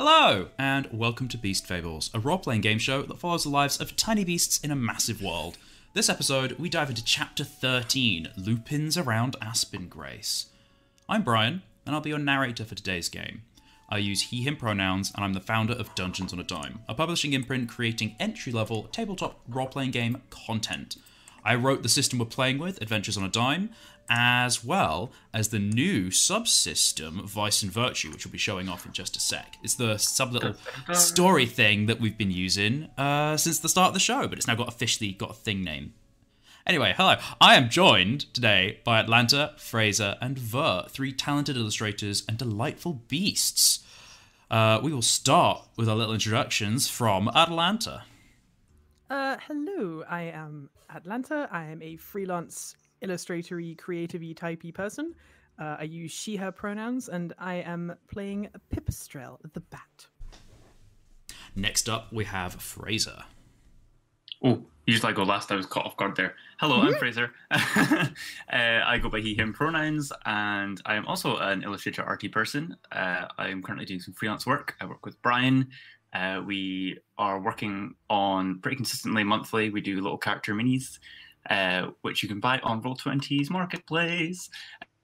Hello, and welcome to Beast Fables, a role playing game show that follows the lives of tiny beasts in a massive world. This episode, we dive into Chapter 13 Lupins Around Aspen Grace. I'm Brian, and I'll be your narrator for today's game. I use he, him pronouns, and I'm the founder of Dungeons on a Dime, a publishing imprint creating entry level tabletop role playing game content. I wrote the system we're playing with, Adventures on a Dime, as well as the new subsystem, Vice and Virtue, which we'll be showing off in just a sec. It's the sub little story thing that we've been using uh, since the start of the show, but it's now got officially got a thing name. Anyway, hello. I am joined today by Atlanta, Fraser, and Ver, three talented illustrators and delightful beasts. Uh, we will start with our little introductions from Atlanta. Uh, hello, I am Atlanta. I am a freelance illustratory, creative typey person. Uh, I use she, her pronouns, and I am playing Pipistrel, the bat. Next up, we have Fraser. Oh, you just like go last. I was caught off guard there. Hello, I'm Fraser. uh, I go by he, him pronouns, and I am also an illustrator, arty person. Uh, I am currently doing some freelance work. I work with Brian. Uh, we are working on pretty consistently monthly. We do little character minis, uh, which you can buy on Roll20's marketplace.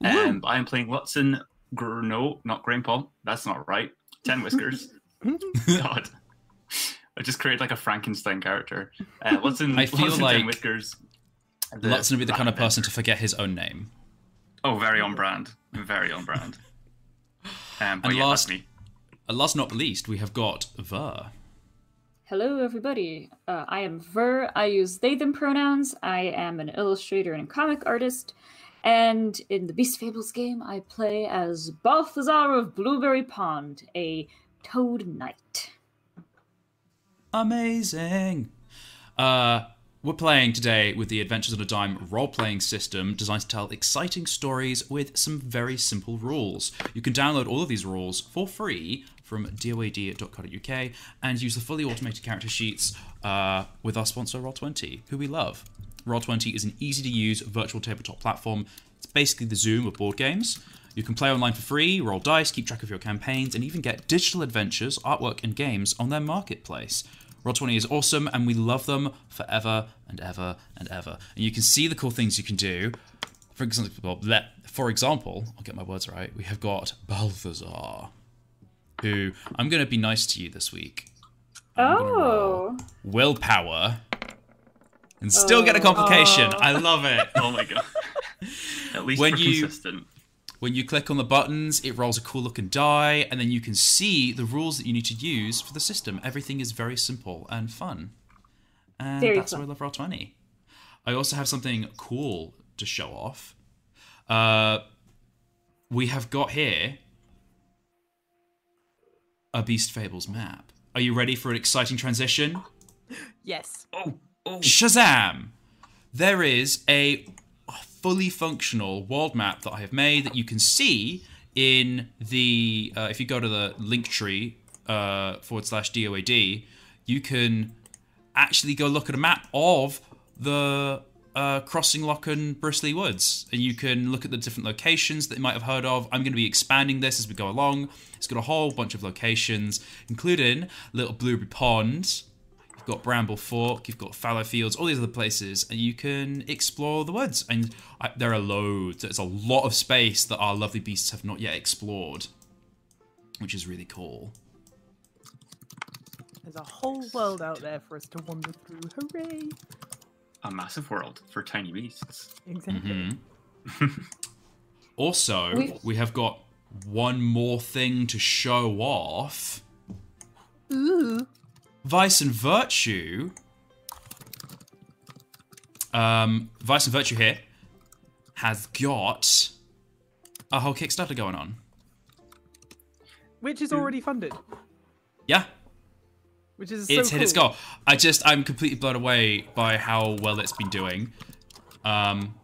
Um, I am playing Watson. Gr- no, not Grandpa. That's not right. Ten Whiskers. God. I just created like a Frankenstein character. Uh, Watson, I feel Watson like Ten Whiskers. the Lutz would be the kind of person to forget his own name. Oh, very on brand. Very on brand. Um, but And yeah, last- last not least, we have got Ver. Hello, everybody. Uh, I am Ver. I use they, them pronouns. I am an illustrator and comic artist. And in the Beast Fables game, I play as Balthazar of Blueberry Pond, a toad knight. Amazing. Uh, we're playing today with the Adventures on a Dime role playing system designed to tell exciting stories with some very simple rules. You can download all of these rules for free from doad.co.uk and use the fully automated character sheets uh, with our sponsor Roll20, who we love. Roll20 is an easy to use virtual tabletop platform. It's basically the Zoom of board games. You can play online for free, roll dice, keep track of your campaigns, and even get digital adventures, artwork, and games on their marketplace. Roll20 is awesome, and we love them forever and ever and ever. And you can see the cool things you can do. For example, for example, I'll get my words right. We have got Balthazar, who I'm going to be nice to you this week. I'm Oh, willpower, and still get a complication. I love it. Oh my god. At least When we're you- consistent. When you click on the buttons, it rolls a cool looking die, and then you can see the rules that you need to use for the system. Everything is very simple and fun. And Very that's fun. why I love Roll20. I also have something cool to show off. Uh, we have got here a Beast Fables map. Are you ready for an exciting transition? Yes. Oh, oh. Shazam! There is a fully functional world map that I have made that you can see in the. Uh, if you go to the Linktree uh, forward slash DOAD, you can actually go look at a map of the uh, Crossing Lock and Bristly Woods. And you can look at the different locations that you might have heard of. I'm going to be expanding this as we go along. It's got a whole bunch of locations, including Little Blueberry Pond, You've got Bramble Fork, you've got Fallow Fields, all these other places, and you can explore the woods. And I, there are loads. There's a lot of space that our lovely beasts have not yet explored, which is really cool. There's a whole world out there for us to wander through. Hooray! A massive world for tiny beasts. Exactly. Also, We- we have got one more thing to show off. Ooh. Vice and Virtue. Um, Vice and Virtue here has got a whole Kickstarter going on. Which is already funded. Yeah, Which is it's so hit its goal. I just I'm completely blown away by how well it's been doing. Um,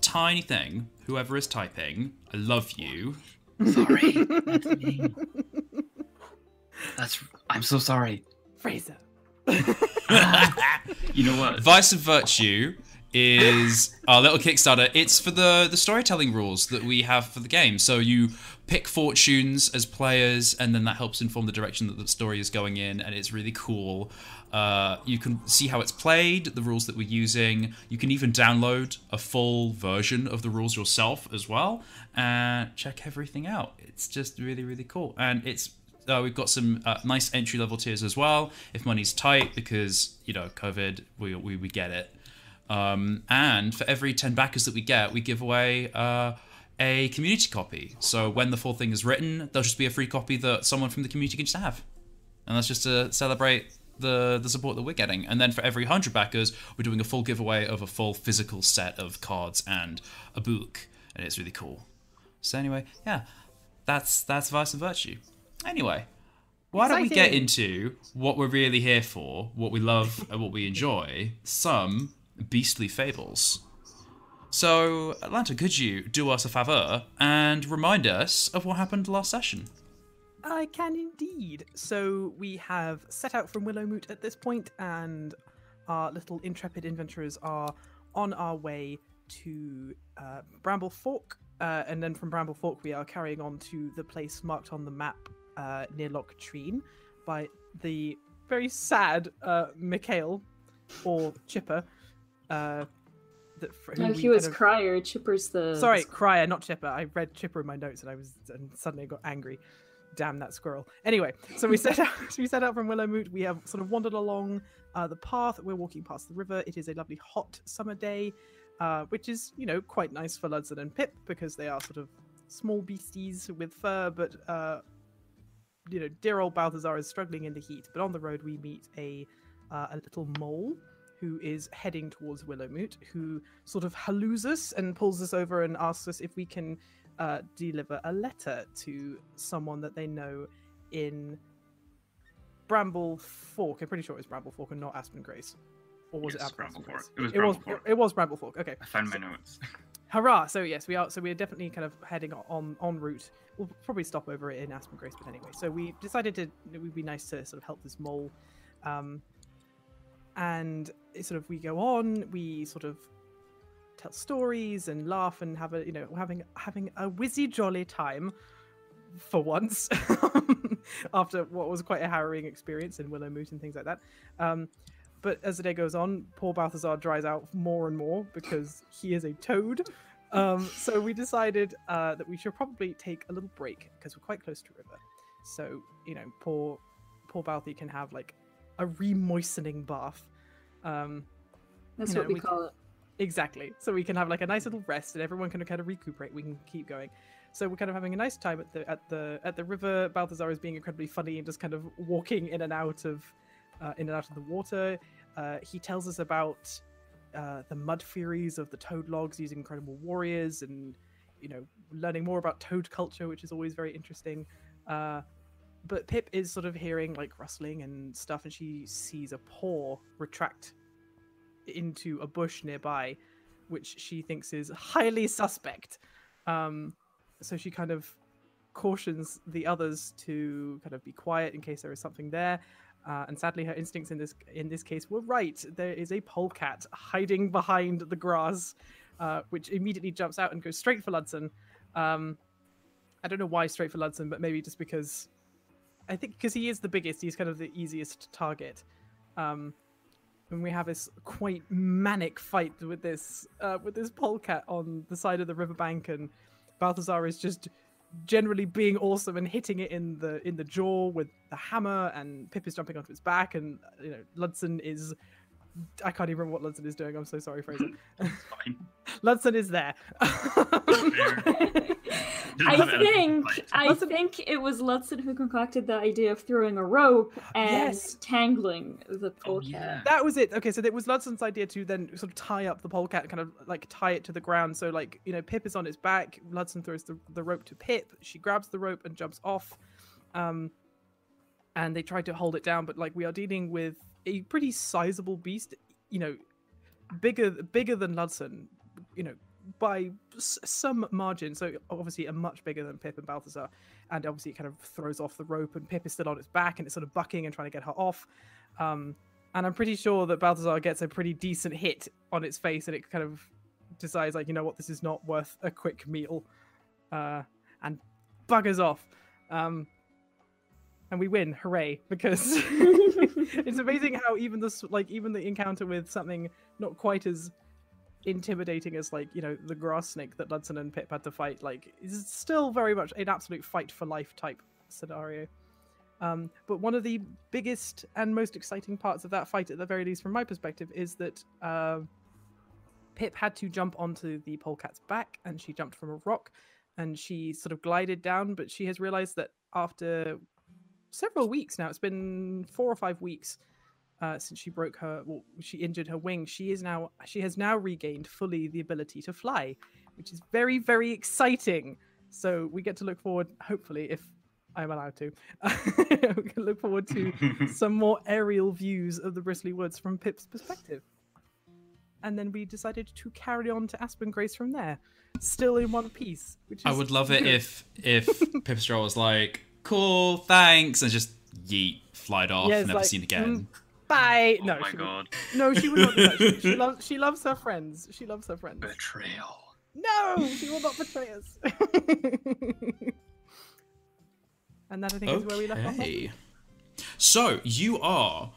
tiny thing, whoever is typing, I love you. Sorry. That's me. That's. I'm so sorry. Fraser. You know what? Vice of Virtue is our little Kickstarter. It's for the the storytelling rules that we have for the game. So you pick fortunes as players, and then that helps inform the direction that the story is going in, and it's really cool. Uh, you can see how it's played, the rules that we're using. You can even download a full version of the rules yourself as well, and check everything out. It's just really really cool, and it's uh, we've got some uh, nice entry level tiers as well. If money's tight, because you know COVID, we we, we get it. Um, and for every 10 backers that we get, we give away uh, a community copy. So when the full thing is written, there'll just be a free copy that someone from the community can just have. And that's just to celebrate the, the support that we're getting. And then for every 100 backers, we're doing a full giveaway of a full physical set of cards and a book. And it's really cool. So anyway, yeah, that's that's Vice and Virtue. Anyway, why don't we get into what we're really here for, what we love and what we enjoy? Some beastly fables. So, Atlanta, could you do us a favor and remind us of what happened last session? I can indeed. So we have set out from Willowmoot at this point, and our little intrepid adventurers are on our way to uh, Bramble Fork. Uh, and then from Bramble Fork, we are carrying on to the place marked on the map uh, near Loch Treen by the very sad uh, Mikhail or Chipper. Uh, that, No, he was kind of- Crier. Chipper's the. Sorry, Crier, not Chipper. I read Chipper in my notes and I was and suddenly got angry. Damn that squirrel. Anyway, so we set out we set out from Willowmoot. We have sort of wandered along uh, the path. We're walking past the river. It is a lovely hot summer day, uh, which is, you know, quite nice for Ludson and Pip because they are sort of small beasties with fur, but uh, you know, dear old Balthazar is struggling in the heat. But on the road we meet a uh, a little mole who is heading towards Willowmoot, who sort of halloos us and pulls us over and asks us if we can uh, deliver a letter to someone that they know in Bramble Fork. I'm pretty sure it was Bramble Fork and not Aspen Grace. Or was Yes, it Aspen Bramble Grace? Fork. It was it was, Bramble Fork. it was Bramble Fork. Okay. I found my notes. Hurrah! So yes, we are. So we are definitely kind of heading on en route. We'll probably stop over in Aspen Grace, but anyway. So we decided to. It would be nice to sort of help this mole, um, and it sort of we go on. We sort of tell stories and laugh and have a you know having having a whizzy jolly time for once after what was quite a harrowing experience in willow Willowmoot and things like that. Um, but as the day goes on, poor Balthazar dries out more and more because he is a toad. Um, so we decided uh, that we should probably take a little break because we're quite close to river. So you know, poor poor Balthy can have like a remoistening bath. Um, That's you know, what we, we- call it. Exactly. So we can have like a nice little rest, and everyone can kind of recuperate. We can keep going. So we're kind of having a nice time at the at the at the river. Balthazar is being incredibly funny and just kind of walking in and out of uh, in and out of the water. Uh, he tells us about uh, the mud furies of the toad logs using incredible warriors, and you know, learning more about toad culture, which is always very interesting. But Pip is sort of hearing like rustling and stuff, and she sees a paw retract into a bush nearby, which she thinks is highly suspect. Um, so she kind of cautions the others to kind of be quiet in case there is something there. Uh, and sadly, her instincts in this in this case were right. There is a polecat hiding behind the grass, uh, which immediately jumps out and goes straight for Ludson. Um, I don't know why straight for Ludson, but maybe just because I think because he is the biggest, he's kind of the easiest to target. Um, and we have this quite manic fight with this uh, with this polecat on the side of the riverbank, and Balthazar is just generally being awesome and hitting it in the in the jaw with the hammer, and Pip is jumping onto its back, and you know Ludson is. I can't even remember what Ludson is doing. I'm so sorry, Fraser. Fine. Ludson is there. I Doesn't have anything to think. I think it was Ludson who concocted the idea of throwing a rope and Yes. tangling the Oh, polecat. yeah. that was it. Okay, so it was Ludson's idea to then sort of tie up the polecat, kind of like tie it to the ground. So like you know, Pip is on its back. Ludson throws the, the rope to Pip. She grabs the rope and jumps off. Um, and they try to hold it down, but like we are dealing with a pretty sizable beast. You know, bigger bigger than Ludson. You know, by s- some margin. So obviously a much bigger than Pip and Balthazar. And obviously it kind of throws off the rope, and Pip is still on its back, and it's sort of bucking and trying to get her off. Um, and I'm pretty sure that Balthazar gets a pretty decent hit on its face, and it kind of decides like, you know what, this is not worth a quick meal, uh, and buggers off. Um, and we win, hooray! Because it's amazing how even this, like, even the encounter with something not quite as intimidating as like you know the grass snake that Ludson and Pip had to fight, like, is still very much an absolute fight for life type scenario. Um, but one of the biggest and most exciting parts of that fight, at the very least from my perspective, is that uh, Pip had to jump onto the polecat's back, and she jumped from a rock, and she sort of glided down. But she has realized that after several weeks now, it's been four or five weeks uh, since she broke her, well, she injured her wing. She is now, she has now regained fully the ability to fly, which is very, very exciting. So we get to look forward, hopefully, if I'm allowed to. we can look forward to some more aerial views of the Bristly Woods from Pip's perspective. And then we decided to carry on to Aspen Grace from there, still in one piece. Which I would love it if if Pipistrel was like, "Cool, thanks," and just yeet, flied off, Yeah, never like, seen again. Bye. Oh no, my she god. Would, no, she would not do that. She, she loves she loves her friends. She loves her friends. Betrayal. No, she will not betray us. and that I think is where we left off. Okay. So you are.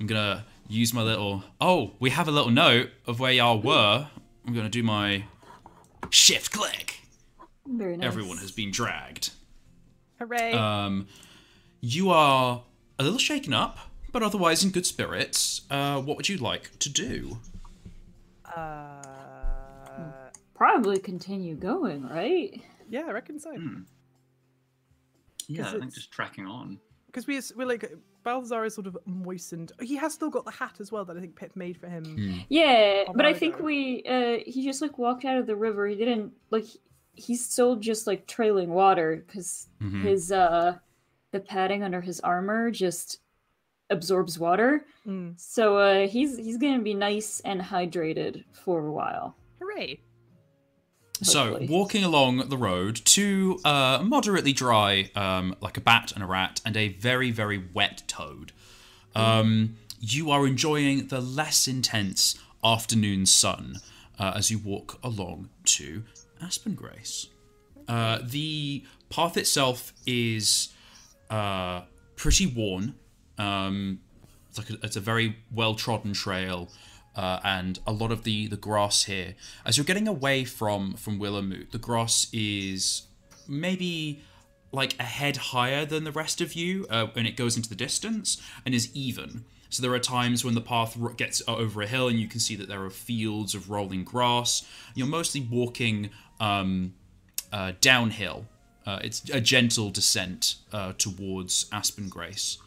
I'm gonna use my little. Oh, we have a little note of where y'all were. I'm gonna do my shift click. Very nice. Everyone has been dragged. Hooray! Um, you are a little shaken up, but otherwise in good spirits. Uh, what would you like to do? uh, Probably continue going, right? yeah, I reckon so. Hmm. Yeah, I think just tracking on. Because we we're like Balthazar is sort of moistened. He has still got the hat as well that I think Pip made for him. Hmm. Yeah, but I think we uh he just like walked out of the river. He didn't like he's still just like trailing water because Mhm. his uh the padding under his armor just absorbs water. Mm. So uh he's he's gonna be nice and hydrated for a while. Hooray! So, walking along the road, two uh, moderately dry, um, like a bat and a rat, and a very, very wet toad. Um, you are enjoying the less intense afternoon sun uh, as you walk along to Aspen Grace. Uh, the path itself is uh, pretty worn. Um, it's like a, it's a very well trodden trail, uh, and a lot of the the grass here. As you're getting away from from Willowmoot, the grass is maybe like a head higher than the rest of you, uh, and it goes into the distance and is even. So there are times when the path gets over a hill, and you can see that there are fields of rolling grass. You're mostly walking um, uh, downhill. Uh, it's a gentle descent uh, towards Aspen Grace.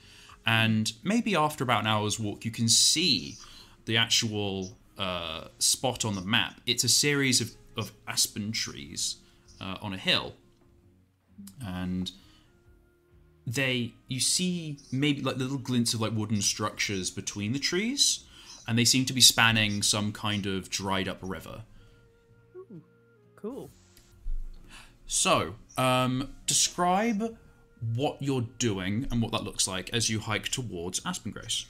And maybe after about an hour's walk, you can see the actual uh, spot on the map. It's a series of, of aspen trees uh, on a hill. And they, you see maybe like little glints of like wooden structures between the trees. And they seem to be spanning some kind of dried up river. Cool. So, um, describe what you're doing and what that looks like as you hike towards Aspen Grace.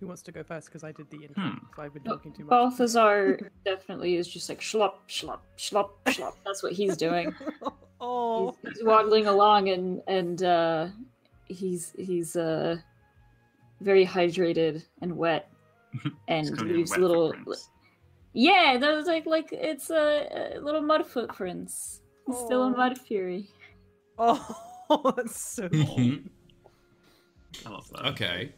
Who wants to go first? Because I did the intro, Hmm. so I've been talking too much. Balthazar definitely is just like schlop, schlop, schlop, schlop. That's what he's doing. oh, He's, he's waddling along and and uh, he's he's uh, very hydrated and wet, and It's gonna be leaves wet little. footprints. Yeah, those like like it's a, uh, little mud footprints. He's still a Aw. mud fury. oh, that's so. Mhm. I love that. Okay.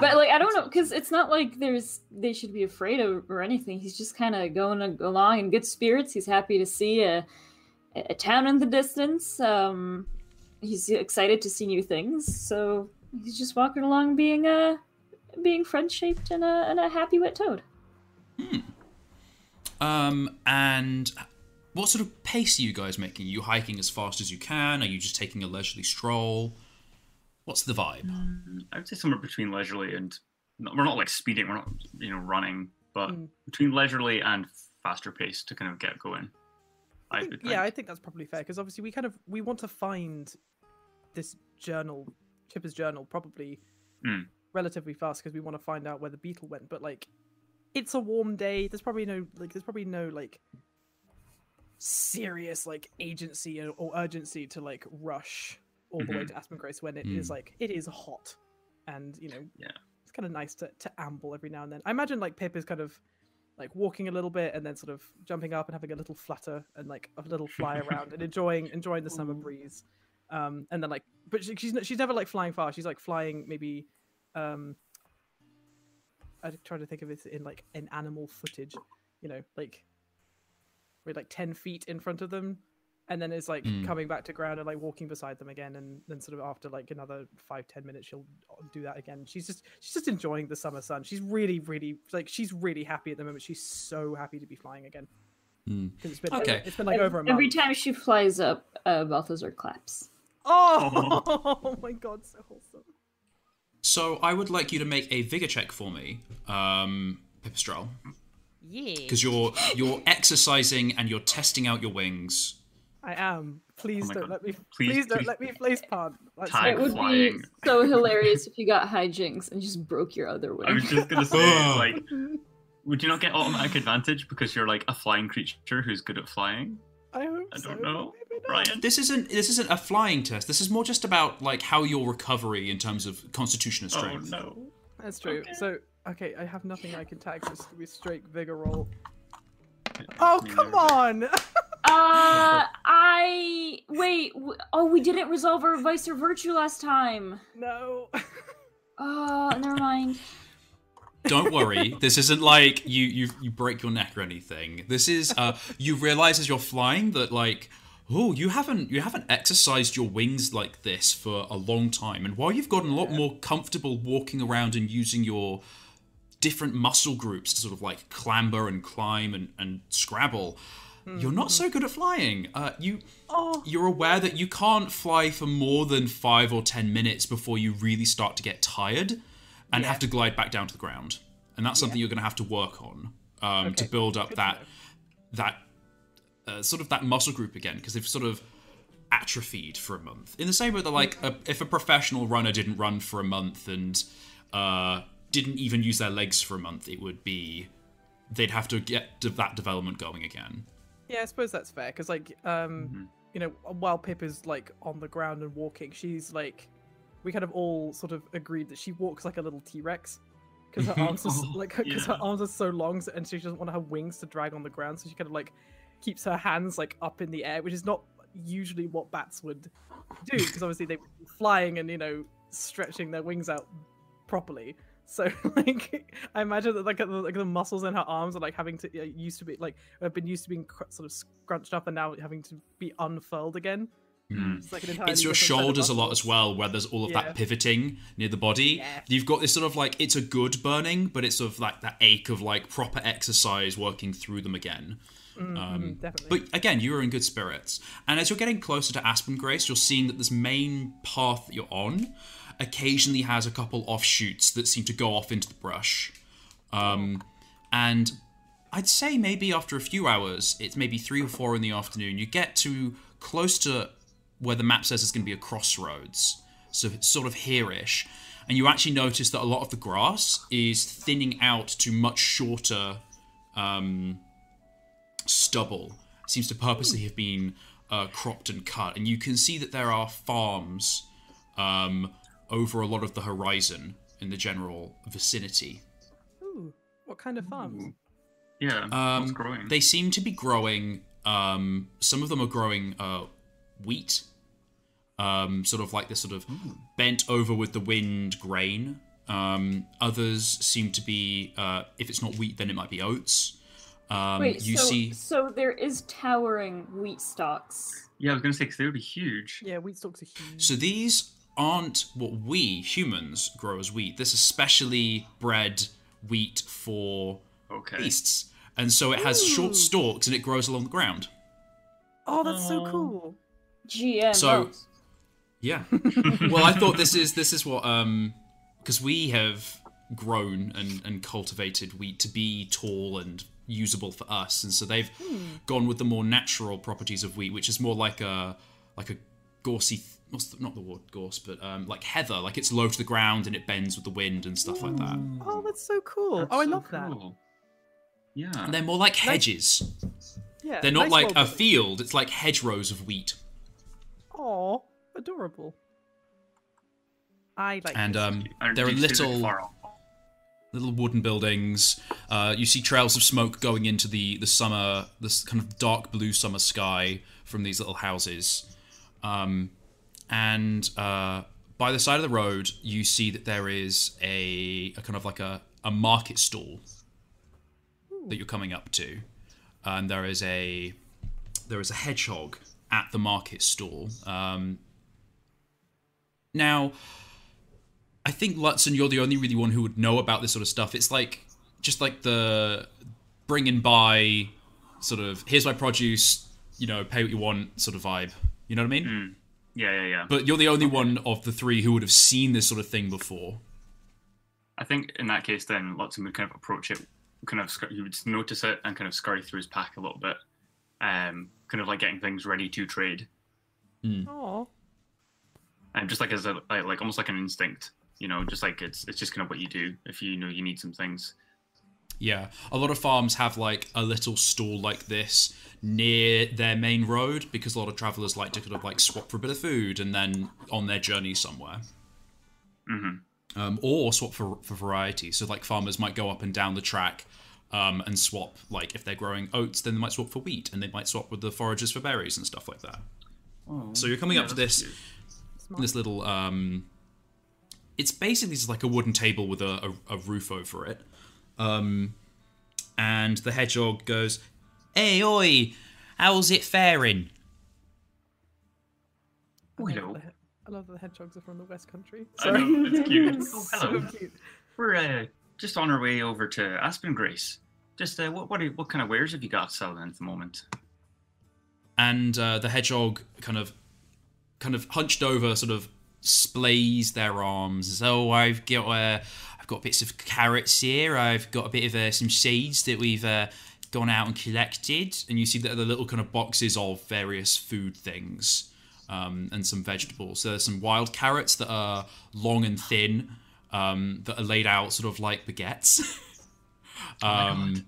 But like I don't know because it's not like there's they should be afraid of or anything. He's just kind of going along in good spirits. He's happy to see a a town in the distance. Um, he's excited to see new things. So he's just walking along, being a being friend shaped and a and a happy wet toad. Hmm. Um, and what sort of pace are you guys making? Are you hiking as fast as you can? Are you just taking a leisurely stroll? What's the vibe? I would say somewhere between leisurely and we're not like speeding. We're not you know running, but Mm. between leisurely and faster pace to kind of get going. I, I think- would yeah, I think. think that's probably fair because obviously we kind of we want to find this journal Chipper's journal probably Mm. relatively fast because we want to find out where the beetle went. But like, it's a warm day. There's probably no like. There's probably no like serious like agency or, urgency to like rush all the way Mhm. to Aspen Grace when it is Mm. like it is hot, and you know Yeah. it's kind of nice to to amble every now and then. I imagine like Pip is kind of like walking a little bit and then sort of jumping up and having a little flutter and like a little fly around and enjoying enjoying the summer breeze. Um, and then like, but she, she's she's never like flying far. She's like flying maybe. Um, I try to think of it in like an animal footage, you know, like with like ten feet in front of them, and then it's like Mm. coming back to ground and like walking beside them again, and then sort of after like another five ten minutes, she'll do that again. She's just she's just enjoying the summer sun. She's really really like she's really happy at the moment. She's so happy to be flying again because it's been Okay. it's been like over a month. Every time she flies up, uh, Balthazar claps. Oh, my god, so wholesome. So I would like you to make a vigor check for me, um, Pipistrel, Yeah. because you're you're exercising and you're testing out your wings. I am. Please Oh don't God. let me. Please- Please, don't please- let me place plant. That's Tag It would flying. be so hilarious if you got hijinks and just broke your other wing. I was just gonna say, like, would you not get automatic advantage because you're like a flying creature who's good at flying? I hope I don't know, Maybe not. Brian. This isn't this isn't a flying test. This is more just about like how your recovery in terms of constitution and strength. Oh strength. no. That's true. Okay. So okay, I have nothing I can tag. So it's gonna be straight vigor roll. Oh come on! Uh, I wait. w- Oh, we didn't resolve our vice or virtue last time. no. Oh, never mind. Don't worry. this isn't like you you you break your neck or anything. This is uh you realize as you're flying that like oh you haven't you haven't exercised your wings like this for a long time and while you've gotten a lot more comfortable walking around and using your different muscle groups to sort of like clamber and climb and, and scrabble you're not so good at flying uh, you Oh. you're aware that you can't fly for more than five or ten minutes before you really start to get tired and Yeah. have to glide back down to the ground. And that's something you're going to have to work on um, to build up good that that uh, sort of that muscle group again because they've sort of atrophied for a month. In the same way that like a, if a professional runner didn't run for a month and uh, didn't even use their legs for a month, it would be they'd have to get to that development going again. Yeah, I suppose that's fair because, like, um, you know, while Pip is like on the ground and walking, she's like, we kind of all sort of agreed that she walks like a little T Rex because her arms are Oh, like because her arms are so long, and she doesn't want her wings to drag on the ground, so she kind of like keeps her hands like up in the air, which is not usually what bats would do because obviously they would be flying and you know stretching their wings out properly. So like, I imagine that like the, like the muscles in her arms are like having to used to be like have been used to being cr- sort of scrunched up and now having to be unfurled again. Mm. It's like an it's your different set of shoulders a lot as well where there's all of Yeah. that pivoting near the body Yeah. you've got this sort of like it's a good burning but it's sort of like that ache of like proper exercise working through them again Mm, um, definitely. but again you are in good spirits and as you're getting closer to aspen grace you're seeing that this main path that you're on occasionally has a couple offshoots that seem to go off into the brush um, and I'd say maybe after a few hours, it's maybe three or four in the afternoon, you get to close to where the map says it's going to be a crossroads. So it's sort of here-ish. And you actually notice that a lot of the grass is thinning out to much shorter um, stubble. It seems to purposely have been uh, cropped and cut. And you can see that there are farms um, over a lot of the horizon in the general vicinity. Ooh, what kind of farms? Yeah. Um, growing? They seem to be growing. Um, some of them are growing uh, wheat, um, sort of like this sort of bent over with the wind grain. Um, others seem to be, uh, if it's not wheat, then it might be oats. Um, Wait, you so see, so there is towering wheat stalks. Yeah, I was gonna say because they would be huge. Yeah, wheat stalks are huge. so these aren't what we humans grow as wheat. This is specially bred wheat for Okay. beasts, and so it has Ooh. short stalks and it grows along the ground. oh, that's so cool. GM. So- Yeah. well, I thought this is this is what um because we have grown and and cultivated wheat to be tall and usable for us, and so they've gone with the more natural properties of wheat, which is more like a like a gorsey th- what's the, not the wood gorse, but um, like heather, like it's low to the ground and it bends with the wind and stuff like that. Oh, that's so cool. That's oh, I so love that. Yeah. And they're more like hedges. Yeah. They're not nice like a building. field. It's like hedgerows of wheat. Aw, adorable. I like. And um, And there are do you see the little little wooden buildings. Uh, you see trails of smoke going into the the summer, this kind of dark blue summer sky from these little houses. Um, and uh, by the side of the road, you see that there is a, a kind of like a, a market stall that you're coming up to, and there is a there is a hedgehog at the market stall. Um, now, I think Ludson, you're the only really one who would know about this sort of stuff. It's like just like the bringing by sort of here's my produce, you know, pay what you want sort of vibe. You know what I mean? Yeah, yeah, yeah. But you're the only one of the three who would have seen this sort of thing before. I think in that case, then Ludson would kind of approach it, kind of scur- he would notice it and kind of scurry through his pack a little bit, um, kind of like getting things ready to trade, Aw. and just like as a like, like almost like an instinct, you know, just like it's it's just kind of what you do if you know you need some things. Yeah, a lot of farms have like a little stall like this near their main road because a lot of travelers like to kind of like swap for a bit of food and then on their journey somewhere. Mm-hmm. Um, or swap for for variety. So like farmers might go up and down the track um, and swap. Like if they're growing oats, then they might swap for wheat, and they might swap with the foragers for berries and stuff like that. So you're coming Yeah, up to this this little um it's basically just like a wooden table with a, a, a roof over it um and the hedgehog goes hey oi how's it faring I love Hello. the I love that the hedgehogs are from the West Country. I Sorry. know, it's cute. It's oh, so hello. cute. We're uh, just on our way over to Aspen Grace. Just uh, what what, are, what kind of wares have you got selling at the moment? and uh, the hedgehog kind of kind of hunched over sort of splays their arms as oh i've got uh, i've got bits of carrots here. I've got a bit of uh, some seeds that we've uh, gone out and collected. And you see that the little kind of boxes of various food things um, and some vegetables. So there's some wild carrots that are long and thin um, that are laid out sort of like baguettes. Um,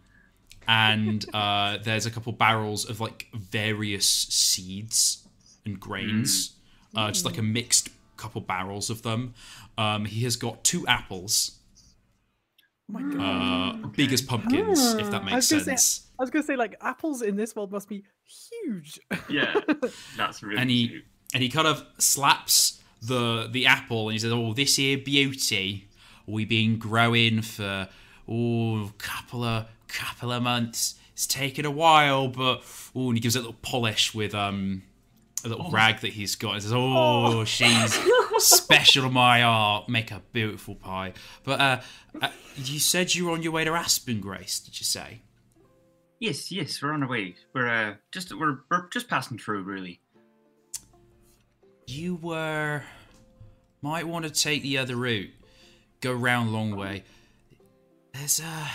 and uh, there's a couple barrels of like various seeds and grains, uh, just like a mixed couple barrels of them. Um, he has got two apples, Oh my god. uh, big as pumpkins, if that makes was gonna say- sense. I was gonna say like apples in this world must be huge. Yeah, that's really and he cute. and he kind of slaps the the apple and he says, "Oh, this here beauty we've been growing for oh couple of couple of months. It's taken a while, but oh." And he gives it a little polish with um a little rag that he's got. He says, "Oh, she's special to my art. Make a beautiful pie." But uh, uh, you said you were on your way to Aspen Grace. Did you say? Yes, yes, we're on our way. We're uh, just we're we're just passing through, really. You were might want to take the other route. Go round long way. There's a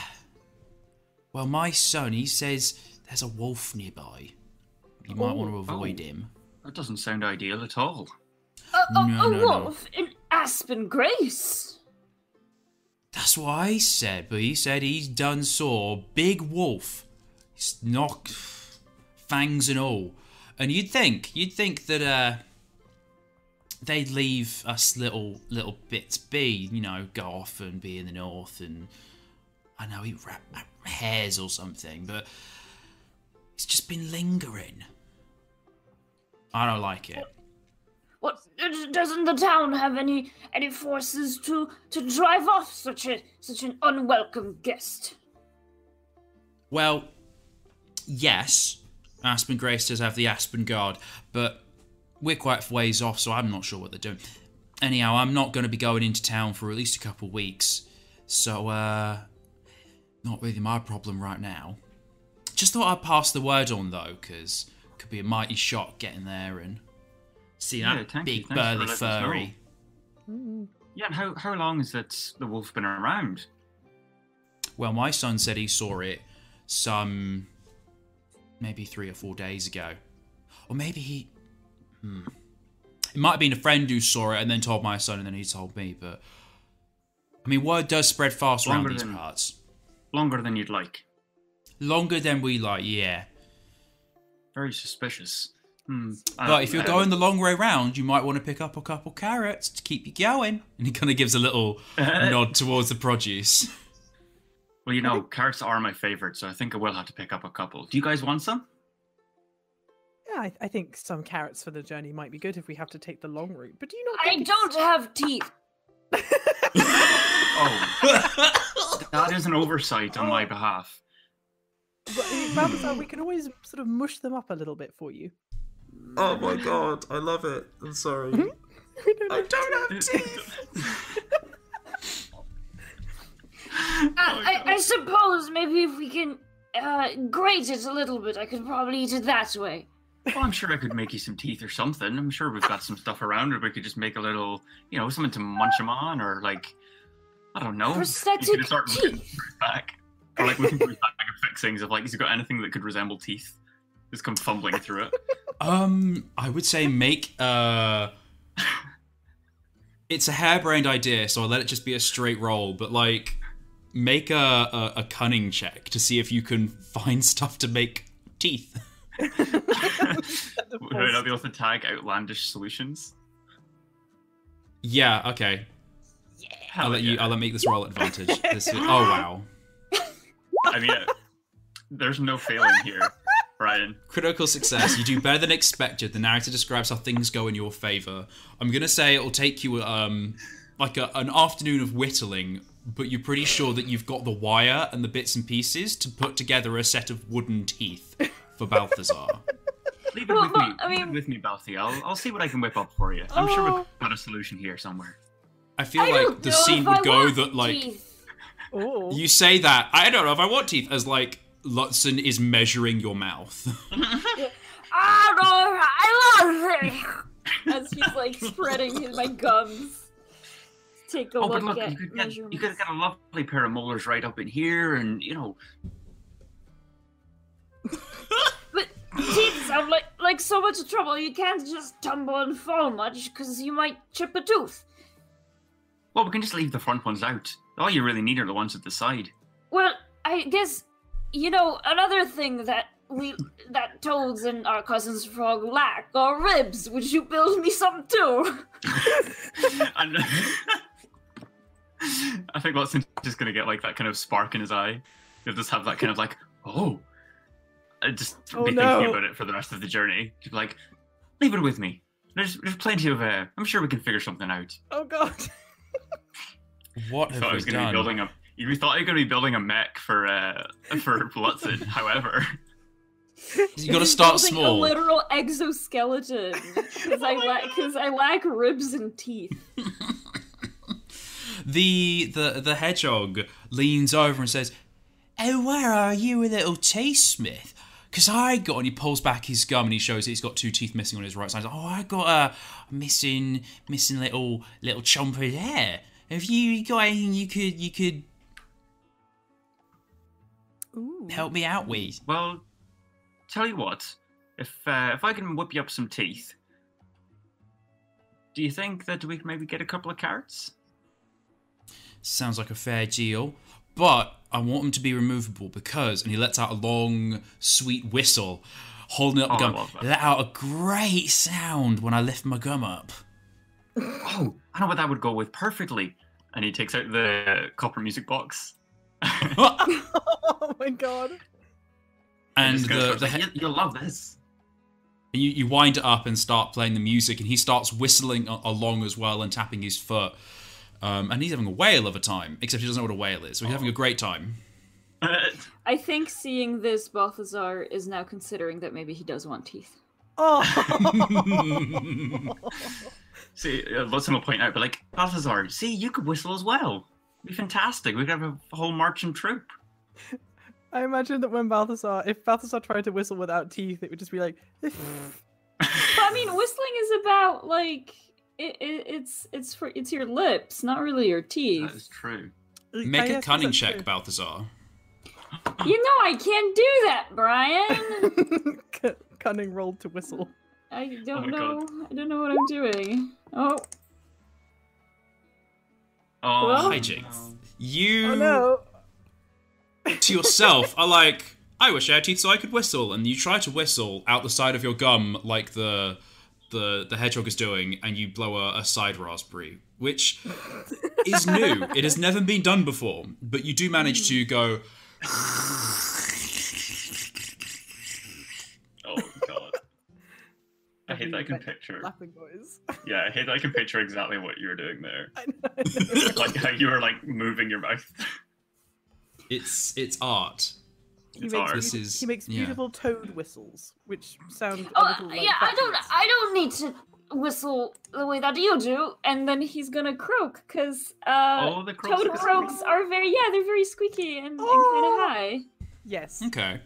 well, my son he says there's a wolf nearby. You might want to avoid oh. him. That doesn't sound ideal at all. A, a, No, a no, no. wolf in Aspen Grace. That's what I said, but he said he's done saw big wolf. He's knocked fangs and all. And you'd think, you'd think that uh they'd leave us little little bits be, you know, go off and be in the north and I know eat ra- ra- hares or something, but it's just been lingering. I don't like it. What doesn't the town have any any forces to to drive off such a such an unwelcome guest? Well, yes, Aspen Grace does have the Aspen Guard, but we're quite ways off, so I'm not sure what they're doing. Anyhow, I'm not going to be going into town for at least a couple weeks, so uh, not really my problem right now. Just thought I'd pass the word on though, because could be a mighty shock getting there and see Yeah, that thank big Thanks for burly letting us furry. Yeah, and how how long is that the wolf been around? Well, my son said he saw it some maybe three or four days ago. Or maybe he. Hmm. It might have been a friend who saw it and then told my son and then he told me, but I mean, word does spread fast around these than- parts. Longer than you'd like. Longer than we like, yeah. Very suspicious. Hmm. But if you're uh, going the long way round, you might want to pick up a couple carrots to keep you going. And he kind of gives a little nod towards the produce. Well, you know, carrots are my favorite, so I think I will have to pick up a couple. Do you guys want some? Yeah, I, I think some carrots for the journey might be good if we have to take the long route. But do you not? I it's- don't have teeth. Oh, that is an oversight on my behalf. But, Balthazar, we can always sort of mush them up a little bit for you. Oh my god, I love it. I'm sorry. Don't I don't have teeth. I, I, I suppose maybe if we can uh, grate it a little bit, I could probably eat it that way. Well, I'm sure I could make you some teeth or something. I'm sure we've got some stuff around, or we could just make a little, you know, something to munch them on, or like, I don't know. Prosthetic start teeth. through back, or like looking through his bag of fixings of like, has he got anything that could resemble teeth? Just come fumbling through it. Um, I would say make uh It's a harebrained idea, so I'll let it just be a straight roll. But like, make a, a a cunning check to see if you can find stuff to make teeth. Would I be able to tag outlandish solutions? Yeah. Okay. Hell I'll let yeah. you. I'll let make this roll advantage. This is, oh wow. I mean, uh, there's no failing here, Brian. Critical success. You do better than expected. The narrator describes how things go in your favor. I'm gonna say it'll take you um like a, an afternoon of whittling, but you're pretty sure that you've got the wire and the bits and pieces to put together a set of wooden teeth for Balthazar. Leave it Well, with me. I Leave it mean- with me, Balthy. I'll, I'll see what I can whip up for you. I'm sure Oh. we've got a solution here somewhere. I feel I like the scene would I go that like teeth. Oh, you say that I don't know if I want teeth as like Ludson is measuring your mouth. I love it. As he's like spreading his, my gums. Take a Oh, look, but look, at you could, get, you measurements. could get a lovely pair of molars right up in here, and you know, But teeth sound like like so much trouble. You can't just tumble and fall much because you might chip a tooth. well, we can just leave the front ones out. All you really need are the ones at the side. Well, I guess you know another thing that we that toads and our cousins frog lack are ribs. Would you build me some too? and I think Watson's just gonna get like that kind of spark in his eye. He'll just have that kind of like, oh, and just Oh, be no. thinking about it for the rest of the journey. Just be like, leave it with me. There's there's plenty of. Uh, I'm sure we can figure something out. oh god. what I have thought I we was going to be building a. You thought you were going to be building a mech for uh for Ludson. However, You got to start small. A literal exoskeleton because I lack because I lack ribs and teeth. the the the hedgehog leans over and says, "Oh, where are you, a little teeth smith?" Because I got, and he pulls back his gum and he shows that he's got two teeth missing on his right side. He's like, oh, I got a missing, missing little little chomper there. Have you got anything you could you could Ooh. help me out with? well, tell you what, if uh, if I can whip you up some teeth, do you think that we can maybe get a couple of carrots? Sounds like a fair deal. But I want them to be removable because, and he lets out a long, sweet whistle, holding up the Oh, gum. love that. Let out a great sound when I lift my gum up. Oh, I know what that would go with perfectly. And he takes out the copper music box. Oh my god. and just the, starts the like, "You- you'll love this. you, you wind it up and start playing the music, and he starts whistling a- along as well and tapping his foot. Um, and he's having a whale of a time, except he doesn't know what a whale is, so he's having a great time. I think seeing this, Balthazar is now considering that maybe he does want teeth. Oh. see, uh, Ludson will point out, but like, Balthazar, see, you could whistle as well. It'd be fantastic. We could have a whole marching troop. I imagine that when Balthazar, if Balthazar tried to whistle without teeth, it would just be like. But I mean, whistling is about like it, it, it's it's for it's your lips, not really your teeth. That is true. Make I a cunning check, true. Balthazar. You know I can't do that, Brian. C- cunning rolled to whistle. I don't Oh my know. I don't know what I'm doing. Oh, Oh, Well- Hijinks. You Oh no! to yourself are like, I wish I had teeth so I could whistle, and you try to whistle out the side of your gum like the the the hedgehog is doing, and you blow a, a side raspberry, which is new. It has never been done before, but you do manage to go. Oh god. I hate that I can picture. Laughing noise. Yeah, I hate that I can picture exactly what you were doing there. I know. Like how you were like moving your mouth. It's it's art. he, It's makes, art. This is- he makes yeah. beautiful toad whistles, which sound a oh little like yeah. I don't. I don't need to whistle the way that you do. And then he's gonna croak because uh, oh, the croaks toad are croaks are very yeah. They're very squeaky and, and kind Oh. of high. Yes. Okay.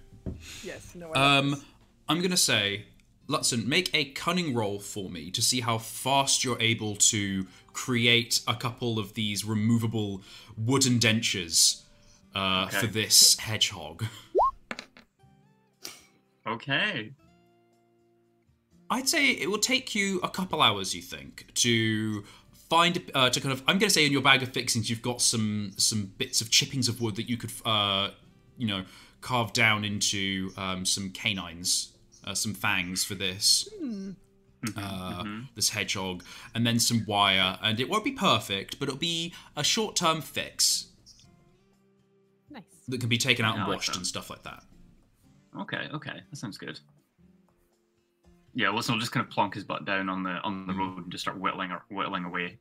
Yes. No. Um. I'm gonna say, Ludson, make a cunning roll for me to see how fast you're able to create a couple of these removable wooden dentures uh, Okay. for this hedgehog. Okay. I'd say it will take you a couple hours. You think to find uh, to kind of. I'm going to say in your bag of fixings, you've got some some bits of chippings of wood that you could, uh, you know, carve down into um, some canines, uh, some fangs for this. Uh, this hedgehog, and then some wire, and it won't be perfect, but it'll be a short-term fix nice. that can be taken out Yeah, I and like washed that. and stuff like that. Okay, okay. That sounds good. Yeah, Wilson will just kind of plonk his butt down on the on the road and just start whittling or whittling away.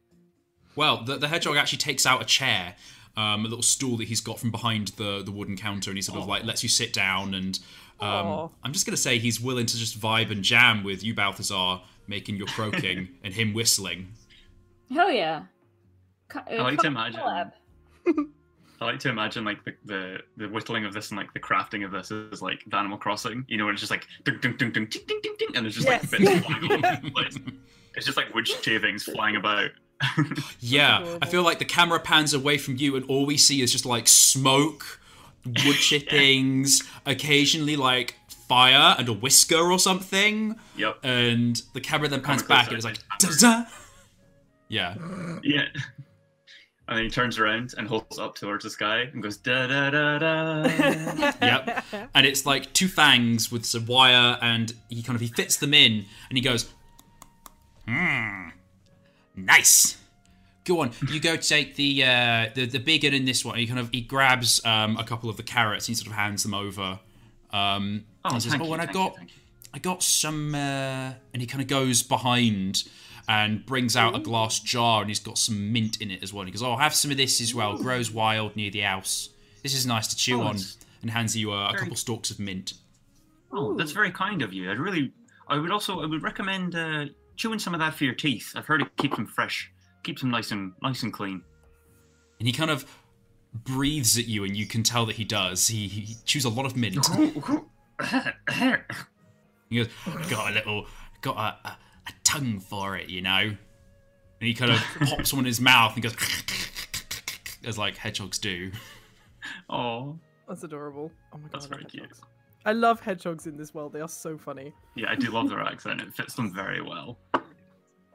Well, the, the hedgehog actually takes out a chair, um, a little stool that he's got from behind the, the wooden counter, and he sort of like lets you sit down. And um, I'm just gonna say he's willing to just vibe and jam with you, Balthazar, making your croaking and him whistling. Hell yeah. Co- uh, I like to imagine- I like to imagine like the, the the whittling of this and like the crafting of this is like the Animal Crossing. You know, when it's just like ding ding ding ding ding ding ding ding, and there's just Yes. like bits flying all over the place. It's just like wood shavings flying about. Yeah, I feel like the camera pans away from you, and all we see is just like smoke, wood chippings, occasionally like fire and a whisker or something. Yep. And the camera then pans back, and it's like, da-da. yeah. Yeah. And then he turns around and holds up towards the sky and goes da da da da. Yep. And it's like two fangs with some wire, and he kind of he fits them in, and he goes, "Hmm, nice. Go on, you go take the uh, the the bigger in this one." He kind of he grabs um, a couple of the carrots, and he sort of hands them over. Um, Oh, and says, thank "Oh, you, and I got you." I got some," uh, and he kind of goes behind. And brings out a glass jar, and he's got some mint in it as well. And he goes, "Oh, I have some of this as well. Grows wild near the house. This is nice to chew Oh, on." And hands you uh, a couple stalks of mint. Oh, that's very kind of you. I'd really, I would also, I would recommend uh, chewing some of that for your teeth. I've heard it keeps them fresh, keeps him nice and nice and clean. and he kind of breathes at you, and you can tell that he does. He, he chews a lot of mint. he goes, "Got a little, got a, a, a tongue for it, you know." And he kind of pops one in his mouth and goes, as like hedgehogs do. oh, That's adorable. Oh my god, That's I love very cute. I love hedgehogs in this world. They are so funny. yeah, I do love their accent. It fits them very well.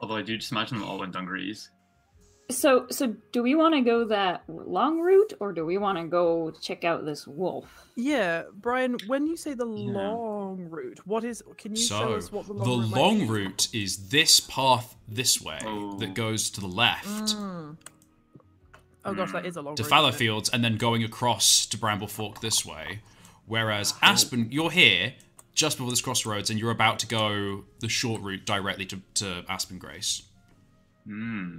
Although I do just imagine them all in dungarees. So, so do we want to go that long route, or do we want to go check out this wolf? Yeah, Brian. When you say the Yeah. long route, what is? Can you So show us what the the long route? might long be? route is this path this way Oh. that goes to the left. Mm. Oh gosh, that is a long to route. Fallow isn't? Fields and then going across to Bramble Fork this way. Whereas Oh. Aspen, you're here just before this crossroads and you're about to go the short route directly to, to Aspen Grace. Hmm.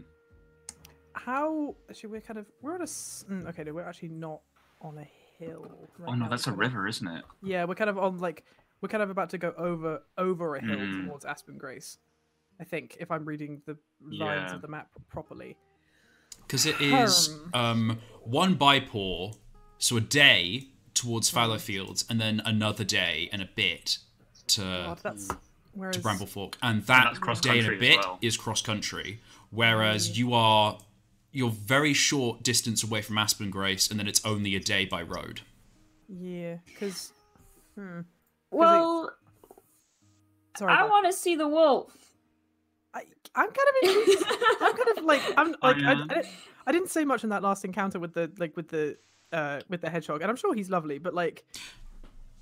How? Actually, we're kind of we're on a mm, Okay, no, we're actually not on a hill. right Oh no, now, that's a we're kind of- river, isn't it? Yeah, we're kind of on like we're kind of about to go over over a hill Mm. towards Aspen Grace. I think if I'm reading the lines Yeah. of the map properly. Because it is Hmm. um, one by bypaw, so a day towards Hmm. Fallow Fields, and then another day and a bit to, God, that's whereas to Bramble Fork. And that that's cross day and a bit well. is cross country. Whereas you are you're very short distance away from Aspen Grace, and then it's only a day by road. yeah, because Well, Sorry, I want to see the wolf. I, I'm kind of intrigued. I'm kind of like I'm like I, yeah. I, didn't, I didn't say much in that last encounter with the like with the uh with the hedgehog, and I'm sure he's lovely, but like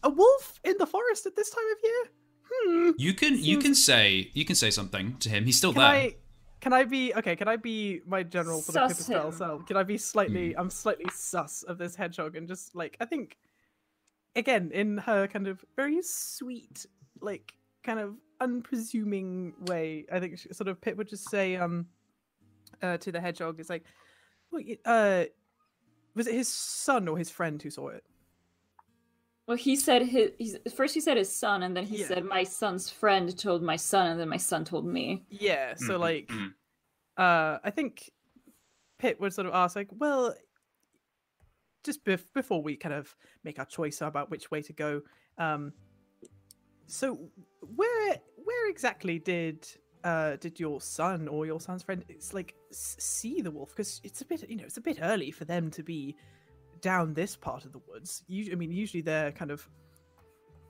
a wolf in the forest at this time of year. Hmm. You can you can say you can say something to him. He's still Can there. I? Can I be okay? Can I be my general sort of Sus pipistrelle him. self? Can I be slightly? I'm slightly sus of this hedgehog, and just like I think, again, in her kind of very sweet, like kind of unpresuming way, I think she, sort of Pip would just say, um, uh, to the hedgehog, it's like, well, y- uh, was it his son or his friend who saw it? Well, he said his he's, first he said his son, and then he Yeah. said my son's friend told my son, and then my son told me. Yeah. So Mhm, like, mhm. uh, I think Pip would sort of ask, like, well, just bef- before we kind of make our choice about which way to go, um, so where where exactly did uh did your son or your son's friend it's like see the wolf because it's a bit you know it's a bit early for them to be down this part of the woods you i mean usually they're kind of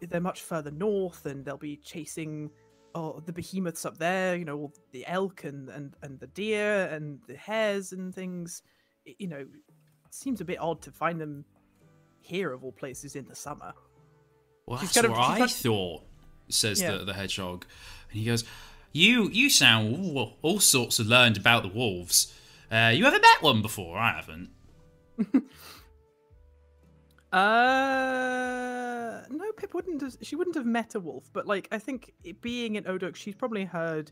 they're much further north and they'll be chasing oh the behemoths up there you know all the elk and and and the deer and the hares and things I- you know seems a bit odd to find them here of all places in the summer Well, She's that's kind of- what I thought, says Yeah. the, the hedgehog. And he goes, You you sound all, all sorts of learned about the wolves. Uh, you ever met one before? I haven't. Uh, no, Pip wouldn't. Have, she wouldn't have met a wolf, but like I think it, being in Odok, she's probably heard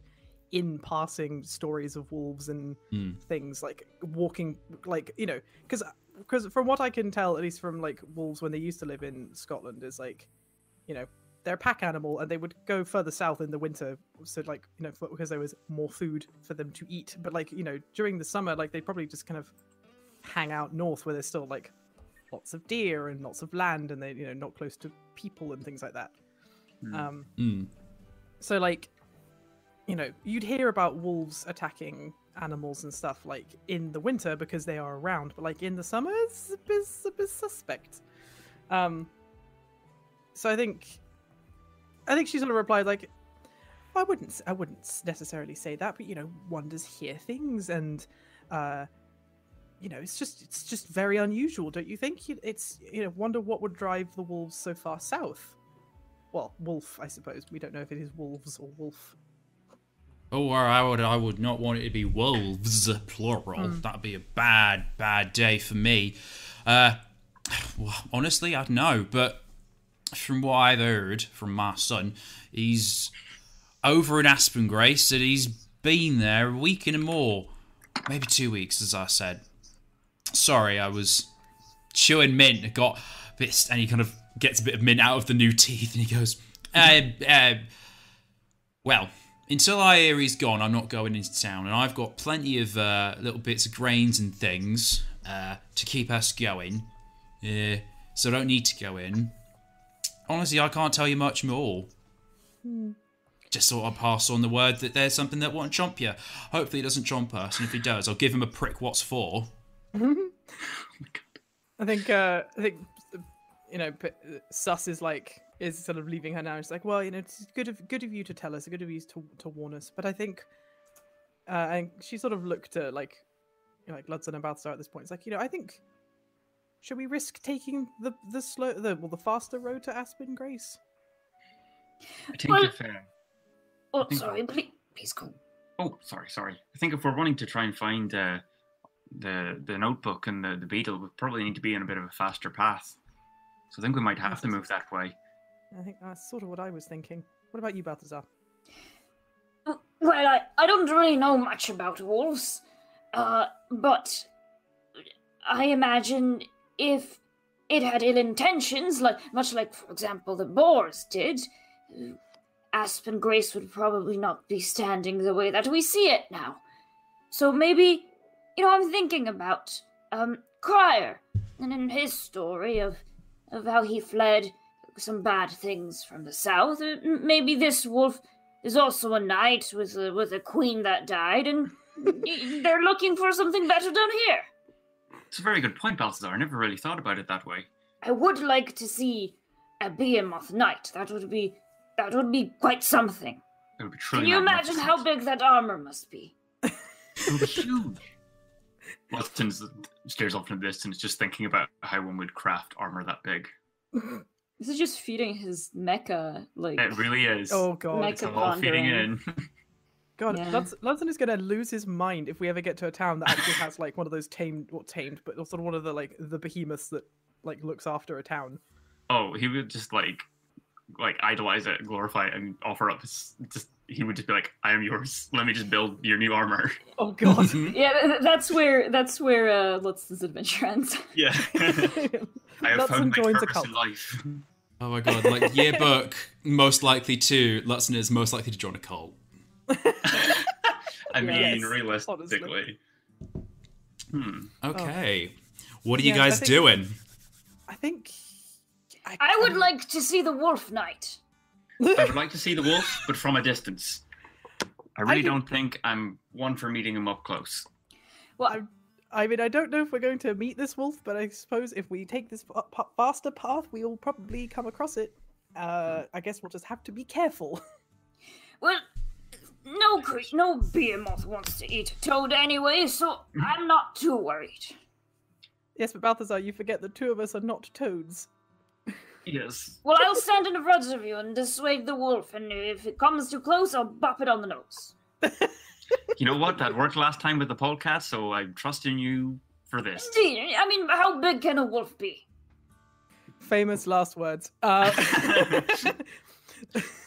in passing stories of wolves and Hmm. things like walking, like you know, because because from what I can tell, at least from like wolves when they used to live in Scotland, is like, you know, they're a pack animal and they would go further south in the winter, so like you know, because there was more food for them to eat. But like you know, during the summer, like they probably just kind of hang out north where there's still like lots of deer and lots of land and they you know not close to people and things like that Hmm. um Hmm. so like you know you'd hear about wolves attacking animals and stuff like in the winter because they are around but like in the summer it's a bit, a bit suspect um so i think i think she sort of replied like i wouldn't i wouldn't necessarily say that but you know one does hear things and uh you know it's just it's just very unusual don't you think? It's you know wonder what would drive the wolves so far south. Well wolf i suppose. We don't know if it is wolves or wolf. Oh, I would I would not want it to be wolves plural. That'd be a bad bad day for me. Uh, well, honestly, I don't know, but from what I've heard from my son, he's over in Aspen Grace and he's been there a week and more, maybe two weeks, as I said. Sorry, I was chewing mint. Got bit, and he kind of gets a bit of mint out of the new teeth, and he goes, uh, uh, well, until I hear he's gone, I'm not going into town, and I've got plenty of uh, little bits of grains and things uh, to keep us going. Yeah, so I don't need to go in. Honestly, I can't tell you much more. Just thought I'd pass on the word that there's something that won't chomp you. Hopefully, it doesn't chomp us, and if he does, I'll give him a prick. What's for? I think uh I think you know Sus is like is sort of leaving her now. She's like, well, you know, it's good of good of you to tell us, good of you to to warn us. But I think, uh, and she sort of looked at like, you know, like Ludson and Balthazar at this point. It's like, you know, I think, should we risk taking the the slow the well the faster road to Aspen Grace? I think Well- if. Uh, Oh, think- sorry, please, please go. oh, sorry, sorry. I think if we're wanting to try and find uh, the the notebook and the, the beetle, we probably need to be on a bit of a faster path. So I think we might have to move that way. I think that's sort of what I was thinking. What about you, Balthazar? Well, I, I don't really know much about wolves, uh, but I imagine if it had ill intentions, like much like, for example, the boars did, Aspen Grace would probably not be standing the way that we see it now. So maybe, you know, I'm thinking about um, Crier and in his story of of how he fled some bad things from the south. Uh, Maybe this wolf is also a knight with a, with a queen that died, and they're looking for something better down here. It's a very good point, Balthazar. I never really thought about it that way. I would like to see a behemoth knight. That would be That would be quite something. It would be Can you imagine how big that armor must be? It would be huge. Watson stares off in the distance, just thinking about how one would craft armor that big. This is just feeding his mecha, like. It really is. Oh god. Mecha it's all feeding in. God, Yeah. Ludson, Ludson is gonna lose his mind if we ever get to a town that actually has like one of those tamed, or tamed, but sort of one of the like the behemoths that like looks after a town. oh, he would just like, like idolize it, glorify it, and offer up his. Just he would just be like, "I am yours. Let me just build your new armor." Oh god. Yeah, th- th- that's where that's where uh, Lutz's adventure ends. Yeah. I have Ludson found my joins a purpose cult. in life. Oh my god, like yearbook, most likely to, Ludson is most likely to join a cult. I mean, Yes, realistically. Hmm. Okay. What are you Yes, I guys think- doing? I think. I would um, like to see the Wolf Knight. I would like to see the wolf, but from a distance. I really could- don't think I'm one for meeting him up close. Well, I mean, I don't know if we're going to meet this wolf, but I suppose if we take this fa- pa- faster path, we'll probably come across it. Uh, I guess we'll just have to be careful. well, no, cre- no behemoth wants to eat a toad anyway, so I'm not too worried. yes, but Balthazar, you forget the two of us are not toads. Yes. Well, I'll stand in front of you and dissuade the wolf, and if it comes too close, I'll bop it on the nose. You know what? That worked last time with the polecat, so I'm trusting you for this. Gee, I mean, how big can a wolf be? Famous last words. Uh,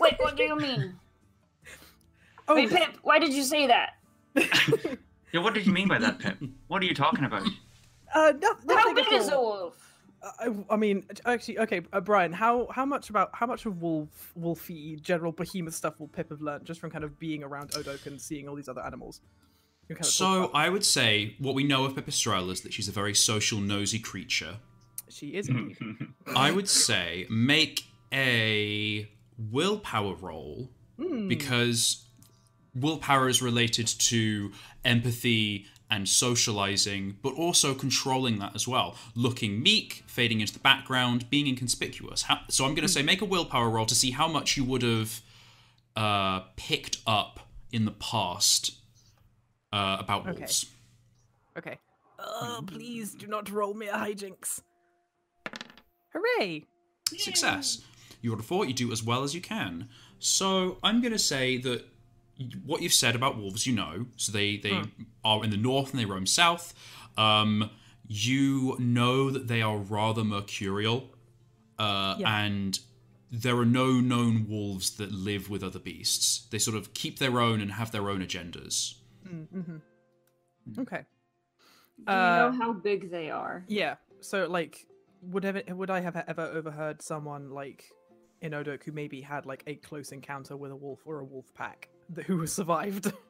Wait, what do you mean? Oh, Wait, Pip, why did you say that? Yeah, what did you mean by that, Pip? What are you talking about? uh, no, How big is a wolf? I, I mean, actually, okay, uh, Brian, how how much about how much of wolf, wolfy, general behemoth stuff will Pip have learned just from kind of being around Odok and seeing all these other animals? Kind of So I would say what we know of Pipistrelle is that she's a very social, nosy creature. she is. I would say make a willpower roll Hmm. because willpower is related to empathy and socializing, but also controlling that as well. Looking meek, fading into the background, being inconspicuous. How, so I'm going to say make a willpower roll to see how much you would have uh, picked up in the past uh, about Okay. wolves. Okay. Oh, please do not roll me a hijinks. Hooray! success. You rolled a four, you do as well as you can. So I'm going to say that y- what you've said about wolves, you know. So they they are in the north and they roam south. Um, you know that they are rather mercurial, uh, Yeah. and there are no known wolves that live with other beasts. They sort of keep their own and have their own agendas. Mm-hmm. Okay. Do you Uh, know how big they are? Yeah. So, like, would ever would I have ever overheard someone like in Odok who maybe had like a close encounter with a wolf or a wolf pack that who survived?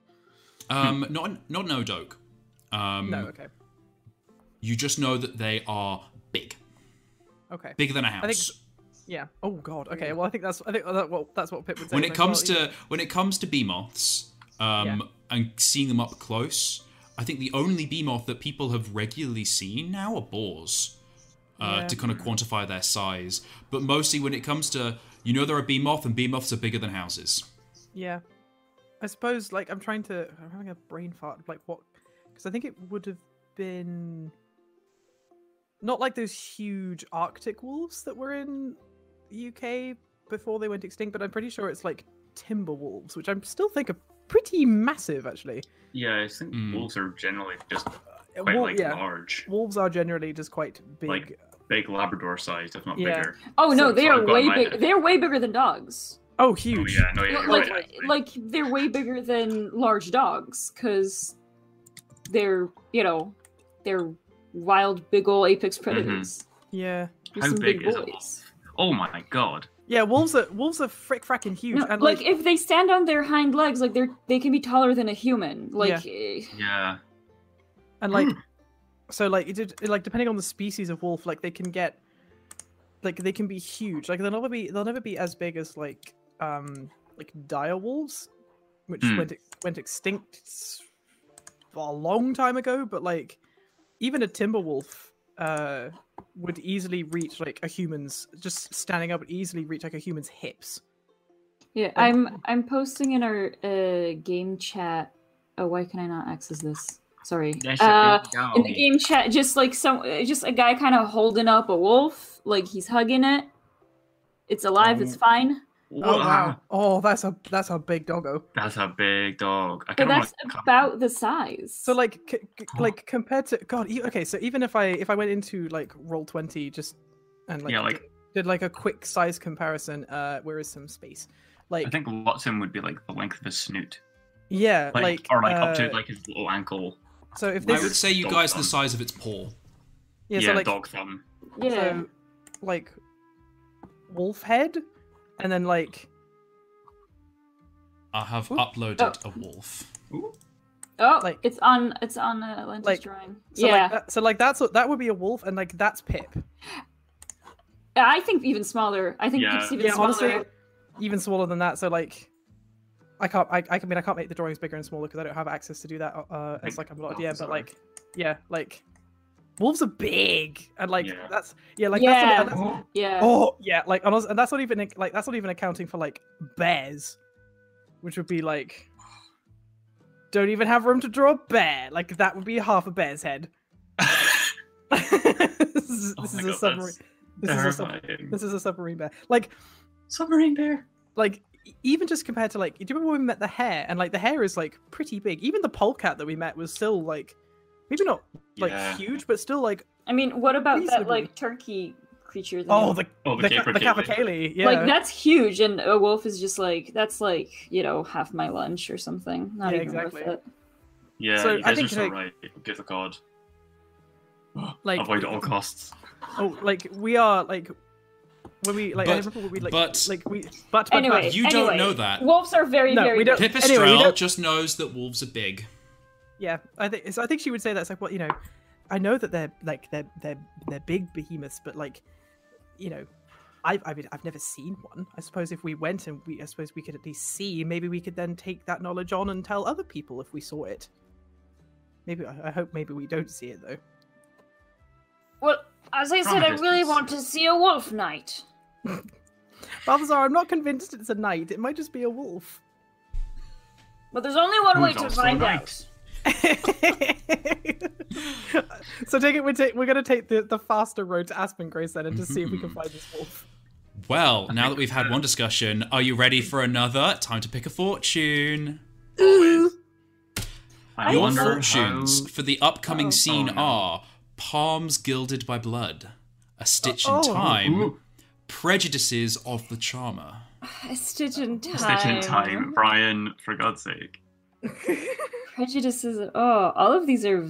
Um, not not no doke. Um, no. Okay. You just know that they are big, Okay. bigger than a house. I think-. Yeah. Oh God. Okay. Well, I think that's I think that, well, that's what Pip would say. when it comes well, yeah. to when it comes to behemoths, um, and seeing them up close, I think the only behemoth that people have regularly seen now are boars. Uh, Yeah. To kind of quantify their size, but mostly when it comes to you know they're a behemoth and behemoths are bigger than houses. Yeah. I suppose like I'm trying to I'm having a brain fart like what because I think it would have been not like those huge arctic wolves that were in the UK before they went extinct, but I'm pretty sure it's like timber wolves, which I still think are pretty massive actually. Yeah, I think Mm. wolves are generally just Uh, quite wol- like yeah, large, wolves are generally just quite big. Like- big Labrador sized, if not Yeah. bigger. Oh no, So- they so are way my- big. They're way bigger than dogs. Oh, Oh huge! yeah, no, yeah, you're like, right, like they're way bigger than large dogs because they're you know they're wild big ol' apex predators. Yeah, They're How some big big is a boys. wolf? Oh my god. yeah. Wolves are wolves are frick fracking huge, No, and like, like, if they stand on their hind legs, like they're they can be taller than a human. Like eh, Yeah. and like so like it did like depending on the species of wolf like they can get like they can be huge like they'll never be they'll never be as big as like um like dire wolves which Hmm. went went extinct a long time ago but like even a timber wolf uh would easily reach like a human's just standing up would easily reach like a human's hips Yeah, I'm I'm posting in our uh, game chat. Oh, why can I not access this? Sorry. Uh, in the game chat, just like some, just a guy kind of holding up a wolf, like he's hugging it. It's alive. It's Oh. Fine. Oh wow! Oh, that's a that's a big doggo. That's a big dog. I But kind of that's about the size. So like c- c- like compared to God, e- okay. So even if I if I went into like roll twenty just and like, Yeah, did- like- did, like a quick size comparison, uh, where is some space? Like I think Watson would be like the length of his snoot, yeah, like, like or like up to uh, like his little ankle. So if I would say you guys are the size of its paw. yeah, Yeah, so like dog thumb. yeah. so like wolf head, and then like I have Ooh. uploaded a wolf. oh, like- it's on. It's on uh, Atlantis Like- drawing. so yeah, like that, so like that's what that would be a wolf, and like that's Pip. I think even smaller. I think Yeah. it's even Yeah, smaller. honestly, even smaller than that. So like. I can't. I, I mean, I can't make the drawings bigger and smaller because I don't have access to do that uh, as Like like a lot. wolves Yeah, but like, yeah, like wolves are big and like Yeah. that's yeah, like Yeah. that's, not, that's yeah. oh yeah, like honest, and that's not even like that's not even accounting for like bears, which would be like don't even have room to draw a bear. Like that would be half a bear's head. this is, Oh this my is a submarine. that's This is a sub- terrifying. this is a submarine bear. Like Submarine bear. like even just compared to like do you remember when we met the hare and like the hare is like pretty big even the polecat that we met was still like maybe not like Yeah. huge but still like I mean, what about that like turkey creature? thing? oh the Oh, the, the, ca- the capercaillie. capercaillie yeah Like that's huge, and a wolf is just like that's like you know half my lunch or something. Not Yeah, even exactly. worth it. Yeah, So, you I guys think, are so like- right. Give the god. like Avoid all costs. oh like we are like when we like But- we like but- like we but, but Anyway, but, You don't know that. Wolves are very No, very. we don't- big. Pipistrelle Anyway, we don't- just knows that wolves are big. Yeah I think so I think she would say that it's like well you know I know that they're like they're they're they're big behemoths but like you know I've, I mean, I've never seen one. I suppose if we went and we, I suppose we could at least see. Maybe we could then take that knowledge on and tell other people if we saw it. Maybe I I hope maybe we don't see it though. Well, as I said, I really want to see a wolf knight. Balthazar, I'm not convinced it's a knight. It might just be a wolf. But there's only one way to find out. so take it. We're, ta- we're going to take the, the faster road to Aspen Grace then, and just see if we can mm-hmm. find this wolf. Well, now that we've had one discussion, are you ready for another? Time to pick a fortune. I Your fortunes how- for the upcoming Oh. scene Oh, no. are Palms Gilded by Blood, A Stitch in Oh. Time, Ooh, Prejudices of the Charmer. A stitch in time. Stitch in time, Brian. For God's sake. Prejudices. Oh, all of these are.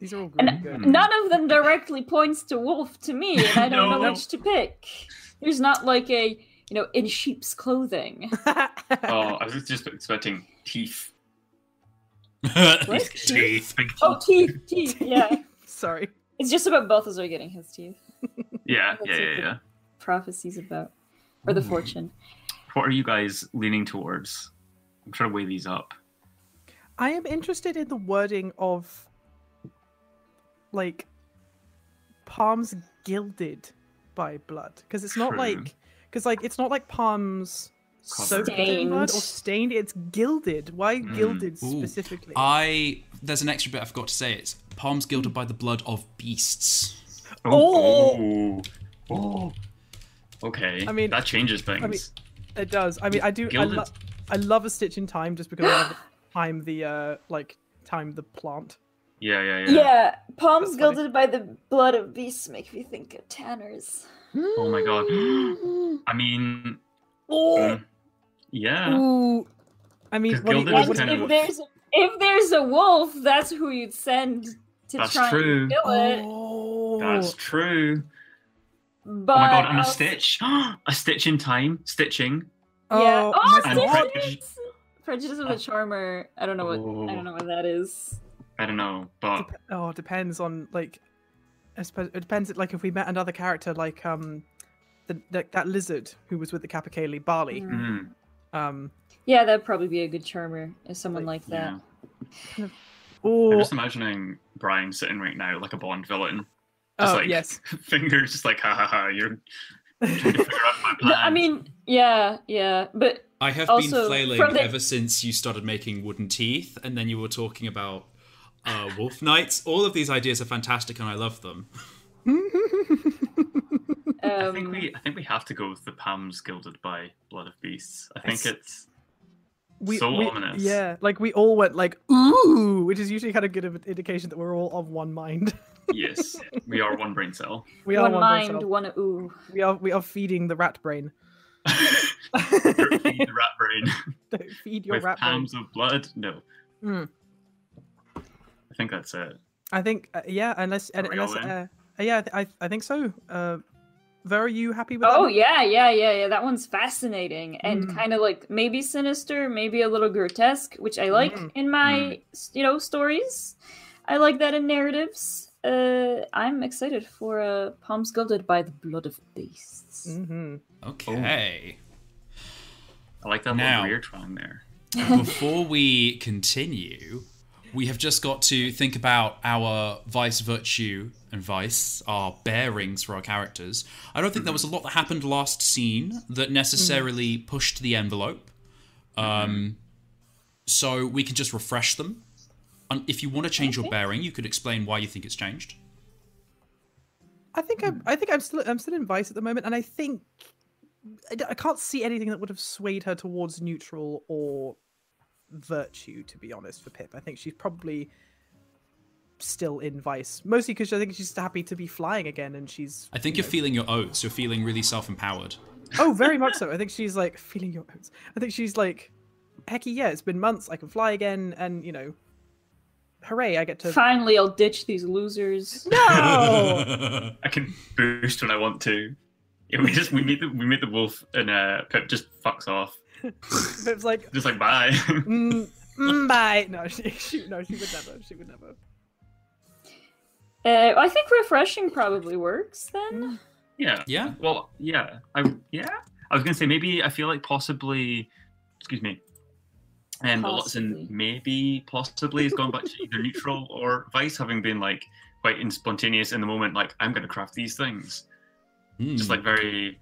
These are all And good. none of them directly points to wolf to me, and I don't know which to pick. There's not like a you know in sheep's clothing. Oh, I was just expecting teeth. Teeth. Big Oh, teeth, teeth. Yeah, Sorry. it's just about Balthazar getting his teeth. Yeah, yeah, yeah, yeah. Prophecies about, or the fortune. What are you guys leaning towards? I'm trying to weigh these up. I am interested in the wording of like palms gilded by blood because it's not True. like because like it's not like palms soaked in blood or Stained. stained. It's gilded. Why Mm. gilded Ooh. specifically? I there's an extra bit I forgot to say. It's palms gilded by the blood of beasts. Oh, oh, oh. Okay. I mean- that changes things. mean, It does. I mean, I do. I, lo- I love a stitch in time just because I love thyme the uh like thyme the plant. yeah, yeah, yeah, Yeah, palms That's funny. gilded by the blood of beasts make me think of tanners. Oh my god. I mean, Oh. um, yeah. Ooh. I mean, what you- gilded what is would- And kind if of- there's if there's a wolf, that's who you'd send to That's try true. and kill it. Oh. That's true. But oh my god, and a stitch. a stitch in time. Stitching. Yeah. Oh, Oh, my And God. Pre- Prejudice. Prejudice of the Charmer. I don't know what I don't know what that is. I don't know, but Dep- oh, it depends on like. I suppose it depends. Like if we met another character, like um, the, the that lizard who was with the Capercaillie, Barley. Mm. Um. Yeah, that'd probably be a good charmer if someone like yeah. that. I'm Oh. just imagining Brian sitting right now like a Bond villain. Just Oh like yes. fingers just like ha ha ha, you're trying to figure out my No, plan. I mean, yeah, yeah, but I have Also, been flailing the- ever since you started making wooden teeth, and then you were talking about uh, wolf knights. All of these ideas are fantastic, and I love them. I think um, we I think we have to go with the Palms gilded by blood of beasts. I think Yes. it's We, So we- ominous. Yeah, like we all went like ooh, which is usually kind of good of an indication that we're all of one mind. yes, we are one brain cell. we are one one mind, brain cell. one ooh. We are we are feeding the rat brain. Feed the rat brain Don't feed your with rat brain. palms of blood. No, Mm. I think that's it. I think uh, yeah, unless and, Are we all unless in? uh, yeah, I, th- I I think so. Uh, Ver, are you happy with Oh that? yeah, yeah, yeah, yeah. That one's fascinating and Mm. kind of like maybe sinister, maybe a little grotesque, which I like Mm. in my s- you know stories. I like that in narratives. Uh, I'm excited for uh, Palms Gilded by the Blood of Beasts. Mm-hmm. Okay. I like that Now- little rear twang there. Before we continue, we have just got to think about our vice, virtue, and vice, our bearings for our characters. I don't think there was a lot that happened last scene that necessarily pushed the envelope. Um, so we can just refresh them. And if you want to change your bearing, you could explain why you think it's changed. I think I'm I think I'm still I'm still in Vice at the moment, and I think I can't see anything that would have swayed her towards neutral or virtue. To be honest, for Pip, I think she's probably still in Vice, mostly because I think she's happy to be flying again, and she's I think you you're feeling your oats. You're feeling really self-empowered. Oh, very much so. I think she's like feeling your oats. I think she's like, hecky yeah, it's been months. I can fly again, and you know, hooray! I get to. Finally, I'll ditch these losers. No. I can boost when I want to. Yeah, we just we meet the we meet the wolf and uh, Pip just fucks off. Pip's like, Just like bye. mm, mm, bye. No, she, she, no, she would never. She would never. Uh, I think refreshing probably works then. yeah. yeah. Well, yeah. I yeah. I was gonna say maybe I feel like possibly. Excuse me. And Possibly. Watson maybe possibly has gone back to either neutral or vice, having been like quite in spontaneous in the moment. Like I'm gonna craft these things. Just Hmm. like very.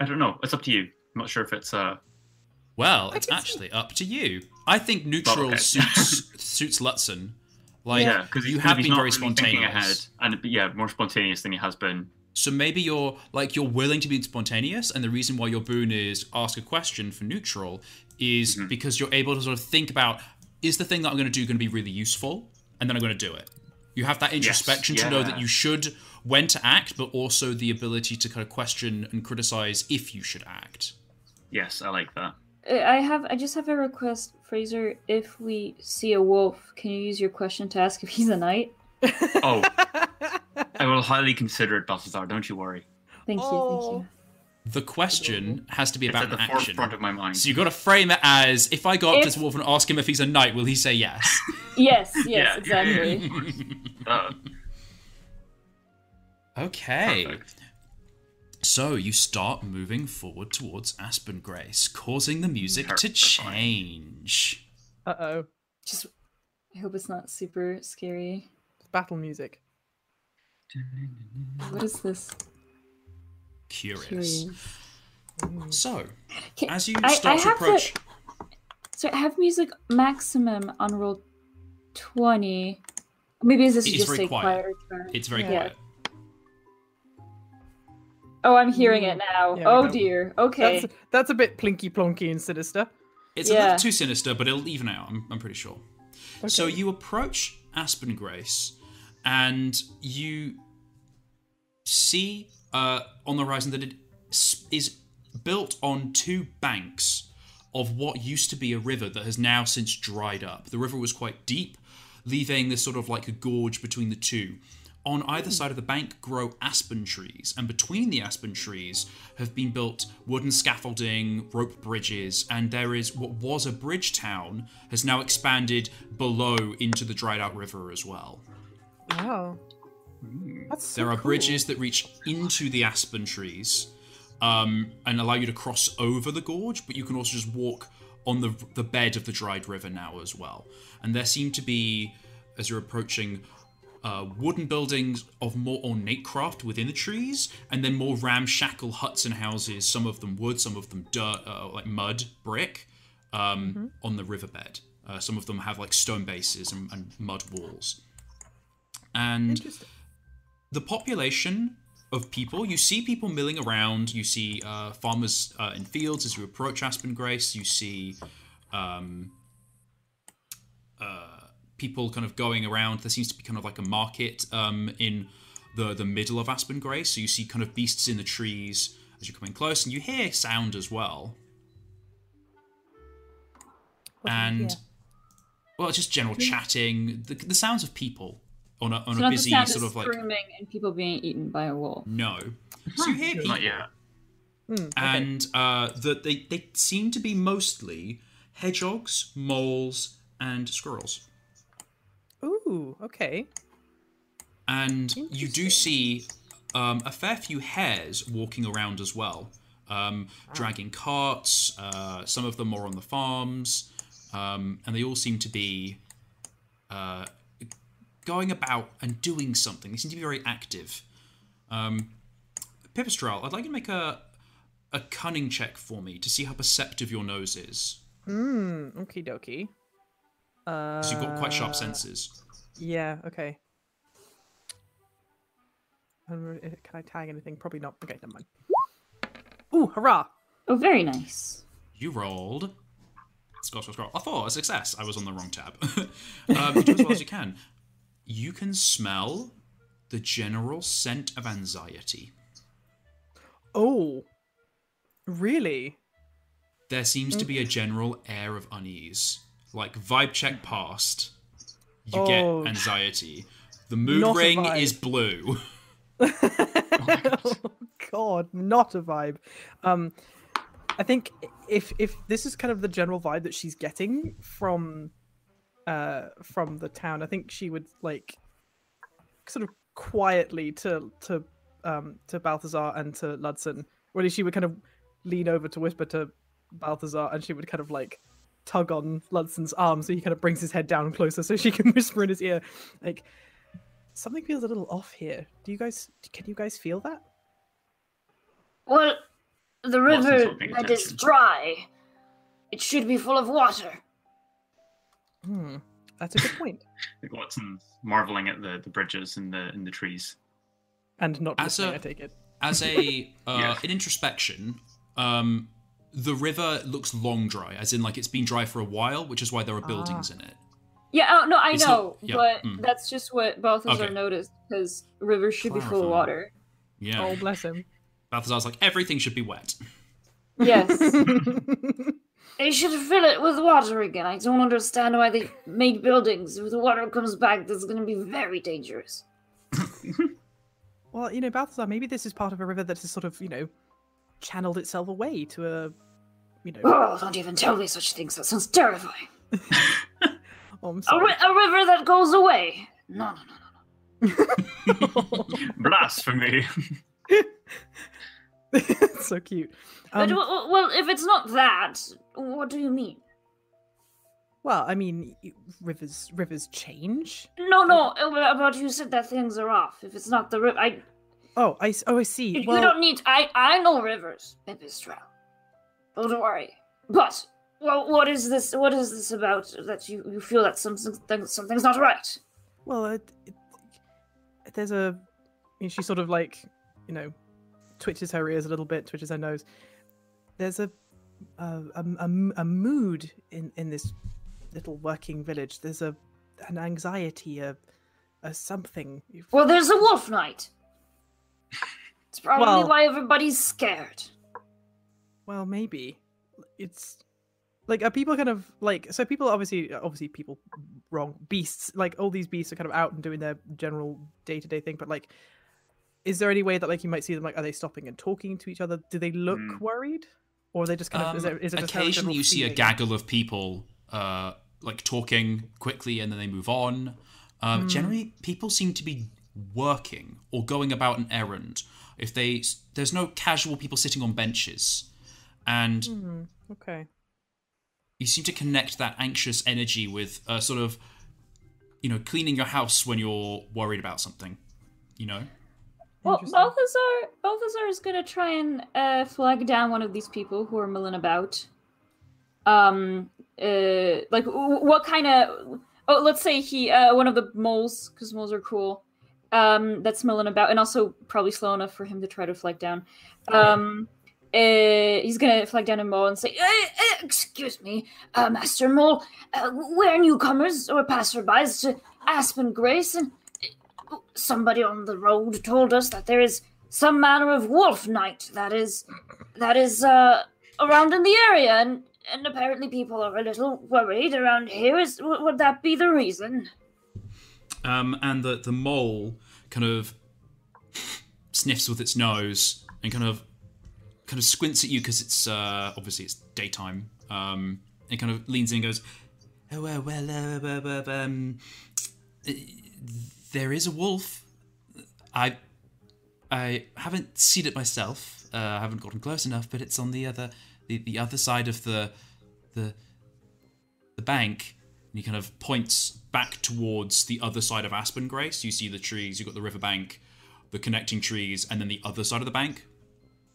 I don't know. It's up to you. I'm not sure if it's uh. Well, it's can see- actually up to you. I think neutral okay. suits suits Ludson. Like yeah, because you have been very Thinking spontaneous. ahead, and yeah, more spontaneous than he has been. So maybe you're like you're willing to be spontaneous, and the reason why your boon is ask a question for neutral is Mm-hmm. because you're able to sort of think about is the thing that I'm going to do going to be really useful, and then I'm going to do it. You have that introspection to know that you should when to act, but also the ability to kind of question and criticize if you should act. Yes, I like that. Uh, I have. I just have a request, Fraser. If we see a wolf, can you use your question to ask if he's a knight? Oh, I will highly consider it, Balthazar. Don't you worry. Thank you. Oh. Thank you. The question has to be It's about at the an action. forefront of my mind. So you've got to frame it as if I go up to If- this wolf and ask him if he's a knight, will he say yes? Yes. Yes. Yeah. Exactly. Uh, okay. perfect. So you start moving forward towards Aspen Grace, causing the music to change. Uh oh, Just. I hope it's not super scary. battle music. What is this? Curious. Curious. Mm-hmm. So, Can- as you start I to have the- approach, So I have music maximum on roll twenty. Maybe this is It is just very a quiet. quieter turn. it's very Yeah. quiet. Oh, I'm hearing it now. Yeah, oh dear. Okay. That's that's a bit plinky plonky and sinister. It's a Yeah. little too sinister, but it'll even out. I'm, I'm pretty sure. So you approach Aspen Grace, and you see uh, on the horizon that it is built on two banks of what used to be a river that has now since dried up. The river was quite deep, leaving this sort of like a gorge between the two. On either side of the bank grow aspen trees, and between the aspen trees have been built wooden scaffolding, rope bridges, and there is what was a bridge town has now expanded below into the dried out river as well. Wow. That's so There are cool. bridges that reach into the aspen trees um, and allow you to cross over the gorge, but you can also just walk on the the bed of the dried river now as well. And there seem to be, as you're approaching, uh, wooden buildings of more ornate craft within the trees, and then more ramshackle huts and houses. Some of them wood, some of them dirt, uh, like mud, brick, um, on the riverbed. Uh, some of them have like stone bases and, and mud walls. And Interesting. The population of people you see people milling around you see uh, farmers uh, in fields as you approach aspen grace you see um, uh, people kind of going around. There seems to be kind of like a market um, in the the middle of aspen grace. So you see kind of beasts in the trees as you're coming close and you hear sound as well. What and well it's just general chatting the, the sounds of people on a, on So a busy sort of of like screaming and people being eaten by a wolf. no so you hear people Not yet. Hmm, okay. and uh, that they, they seem to be mostly hedgehogs, moles, and squirrels. Ooh, okay. And you do see um, a fair few hares walking around as well, um, dragging carts. Uh, some of them more on the farms, um, and they all seem to be uh, going about and doing something. They seem to be very active. Um, Pipistrelle, I'd like you to make a a cunning check for me to see how perceptive your nose is. Hmm. Okie dokie. Uh, 'Cause you've got quite sharp senses. Yeah. Okay. Um, uh, Can I tag anything? Probably not. Okay, never mind. Ooh, hurrah! Oh, very nice. You rolled. Scroll, scroll, scroll. I thought a success. I was on the wrong tab. um, do as well as you can. You can smell the general scent of anxiety. Oh, really? There seems to be a general air of unease. Like vibe check passed, you Oh. get anxiety. The mood Not ring is blue. oh God, not a vibe. Um, I think if if this is kind of the general vibe that she's getting from uh from the town, I think she would like sort of quietly to to um to Balthazar and to Ludson, really she would kind of lean over to whisper to Balthazar, and she would kind of like tug on Ludson's arm so he kind of brings his head down closer so she can whisper in his ear, like something feels a little off here. Do you guys can you guys feel that? Well, the river that is dry, it should be full of water. Hmm, that's a good point. Like Watson's marveling at the, the bridges and the in the trees. And not As listening, a- I take it. As a uh, Yeah. in introspection, um, the river looks long dry, as in like it's been dry for a while, which is why there are buildings in it. Yeah, oh, no, I It's know, not- yeah, but mm. that's just what Balthazar Okay. noticed because rivers should be full of water. Yeah. Oh, bless him. Balthazar's like everything should be wet. Yes. They should fill it with water again. I don't understand why they make buildings. If the water comes back, that's going to be very dangerous. well, you know, Balthazar, maybe this is part of a river that has sort of, you know, channeled itself away to a, you know. Oh, don't even tell me such things. That sounds terrifying. Oh, I'm A, ri- a river that goes away. No, No, no, no, no. Blasphemy. so cute. But, Um, w- well, if it's not that, what do you mean? well, I mean, rivers rivers change. No, no, uh, about you said that things are off. If it's not the river, I Oh, I oh I see. you Well, don't need. I I know rivers, Pipistrelle. Don't worry. But well, what is this? What is this about that you, you feel that something something's not right? well, it, it, there's a. you know, she sort of like, you know, twitches her ears a little bit, twitches her nose. There's a a, a, a, mood in in this little working village. There's a an anxiety, a a something. You- Well, there's a wolf knight. It's probably Well- why everybody's scared. Well, maybe it's like are people kind of like so people obviously obviously people wrong beasts like all these beasts are kind of out and doing their general day-to-day thing but like is there any way that like you might see them like are they stopping and talking to each other do they look Hmm. worried or are they just kind of is, Um, it, is it just kind of occasionally, you see a gaggle of people uh, like talking quickly, and then they move on. Um, Generally, people seem to be working or going about an errand. If they, there's no casual people sitting on benches, and Hmm, okay you seem to connect that anxious energy with a sort of you know, cleaning your house when you're worried about something. You know. Well. Balthazar, Balthazar is gonna try and uh, flag down one of these people who are milling about. Um, uh, like what kind of? Oh, let's say he, uh, one of the moles, because moles are cool. Um, that's milling about, and also probably slow enough for him to try to flag down. Um, uh, he's gonna flag down a mole and say, Uh, uh, excuse me, uh, Master Mole. Uh, we're newcomers or passerbys to Aspen Grace, and somebody on the road told us that there is some manner of wolf knight that is that is uh, around in the area, and and apparently people are a little worried around here. Is would that be the reason? Um, and the the mole kind of sniffs with its nose and kind of kind of squints at you because it's uh, obviously it's daytime. Um, and kind of leans in and goes, "Oh well, well, uh, um, there is a wolf. I I haven't seen it myself. Uh, I haven't gotten close enough, but it's on the other the, the other side of the the the bank." And he kind of points back towards the other side of Aspen Grace. You see the trees, you've got the riverbank, the connecting trees, and then the other side of the bank.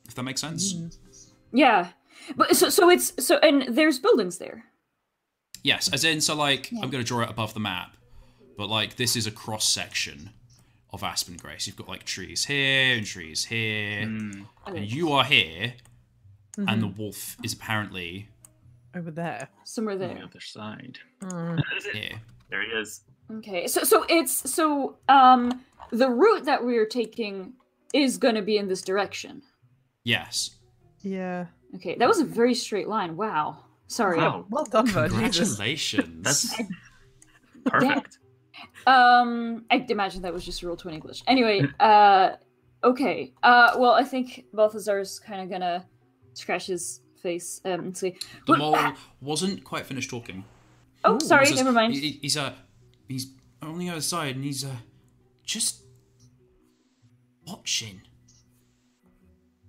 If that makes sense. yeah, but so so it's so and there's buildings there. Yes, as in, so like, I'm going to draw it above the map, but like, this is a cross section of Aspen Grace. You've got like trees here and trees here, Hmm. and you are here, and the wolf is apparently Over there. Somewhere On the there. other side. Mm. here. There he is. Okay, so so it's so um the route that we are taking is gonna be in this direction. Yes. Yeah. Okay, that was a very straight line. Wow. Sorry. Wow. Well done, Ver. Congratulations. That's perfect. Um, I imagine that was just roll twenty English. Anyway, uh, okay. Uh, well, I think Balthazar's kind of gonna scratch his face um, and say, the mole ah, wasn't quite finished talking. "Oh, sorry, never mind." he- he's uh, he's on the other side, and he's uh, just watching.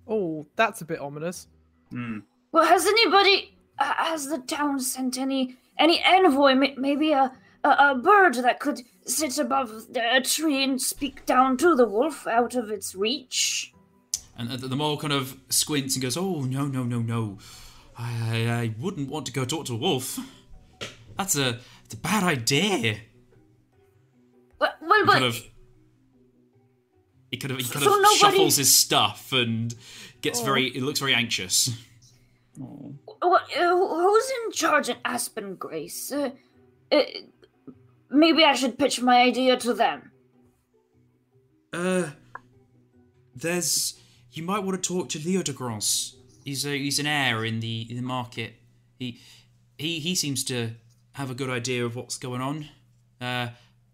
Oh, that's a bit ominous. Hmm. Well, has anybody uh, has the town sent any any envoy? May- Maybe a, a a bird that could sit above the- a tree and speak down to the wolf out of its reach. And the, the mole kind of squints and goes, "Oh no, no, no, no! I, I, I wouldn't want to go talk to a wolf. That's a, it's a bad idea." Well, well but kind of, he kind of, he kind So of nobody- shuffles his stuff and gets very. It looks very anxious. Oh. what, uh, who's in charge at Aspen Grace? Uh, uh, maybe I should pitch my idea to them. Uh, there's. You might want to talk to Leo de Gros. He's a, he's an heir in the in the market. He he he seems to have a good idea of what's going on. Uh,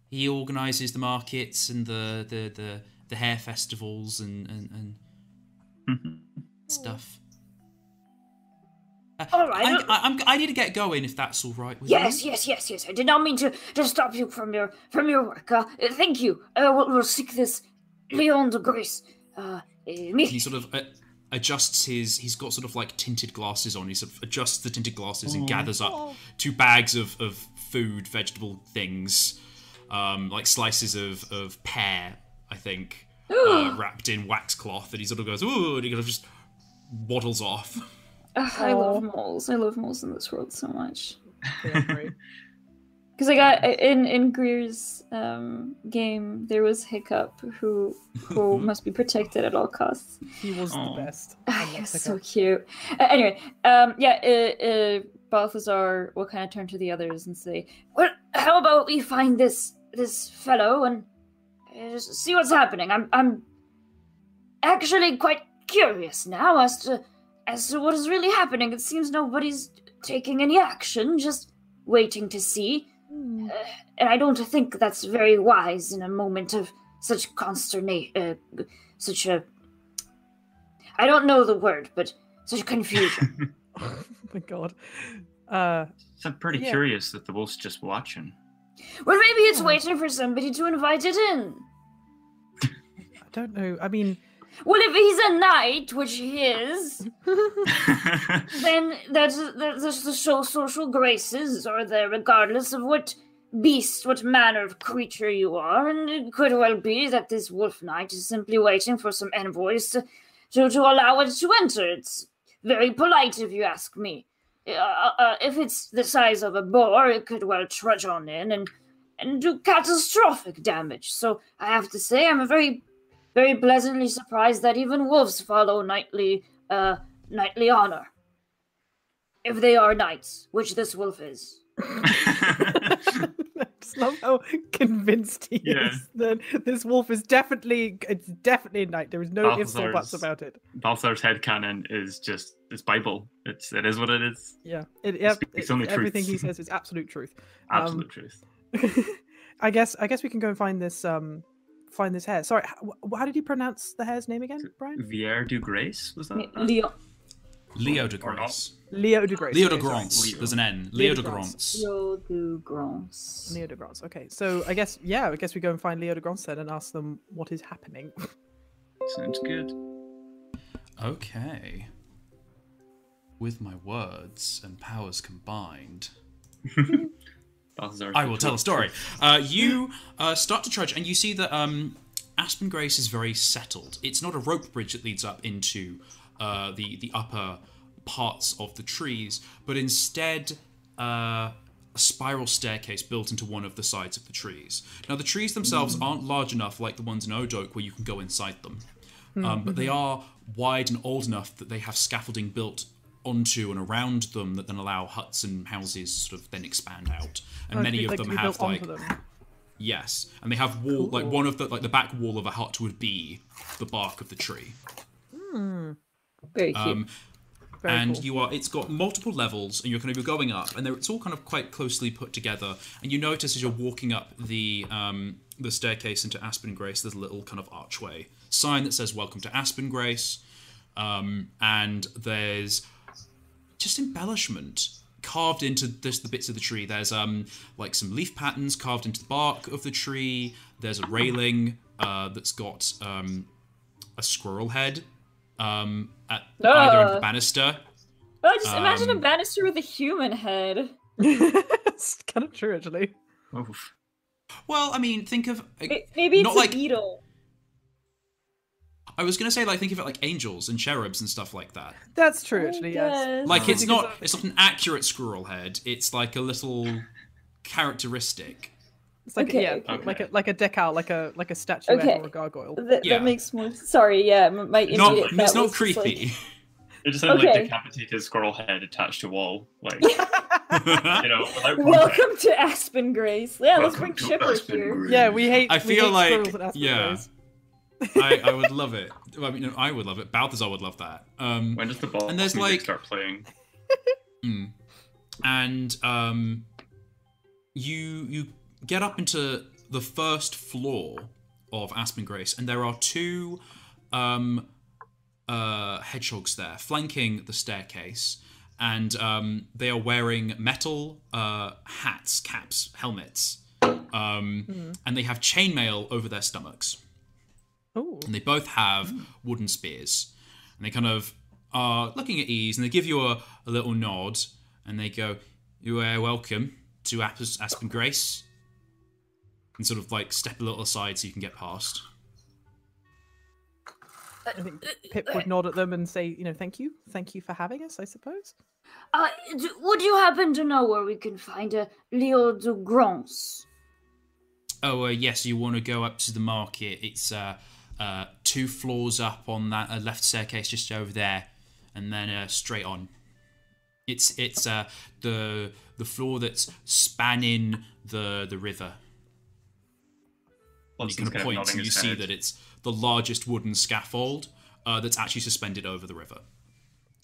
he organises the markets and the the the, the hair festivals and and, and stuff. All right. I, I, I'm, I need to get going if that's all right with Yes, you. yes, yes, yes. I did not mean to, to stop you from your from your work. Uh, thank you. Uh, we'll, we'll seek this Leon de Grace. Uh, me- he sort of uh, adjusts his he's got sort of like tinted glasses on he sort of adjusts the tinted glasses and gathers up two bags of, of food vegetable things um, like slices of, of pear i think uh, wrapped in wax cloth and he sort of goes ooh and he kind of just waddles off Ugh, I love moles. I love moles in this world so much. They are great. Because I got in in Greer's um, game, there was Hiccup, who who must be protected at all costs. He was Aw. the best. Ah, I love yes, Hiccup. so cute. Uh, anyway, um, yeah, uh, uh, Balthazar will kind of turn to the others and say, well, how about we find this this fellow and uh, just see what's happening? I'm I'm actually quite curious now as to as to what is really happening. It seems nobody's taking any action, just waiting to see. Hmm. Uh, and I don't think that's very wise in a moment of such consternation, uh, such a. I don't know the word, but such confusion. Oh my god. Uh, So I'm pretty Yeah. curious that the wolf's just watching. well, maybe it's Yeah. waiting for somebody to invite it in. I don't know. I mean, Well, if he's a knight, which he is, then that's, that's the so- social graces are there, regardless of what beast, what manner of creature you are, and it could well be that this wolf knight is simply waiting for some envoys to, to, to allow it to enter. It's very polite, if you ask me. Uh, uh, if it's the size of a boar, it could well trudge on in and and do catastrophic damage. So I have to say, I'm a very, very pleasantly surprised that even wolves follow knightly, uh, knightly honor. If they are knights, which this wolf is. I just love how convinced he Yeah. is that this wolf is definitely it's definitely a knight. There is no ifs or buts about it. Balthazar's headcanon is just it's Bible. It's it is what it is. Yeah, it, yep, speaks it- only everything he says is absolute truth. Um, Absolute truth. I guess I guess we can go and find this um find this hare. Sorry, how, how did you pronounce the hare's name again, Brian? Vier du Grace was that? that? Leo, Leo de Or not. Grace. Leo de Grace. Leo de okay. Grance. Leo. There's an N. Leo Leo de de Grance. Grance. Leo du Grance. Leo de Grance. Okay, so I guess yeah, I guess we go and find Leo de Grance then and ask them what is happening. Sounds good. Okay. With my words and powers combined, Balthazar. I will tell a story. Uh, you uh, start to trudge, and you see that um, Aspen Grace is very settled. It's not a rope bridge that leads up into uh, the the upper parts of the trees, but instead uh, a spiral staircase built into one of the sides of the trees. Now, the trees themselves aren't large enough like the ones in Odoak where you can go inside them, um, but they are wide and old enough that they have scaffolding built onto and around them that then allow huts and houses sort of then expand out. And Oh, many of like, them have like them. Yes, and they have wall like one of the like the back wall of a hut would be the bark of the tree. Very cute. Um, Very and cool. you are it's got multiple levels and you're kind of you're going up and it's all kind of quite closely put together and you notice as you're walking up the um, the staircase into Aspen Grace there's a little kind of archway sign that says welcome to Aspen Grace um, and there's just embellishment carved into this the bits of the tree there's um like some leaf patterns carved into the bark of the tree there's a railing uh, that's got um, a squirrel head um, at either end of the Ah. banister oh, just imagine a um, banister with a human head. it's kind of true actually. Oof. Well, I mean, think of. May- Maybe it's not a like- beetle. I was gonna say like think of it like angels and cherubs and stuff like that. That's true actually. Yes. Yes. Like it's not it's not an accurate squirrel head. It's like a little characteristic. It's like Okay. yeah, Okay. like a like a decal, like a like a statue Okay. or a gargoyle. That, Yeah. that makes more. Sorry, yeah, m- my Not immediate it's not was just like- creepy. It just sounded like decapitated squirrel head attached to wall. Like you know. Welcome to Aspen Grace. Yeah, let's bring to Chipper here. Grace. Yeah, we hate. I we feel hate like- squirrels and Aspen yeah. Grace. I, I would love it. I mean, no, I would love it. Balthazar would love that. Um, When does the ball And there's, like- start playing? Mm. And um, you you get up into the first floor of Aspen Grace, and there are two um, uh, hedgehogs there flanking the staircase, and um, they are wearing metal uh, hats, caps, helmets, um, and they have chainmail over their stomachs Oh, and they both have wooden spears. And they kind of are looking at ease, and they give you a, a little nod, and they go, "You are welcome to Aspen, Aspen Grace," and sort of like step a little aside so you can get past. I think Pip would nod at them and say, you know, thank you, thank you for having us. I suppose. Uh, d- would you happen to know where we can find a Leo de Grance? Oh, uh, yes, you want to go up to the market. It's uh, uh, two floors up on that uh, left staircase just over there, and then uh, straight on. It's it's uh, the the floor that's spanning the the river. And you Watson's kind of point and you his see head. that it's the largest wooden scaffold uh, that's actually suspended over the river.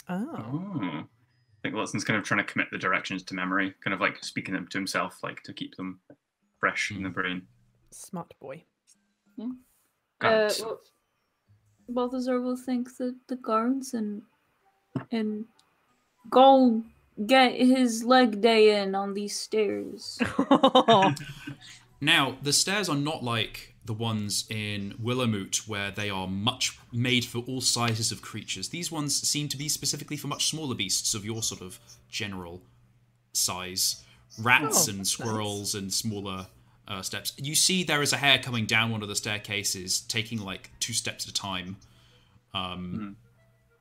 Oh, Oh. I think Watson's kind of trying to commit the directions to memory, kind of like speaking them to himself, like to keep them fresh in the brain. smart boy. Uh, Got well, Balthazar will thank the, the guards and and go get his leg day in on these stairs. Now, the stairs are not like the ones in Willowmoot, where they are much made for all sizes of creatures. These ones seem to be specifically for much smaller beasts of your sort of general size rats Oh, and that's squirrels and smaller uh, steps. You see there is a hare coming down one of the staircases, taking like two steps at a time. Um,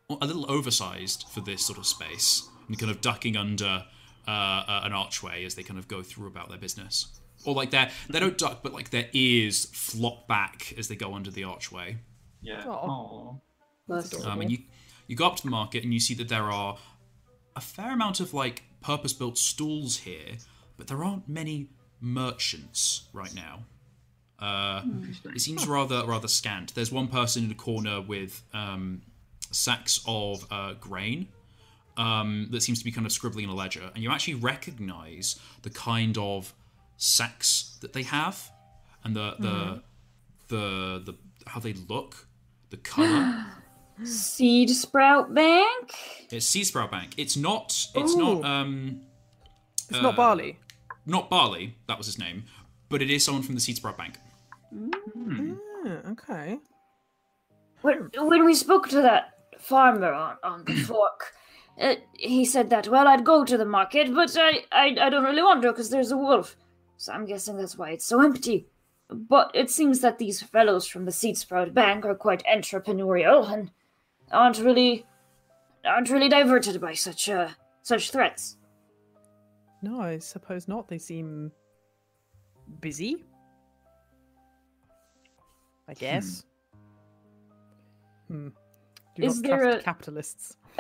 a little oversized for this sort of space, and kind of ducking under uh, uh, an archway as they kind of go through about their business. Or like they they don't duck, but like their ears flop back as they go under the archway. Yeah. Aw. Aw. Adorable. Um, and you you go up to the market and you see that there are a fair amount of like purpose built stalls here, but there aren't many merchants right now. Uh, it seems rather rather scant. There's one person in a corner with um, sacks of uh, grain um, that seems to be kind of scribbling in a ledger, and you actually recognise the kind of sacks that they have, and the the the, the how they look, the colour. Seed Sprout Bank? It's seed Sprout Bank. It's not. It's not. Um, It's uh, not barley. Not Barley. That was his name, but it is someone from the Seed Sprout Bank. Yeah, okay. When, when we spoke to that farmer on, on the fork, uh, he said that, well, I'd go to the market, but I, I, I don't really want to because there's a wolf. So I'm guessing that's why it's so empty. But it seems that these fellows from the Seed Sprout Bank are quite entrepreneurial and aren't really aren't really diverted by such uh such threats. No, I suppose not. They seem busy. I guess. Hmm. Do Is not there trust a- capitalists.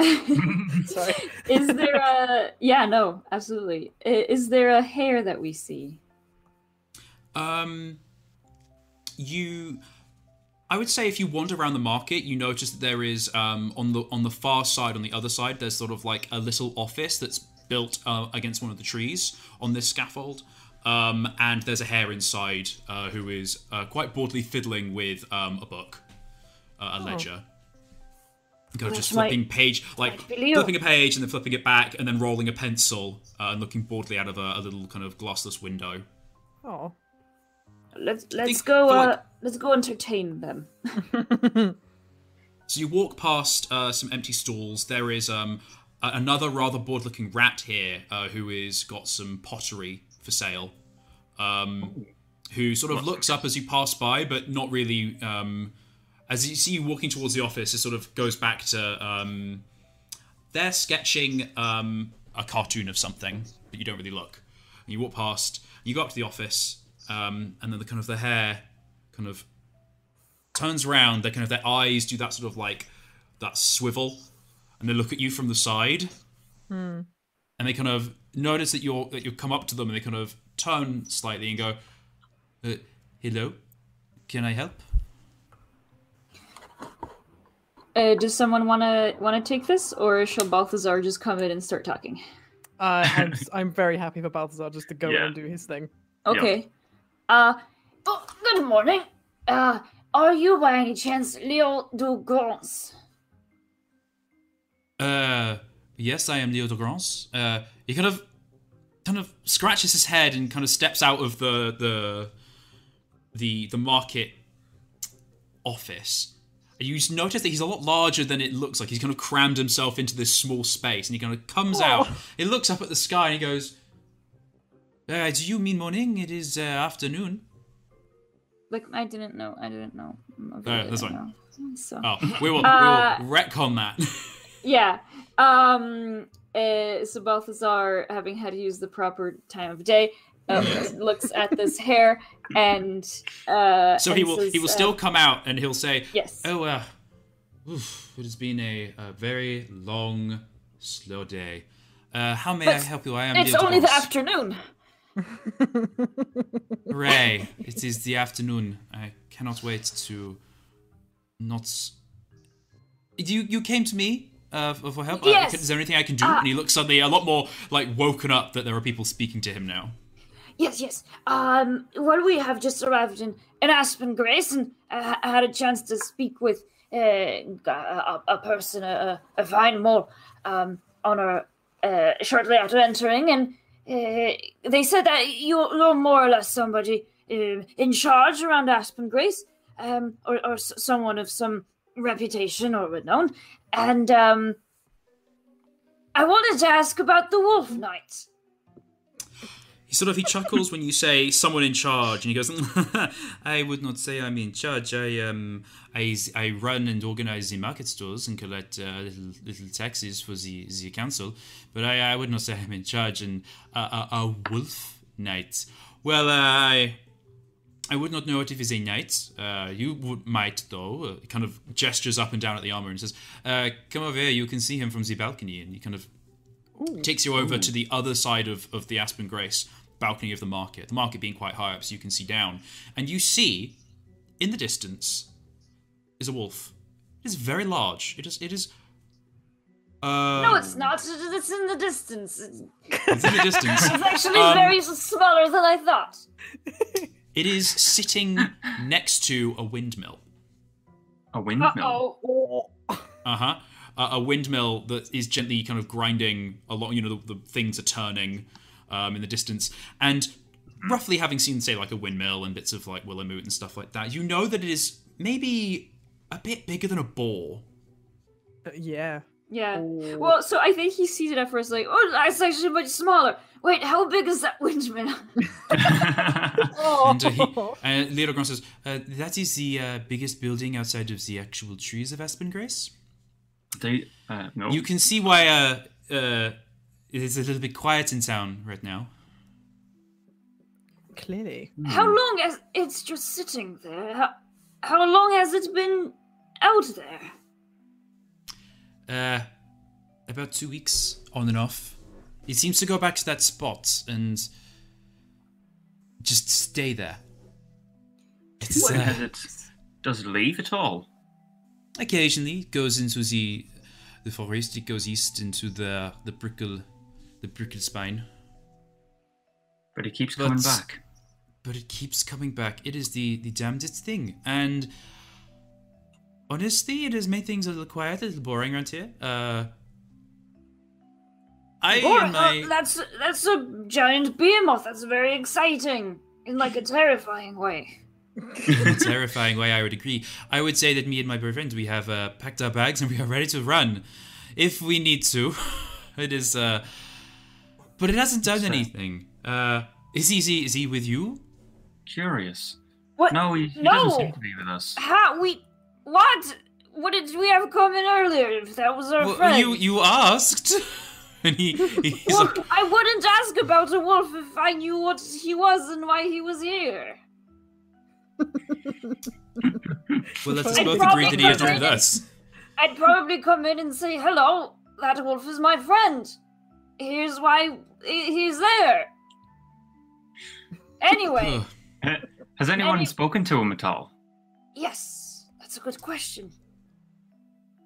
Sorry. is there a. Yeah, no, absolutely. Is there a hare that we see? Um, you, I would say, if you wander around the market, you notice that there is um on the on the far side, on the other side, there's sort of like a little office that's built uh, against one of the trees on this scaffold. Um, and there's a hare inside uh, who is uh, quite boredly fiddling with um, a book, uh, a ledger. Kind of just That's my- flipping page, like might be Leo. flipping a page and then flipping it back, and then rolling a pencil uh, and looking boredly out of a, a little kind of glassless window. Oh. Let's let's think go uh like- Let's go entertain them. So you walk past uh, some empty stalls. There is um, a- another rather bored-looking rat here uh, who is got some pottery for sale. Um, who sort of looks up as you pass by, but not really. Um, as you see you walking towards the office, it sort of goes back to um, they're sketching um, a cartoon of something, but you don't really look. And you walk past, you go up to the office, um, and then the kind of the hare kind of turns around. They kind of their eyes do that sort of like that swivel, and they look at you from the side, and they kind of notice that you're that you come up to them, and they kind of turn slightly and go, uh, "Hello, can I help?" Uh, does someone want to want to take this, or shall Balthazar just come in and start talking? Uh, I'm, s- I'm very happy for Balthazar just to go Yeah. and do his thing. Okay. uh oh, good morning. Uh are you by any chance Leo Dugrance? Uh, yes, I am Leo de Grance. Uh, he kind of, kind of scratches his head and kind of steps out of the the the the market office. And you just notice that he's a lot larger than it looks like. He's kind of crammed himself into this small space, and he kind of comes out. He looks up at the sky and he goes, uh, "Do you mean morning? It is uh, afternoon." Like I didn't know. I didn't know. I Uh, that's fine. know. So Oh, we will Uh, we will retcon that. yeah. Um. Uh, so Balthazar, having had to use the proper time of day, uh, looks at this hare and uh. so he will says, he will uh, still come out and he'll say, Yes. Oh, uh, oof, it has been a, a very long, slow day. Uh, how may I help you? I am It's only the afternoon. Hooray! it is the afternoon. I cannot wait to not. You you came to me uh, for help. Uh, Yes. is there anything I can do? Uh, and he looks suddenly a lot more like woken up that there are people speaking to him now. Yes, yes. Um, well, we have just arrived in, in Aspen Grace, and I I had a chance to speak with uh, a, a person, a, a fine mole, um, on our uh, shortly after entering, and uh, they said that you're, you're more or less somebody uh, in charge around Aspen Grace, um, or, or s- someone of some reputation or renown, and um, I wanted to ask about the Wolf Knight. he sort of he chuckles when you say someone in charge, and he goes, "I would not say I'm in charge. I um I, I run and organize the market stores and collect uh, little little taxes for the the council, but I, I would not say I'm in charge. And uh, a, a wolf knight. Well, uh, I I would not know it if he's a knight. Uh, you would, might, though. Uh, kind of gestures up and down at the armor and says, uh, "Come over here. You can see him from the balcony." And he kind of takes you over to the other side of, of the Aspen Grace balcony of the market. The market being quite high up, so you can see down, and you see in the distance is a wolf. It is very large. It is. It is. Uh, No, it's not. It's in the distance. It's It's in the distance. It's actually Um, very smaller than I thought. It is sitting next to a windmill. A windmill. Uh huh. Uh, a windmill that is gently kind of grinding a lot. You know, the, the things are turning um, in the distance, and roughly having seen, say, like a windmill and bits of like Willowmoot and stuff like that, you know that it is maybe a bit bigger than a boar. Uh, yeah. Yeah. Oh. Well, so I think he sees it at first like, oh, that's actually much smaller. Wait, how big is that windmill? Oh. And uh, he, uh, Leodogon says, uh, "That is the uh, biggest building outside of the actual trees of Aspen Grace. they, uh, no. You can see why uh, uh, it is a little bit quiet in town right now." Clearly. how long has it's just sitting there? How, how long has it been out there? Uh, about two weeks on and off. It seems to go back to that spot and just stay there. It's When uh, does it does it leave at all? occasionally it goes into the the forest. It goes east into the the prickle the prickle spine, But it keeps But- coming back. but it keeps coming back. It is the the damnedest thing, and honestly, it has made things a little quiet, a little boring around here. Uh, I Or, my uh, that's that's a giant behemoth. That's very exciting in like a terrifying way. in a terrifying way, I would agree. I would say that me and my boyfriend, we have uh, packed our bags and we are ready to run if we need to. it is, uh, but it hasn't done So- anything. Uh, is he, is he is he with you? Curious. What? No, he, he No. doesn't seem to be with us. How we? What? What did we have come in earlier? If that was our Well, friend. you you asked, and he he's Well, like, I wouldn't ask about a wolf if I knew what he was and why he was here. well, let's I'd both probably agree that he is with us. I'd probably come in and say, "Hello, that wolf is my friend. Here's why he's there." Anyway, Has anyone Any- spoken to him at all? yes, that's a good question.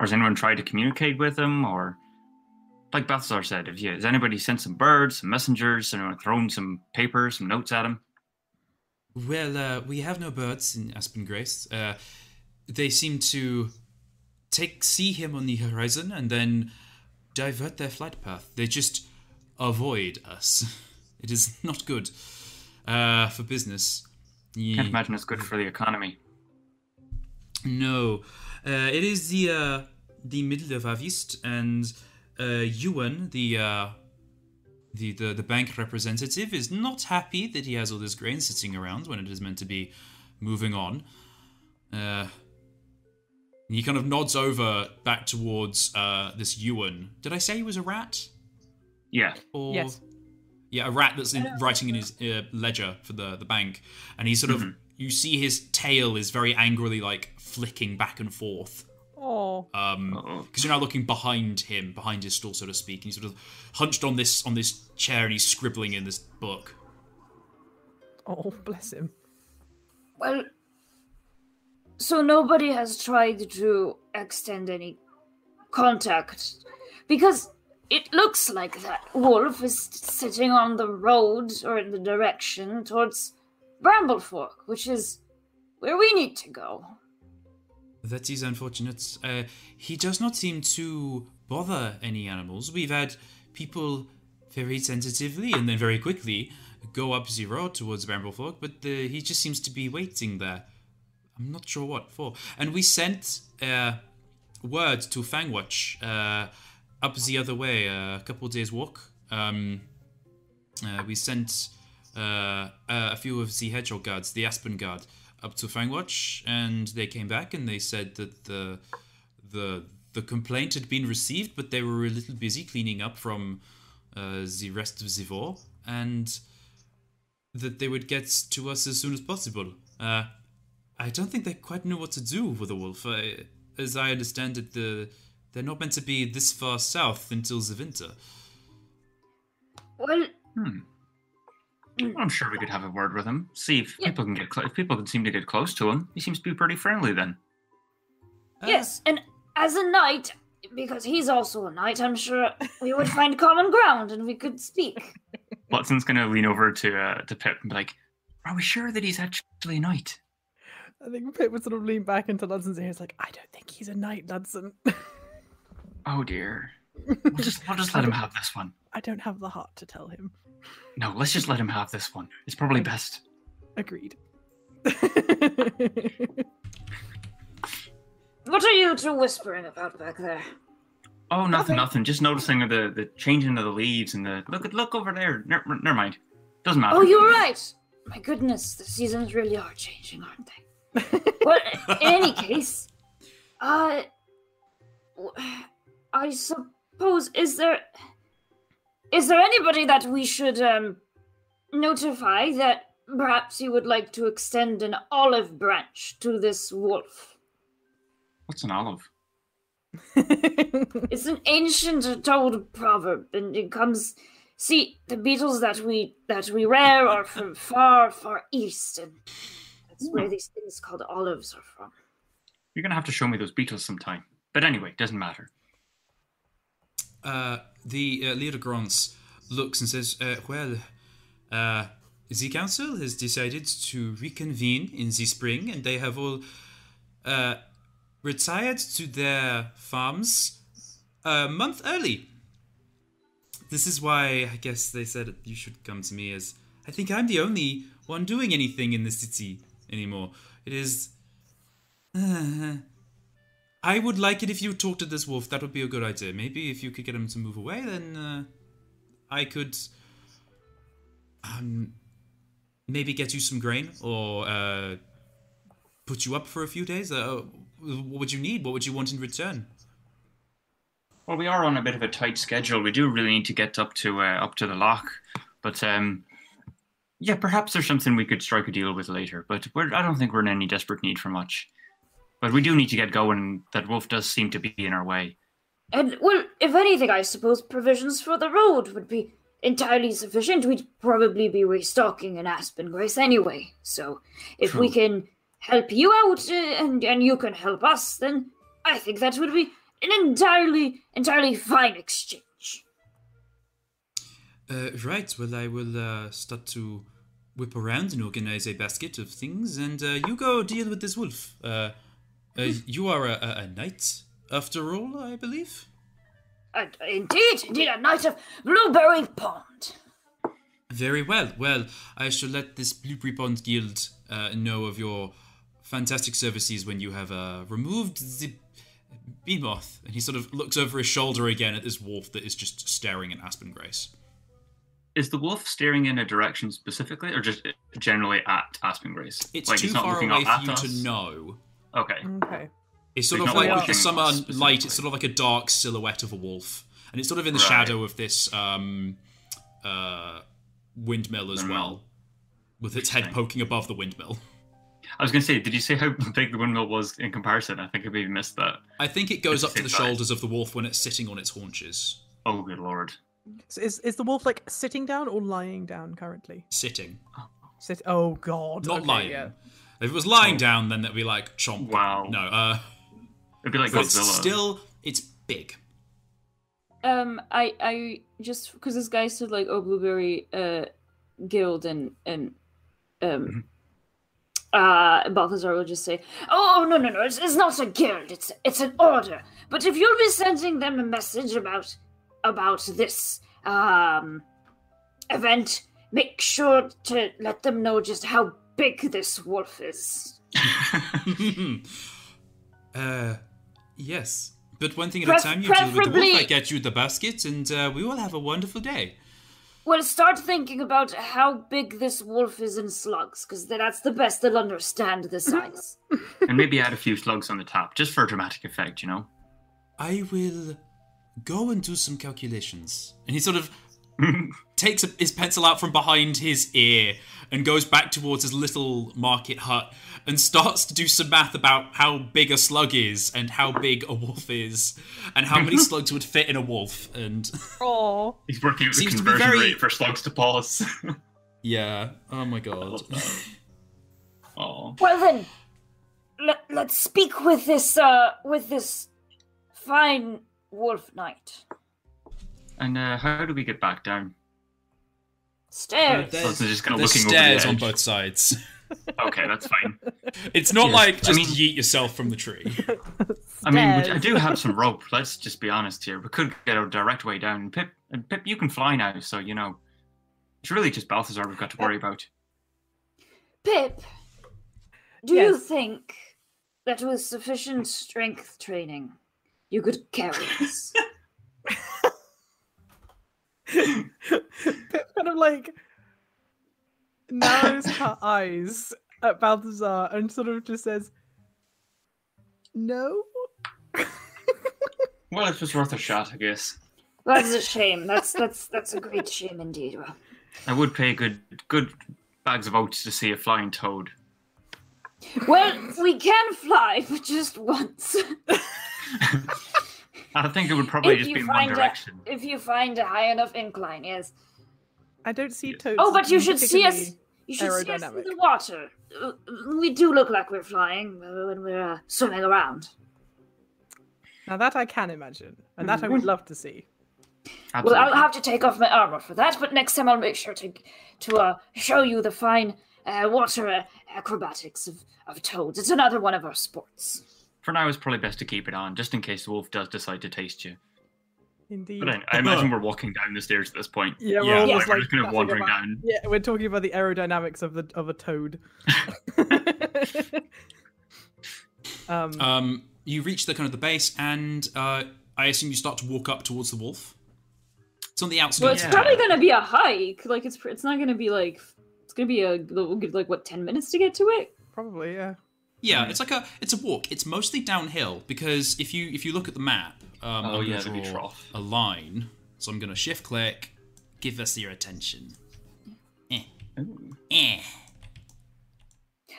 Or has anyone tried to communicate with him? Or, like Balthazar said, if you, has anybody sent some birds, some messengers, anyone thrown some paper, some notes at him? Well, uh, we have no birds in Aspen Grace. Uh, they seem to take see him on the horizon and then divert their flight path. They just avoid us. It is not good uh, for business. Ye- Can't imagine it's good for the economy. No, uh, it is the uh, the middle of August, and uh, Ewan, the, uh, the the the bank representative, is not happy that he has all this grain sitting around when it is meant to be moving on. Uh, he kind of nods over back towards uh, this Yuan. Did I say he was a rat? Yeah. Or Yes. yeah, a rat that's in, writing in his uh, ledger for the the bank, and he sort of you see his tail is very angrily like flicking back and forth. Oh. Um, because you're now looking behind him, behind his stall, so to speak, and he's sort of hunched on this on this chair and he's scribbling in this book. Oh, bless him. Well, so nobody has tried to extend any contact because it looks like that wolf is sitting on the road or in the direction towards Bramblefork, which is where we need to go. That is unfortunate. Uh, he does not seem to bother any animals. We've had people very tentatively and then very quickly go up zero towards Bramblefork, but uh, he just seems to be waiting there. I'm not sure what for. And we sent uh, word to Fangwatch uh, up the other way, uh, a couple days walk. Um, uh, we sent uh, a few of the hedgehog guards, the Aspen guard, up to Fangwatch, and they came back and they said that the the the complaint had been received, but they were a little busy cleaning up from uh, the rest of the war, and that they would get to us as soon as possible. Uh, I don't think they quite know what to do with the wolf. I, as I understand it, the they're not meant to be this far south until the winter. Well, Hmm. I'm sure we could have a word with him. See if Yeah. people can get clo- if people can seem to get close to him. He seems to be pretty friendly. Then Uh, yes, and as a knight, because he's also a knight, I'm sure we would find common ground and we could speak. Watson's gonna lean over to uh, to Pip and be like, "Are we sure that he's actually a knight?" I think Pip would sort of lean back into Ludson's ear. It's like, I don't think he's a knight, Ludson. Oh dear. We'll just we'll just let him have this one. I don't have the heart to tell him. No, let's just let him have this one. It's probably best. Agreed. What are you two whispering about back there? Oh, nothing, Nothing. nothing. Just noticing the the changing of the leaves and the look look over there. Never, never mind. Doesn't matter. Oh, you're right. My goodness, the seasons really are changing, aren't they? well, in any case, uh, w- I suppose is there is there anybody that we should um notify that perhaps you would like to extend an olive branch to this wolf? What's an olive? It's an ancient told proverb, and it comes. See, the beetles that we that we rear are from far, far east, and that's where these things called olives are from. You're gonna have to show me those beetles sometime. But anyway, doesn't matter. Uh, the uh, Leo de Grance looks and says, uh, "Well, uh, the council has decided to reconvene in the spring, and they have all uh, retired to their farms a month early. This is why I guess they said you should come to me, as I think I'm the only one doing anything in the city anymore. It is." I would like it if you talked to this wolf. That would be a good idea. Maybe if you could get him to move away, then uh, I could um, maybe get you some grain or uh, put you up for a few days. Uh, what would you need? What would you want in return? Well, we are on a bit of a tight schedule. We do really need to get up to uh, up to the lock, but um, yeah, perhaps there's something we could strike a deal with later. But I don't think we're in any desperate need for much. But we do need to get going. That wolf does seem to be in our way. And well, if anything, I suppose provisions for the road would be entirely sufficient. We'd probably be restocking in Aspen Grace anyway. So if we can help you out uh, and and you can help us, then I think that would be an entirely entirely fine exchange. Uh, right. Well, I will uh, start to whip around and organize a basket of things, and uh, you go deal with this wolf. Uh, uh, you are a, a, a knight, after all, I believe. And indeed, indeed, a knight of Blueberry Pond. Very well. Well, I shall let this Blueberry Pond Guild uh, know of your fantastic services when you have uh, removed the behemoth. And he sort of looks over his shoulder again at this wolf that is just staring at Aspen Grace. Is the wolf staring in a direction specifically, or just generally at Aspen Grace? It's Like, too he's not far looking away for you at to know. Okay. Okay. It's sort He's of like like, with the summer light. It's sort of like a dark silhouette of a wolf, and it's sort of in the Right. shadow of this um, uh, windmill as Windmill. well, with its head poking above the windmill. I was gonna say, did you say how big the windmill was in comparison? I think I maybe missed that. I think it goes It's up to the same size. shoulders of the wolf when it's sitting on its haunches. Oh, good lord. So is is the wolf like sitting down or lying down currently? Sitting, Sit. Oh God. not okay, lying. Yeah. If it was lying down, then that'd be like chomp. Wow. No, uh, It'd be like but it's Godzilla. still it's big. Um, I I just because this guy said like oh blueberry uh guild and and um Uh, Balthazar will just say, "Oh no, no, no! It's, it's not a guild. It's it's an order. But if you'll be sending them a message about about this um event, make sure to let them know just how big this wolf is." uh, yes. But one thing at Pref- a time, you deal with the wolf. I get you the basket, and uh, we will have a wonderful day. well, start thinking about how big this wolf is in slugs, because that's the best they'll understand the size. and maybe add a few slugs on the top, just for dramatic effect, you know? I will go and do some calculations. And he sort of takes a, his pencil out from behind his ear and goes back towards his little market hut and starts to do some math about how big a slug is and how big a wolf is and how many slugs would fit in a wolf and Oh, He's working out the Seems to be conversion very- rate for slugs to paws. yeah oh my god oh. well then, let, let's speak with this, uh, with this fine wolf knight. And uh, how do we get back down? Stairs. There's- oh, so just kind of there's looking over the stairs on both sides Okay, that's fine. it's not like just mean- yeet yourself from the tree I mean, I do have some rope. Let's just be honest here. We could get a direct way down. Pip, and Pip, you can fly now, so you know. It's really just Balthazar we've got to worry about. Pip, do you think that with sufficient strength training, you could carry us? Pip kind of like narrows her eyes at Balthazar and sort of just says, "No." Well, it was worth a shot, I guess. That's a shame. That's that's that's a great shame indeed. Well, I would pay good, good bags of oats to see a flying toad. well, we can fly, but just once. I think it would probably if just be in one find a, direction. if you find a high enough incline, yes. I don't see Yes. toads. Oh, but you should see us. You should see us in the water. Uh, We do look like we're flying when we're uh, swimming around. Now that I can imagine, and that I would love to see. Well, I'll have to take off my armor for that, but next time I'll make sure to to uh, show you the fine uh, water uh, acrobatics of, of toads. It's another one of our sports. For now, it's probably best to keep it on, just in case the wolf does decide to taste you. Indeed. But I, I imagine we're walking down the stairs at this point. yeah, we're Yeah. almost we're just kind of wandering about- down. Yeah, we're talking about the aerodynamics of the of a toad. um, um you reach the kind of the base and uh i assume you start to walk up towards the wolf it's on the outside. Well, it's Yeah. probably gonna be a hike. Like it's it's not gonna be like it's gonna be a we'll get like what ten minutes to get to it. probably, yeah. Yeah, it's like a it's a walk. It's mostly downhill because if you if you look at the map, um, Oh, I'm yeah, gonna draw trough. a line. So I'm gonna shift click, give us your attention. Eh, eh.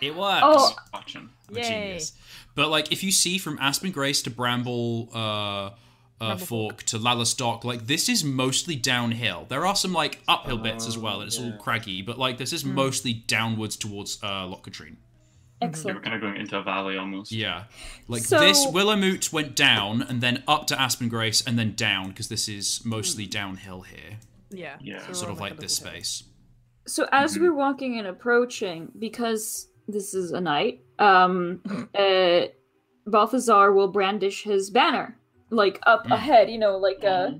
It works. Oh, watching. I'm a Yay. genius. But like, if you see from Aspen Grace to Bramble uh, uh, Fork to Lalastock, like this is mostly downhill. There are some like uphill bits as well, and it's all craggy. But like, this is mostly downwards towards uh, Loch Katrine. They excellent. were kind of going into a valley almost. Yeah, like So- this Willowmoot went down and then up to Aspen Grace and then down because this is mostly downhill here, Yeah. Yeah. so sort of like this hill. space. So as we're walking and approaching, because this is a knight, um, uh, Balthazar will brandish his banner like up ahead. You know, like uh,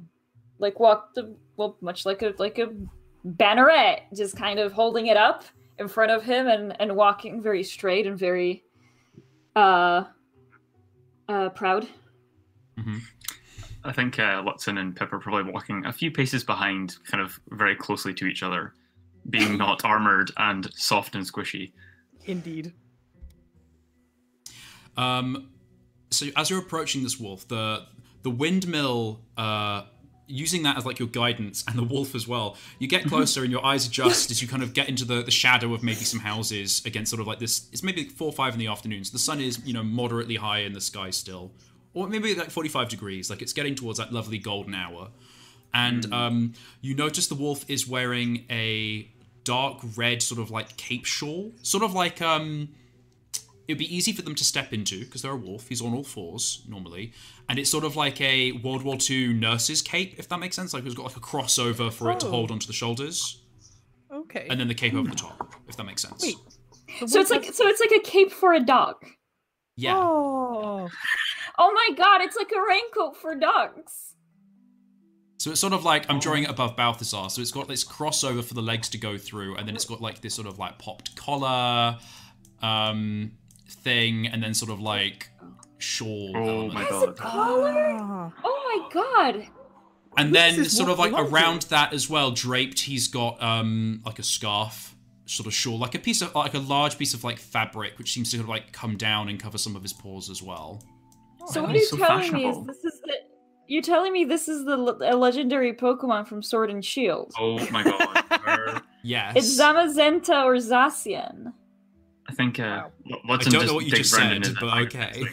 like walk the well, much like a like a banneret, just kind of holding it up in front of him and and walking very straight and very uh uh proud. mm-hmm. I think uh, Watson and Pip are probably walking a few paces behind, kind of very closely to each other, being not armored and soft and squishy. Indeed. Um, so as you're approaching this wolf, the the windmill, uh, using that as like your guidance, and the wolf as well, you get closer and your eyes adjust as you kind of get into the, the shadow of maybe some houses against sort of like this. It's maybe four or five in the afternoon, so the sun is you know moderately high in the sky still, or maybe like 45 degrees. Like it's getting towards that lovely golden hour, and um, you notice the wolf is wearing a dark red sort of like cape shawl, sort of like um it'd be easy for them to step into because they're a wolf. He's on all fours normally, and it's sort of like a World War II nurse's cape, if that makes sense. Like it's got like a crossover for it to Oh. hold onto the shoulders, Okay. and then the cape over the top, if that makes sense. Wait. The So it's like has- so it's like a cape for a dog. Yeah, Oh. Oh my god, it's like a raincoat for dogs. so it's sort of like I'm drawing it above Balthazar. So it's got this crossover for the legs to go through, and then it's got like this sort of like popped collar um thing, and then sort of like shawl. Oh element. my Has a god. collar? Ah. Oh my god. And Who is then, sort of like belong to? around that as well, draped, he's got um like a scarf, sort of shawl, like a piece of like a large piece of like fabric, which seems to sort of like come down and cover some of his paws as well. So what are you're so telling me is this is the you're telling me this is the a legendary Pokemon from Sword and Shield. Oh my god. Yes. It's Zamazenta or Zacian. I think uh, Wow. Wa- I don't just know what you just Brendan said, but back okay.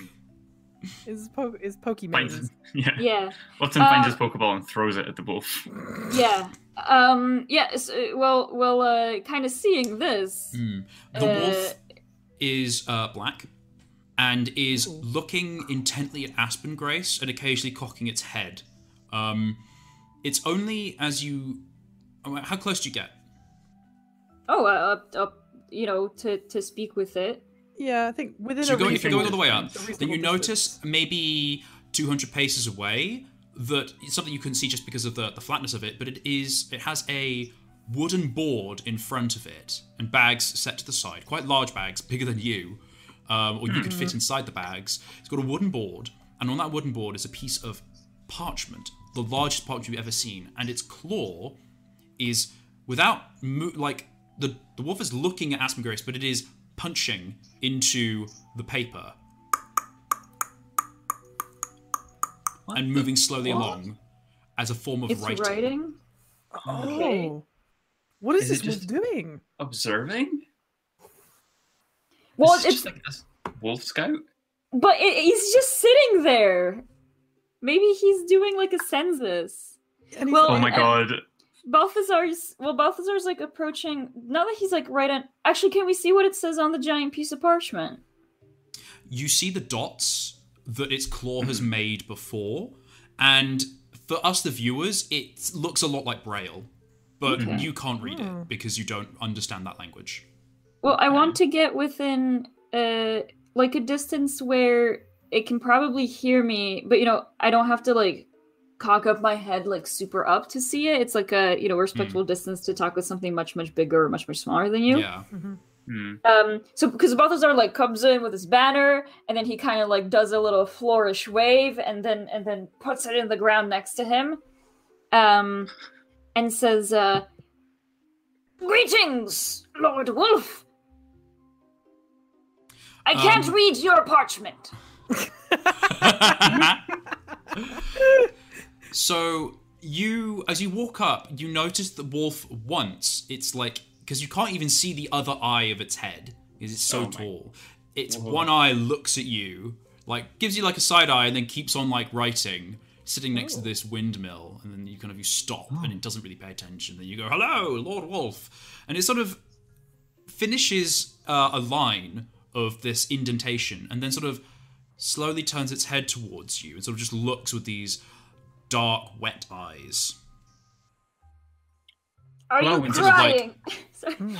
Is po- is Pokemon? Finds, yeah. Yeah, Watson finds Uh, his Pokeball and throws it at the wolf. yeah. Um, yeah. So, well, well, uh, kind of seeing this. Hmm. The uh, wolf is uh, black and is Ooh. looking intently at Aspen Grace and occasionally cocking its head. Um, it's only as you. oh, How close do you get? Oh, uh, up, up, you know, to to speak with it. Yeah, I think within So a you go, if you go all the way up, then you notice distance. maybe 200 paces away that it's something you couldn't see just because of the, the flatness of it, but it is it has a wooden board in front of it and bags set to the side, quite large bags, bigger than you, um, or you could fit inside the bags. It's got a wooden board, and on that wooden board is a piece of parchment, the largest parchment you've ever seen, and its claw is without mo- like the the wolf is looking at Aspen Grace, but it is punching into the paper What and moving slowly what? along as a form of It's writing. writing. Oh, Okay. what is Is this it wolf doing? Observing? Well, This is it's just like a wolf scout. but it, he's just sitting there. Maybe he's doing like a census. Well, Oh my god. Balthazar's well, Balthazar's like approaching. Now that he's like right on. Actually, can we see what it says on the giant piece of parchment? You see the dots that its claw has Mm-hmm. made before, and for us, the viewers, it looks a lot like Braille, but Okay. you can't read Hmm. it because you don't understand that language. Well, I want to get within uh like a distance where it can probably hear me, but you know, I don't have to like cock up my head like super up to see it. It's like a you know respectable distance to talk with something much much bigger or much much smaller than you. Yeah. mhm. Hmm. Um, so because Balthazar like comes in with his banner, and then he kind of like does a little flourish wave, and then and then puts it in the ground next to him, um, and says, uh, Greetings, Lord Wolf. I can't Um, read your parchment. so you, as you walk up, you notice the wolf once. It's like because you can't even see the other eye of its head because it's so Oh tall. Its Whoa. one eye looks at you, like gives you like a side eye, and then keeps on like writing, sitting next to Oh. this windmill, and then you kind of you stop, and it doesn't really pay attention. Then you go, "Hello, Lord Wolf," and it sort of finishes uh, a line of this indentation, and then sort of slowly turns its head towards you and sort of just looks with these dark, wet eyes. Are Hello, you it's sort crying? sorry.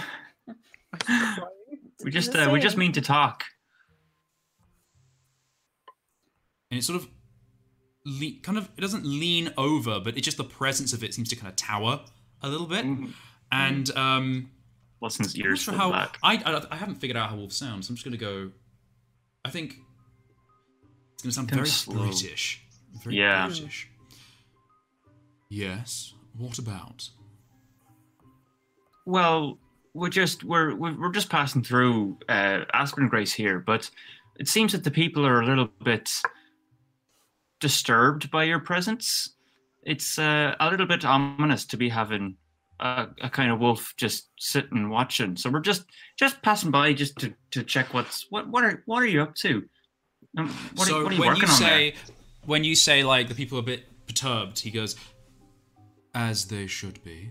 We just uh, we just mean to talk. And it sort of le- kind of it doesn't lean over, but it just the presence of it seems to kind of tower a little bit. Mhm. And um, Watson's I'm ears sure how back. I, I I haven't figured out how wolves sound, so I'm just gonna go. I think it's gonna sound Kinda very slow. British. Very Yeah. British. Yes. What about? Well, we're just we're we're just passing through uh, Aspen Grace here, but it seems that the people are a little bit disturbed by your presence. It's uh, a little bit ominous to be having a, a kind of wolf just sitting watching. So we're just just passing by just to, to check what's what what are what are you up to? Um, what, so are, what are you when working you on there? say when you say like the people are a bit perturbed, he goes, "As they should be."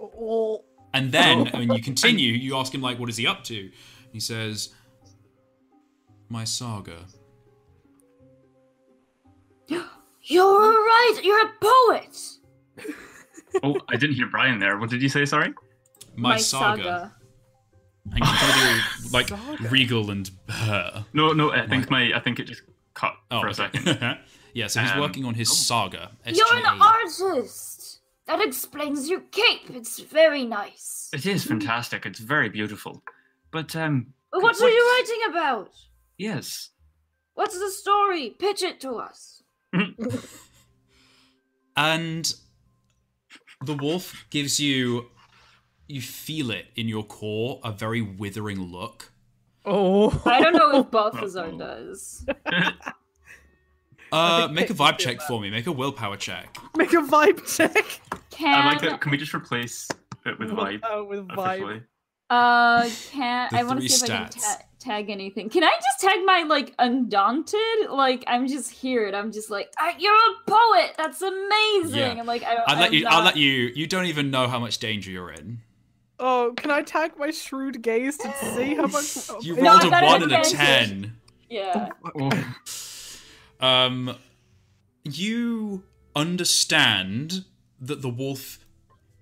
Oh, And then when you continue, you ask him like, "What is he up to?" He says, "My saga." You're right. You're a poet. Oh, I didn't hear Brian there. What did you say? Sorry. My, saga. And you kind of do, like Saga. regal and uh, No, no. I think my I think it just cut oh, for a okay. second. yeah, so he's Um, working on his oh. saga. You're an artist. That explains your cape. It's very nice. It is fantastic. It's very beautiful. But um But what are you writing about? yes. What's the story? Pitch it to us. and the wolf gives you you feel it in your core a very withering look Oh, I don't know if Balthazar does. uh make a vibe check for me make a willpower check make a vibe check. Can I like that. Can we just replace it with vibe? Oh, with vibe. Officially. uh can The I want to three see if I can stats. ta- tag anything. Can I just tag my like undaunted? Like I'm just here and I'm just like "Ah, you're a poet. That's amazing. Yeah. And like I don't. i'll let I'm you i'll not- let you you don't even know how much danger you're in Oh, can I tag my shrewd gaze to see how much? you No, rolled I a got an 1 and a advantage. 10 Yeah. Oh, um you understand that the wolf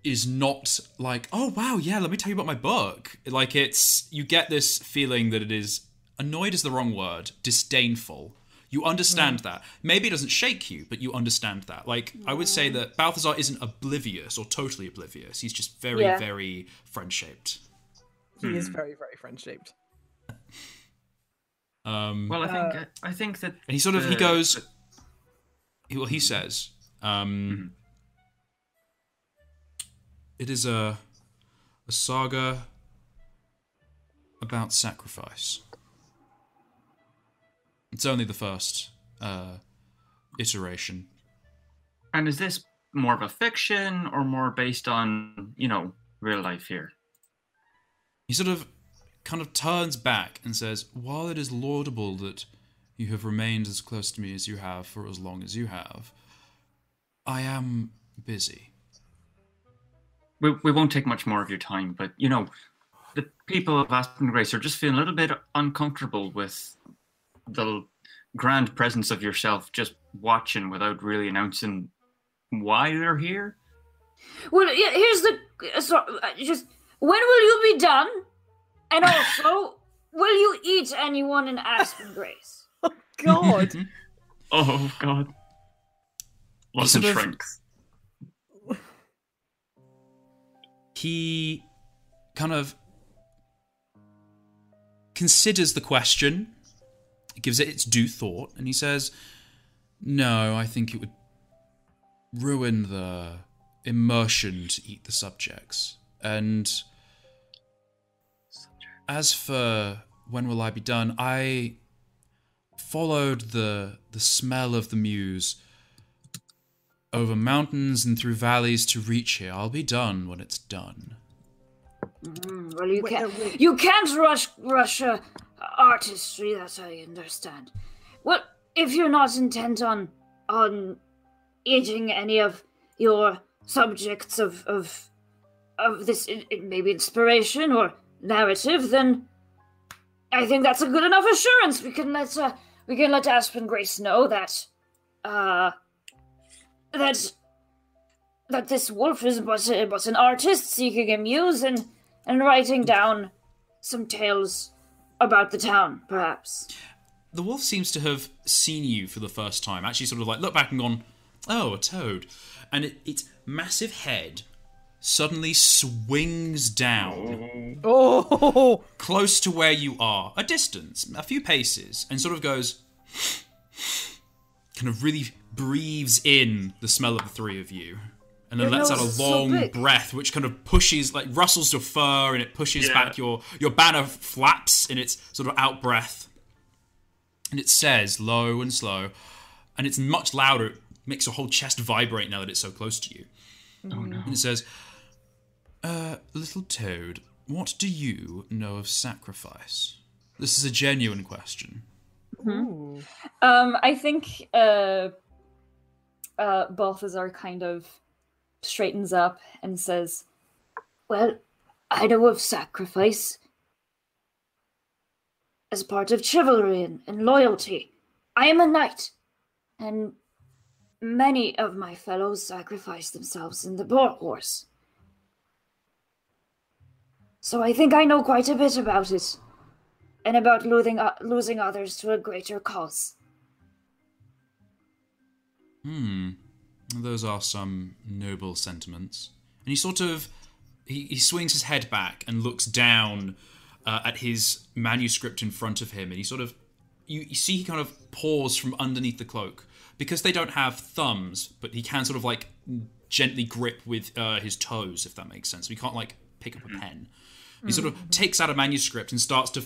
is not like oh wow yeah let me tell you about my book. Like it's you get this feeling that it is annoyed is the wrong word disdainful. You understand that. Maybe it doesn't shake you but you understand that. Like i would say that balthazar isn't oblivious or totally oblivious. He's just very Yeah. very friend shaped he is very, very friend shaped. Um well, I think Uh, I think that and he sort of he the- goes he, well he says um Mhm. it is a a saga about sacrifice it's only the first uh iteration And is this more of a fiction or more based on you know real life here? he sort of kind of turns back and says while it is laudable that you have remained as close to me as you have for as long as you have i am busy We, we won't take much more of your time, but you know, the people of Aspen Grace are just feeling a little bit uncomfortable with the grand presence of yourself just watching without really announcing why they're here. Well, yeah, here's the uh, so, uh, just when will you be done? And also, will you eat anyone in Aspen Grace? oh God, Oh God. Lots sort of of- he kind of considers the question, gives it its due thought, and he says, No, I think it would ruin the immersion to eat the subjects. And as for when will I be done, I followed the the smell of the muse over mountains and through valleys to reach here. I'll be done when it's done. Mm, well, you Wait, can't. wait. You can't rush rush uh, artistry. That I understand. Well, if you're not intent on on eating any of your subjects of of of this i- i- maybe inspiration or narrative, then I think that's a good enough assurance. We can let uh, we can let Aspen Grace know that uh that that this wolf is but, a, but an artist seeking a muse and and writing down some tales about the town, perhaps. The wolf seems to have seen you for the first time. Actually, sort of like look back and gone, "Oh, a toad," and it, its massive head suddenly swings down oh, close to where you are, a distance, a few paces, and sort of goes, kind of really breathes in the smell of the three of you. And then Your lets out a nose is so long breath, which kind of pushes, like rustles your fur, and it pushes Yeah. back your your banner flaps in its sort of out breath, and it says low and slow, and it's much louder. It makes your whole chest vibrate now that it's so close to you. Oh no. And it says, uh, little toad, what do you know of sacrifice? This is a genuine question. Ooh. Um, I think uh, uh, Balthazar kind of straightens up and says, Well, I know of sacrifice as part of chivalry and, and loyalty. I am a knight, and many of my fellows sacrifice themselves in the boar horse. So I think I know quite a bit about it, and about losing, uh, losing others to a greater cause. Hmm. Those are some noble sentiments. And he sort of he, he swings his head back and looks down uh, at his manuscript in front of him, and he sort of you, you see he kind of paws from underneath the cloak because they don't have thumbs, but he can sort of like gently grip with uh, his toes, if that makes sense. he can't like pick up a pen. He sort of takes out a manuscript and starts to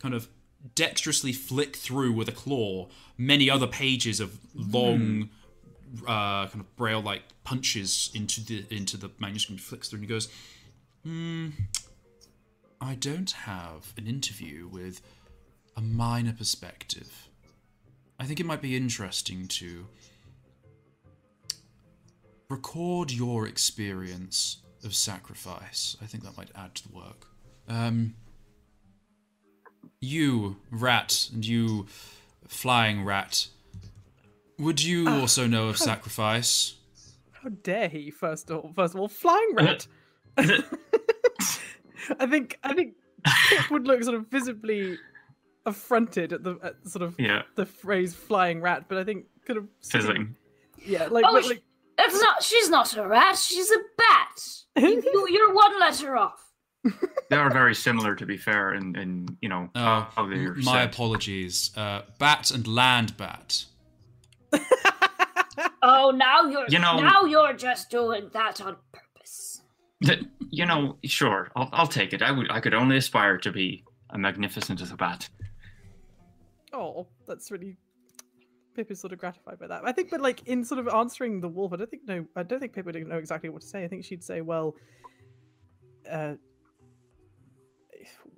kind of dexterously flick through with a claw many other pages of long, uh, kind of braille-like punches into the into the manuscript. He flicks through and he goes, "Hmm, I don't have an interview with a minor perspective. I think it might be interesting to record your experience of sacrifice. I think that might add to the work. Um, you, rat, and you, flying rat, would you also know of sacrifice? How dare he? First of all, first of all, flying rat. I think I think Pip would look sort of visibly affronted at the at sort of Yeah, the phrase "flying rat," but I think could have fizzing. Yeah, like, Oh, but, sh- like That's not. She's not a rat. She's a bat. You, you, you're one letter off. They are very similar, to be fair, in, in you know Oh, how, how they're my said. apologies. Uh, bat and land bat. Oh, now you're. You know- now you're just doing that on purpose. That- you know, sure, I'll, I'll take it. I would, I could only aspire to be as magnificent as a bat. oh, that's really. Is sort of gratified by that. I think, but like in sort of answering the wolf, I don't think no, I don't think Pip would know exactly what to say. I think she'd say, "Well, uh,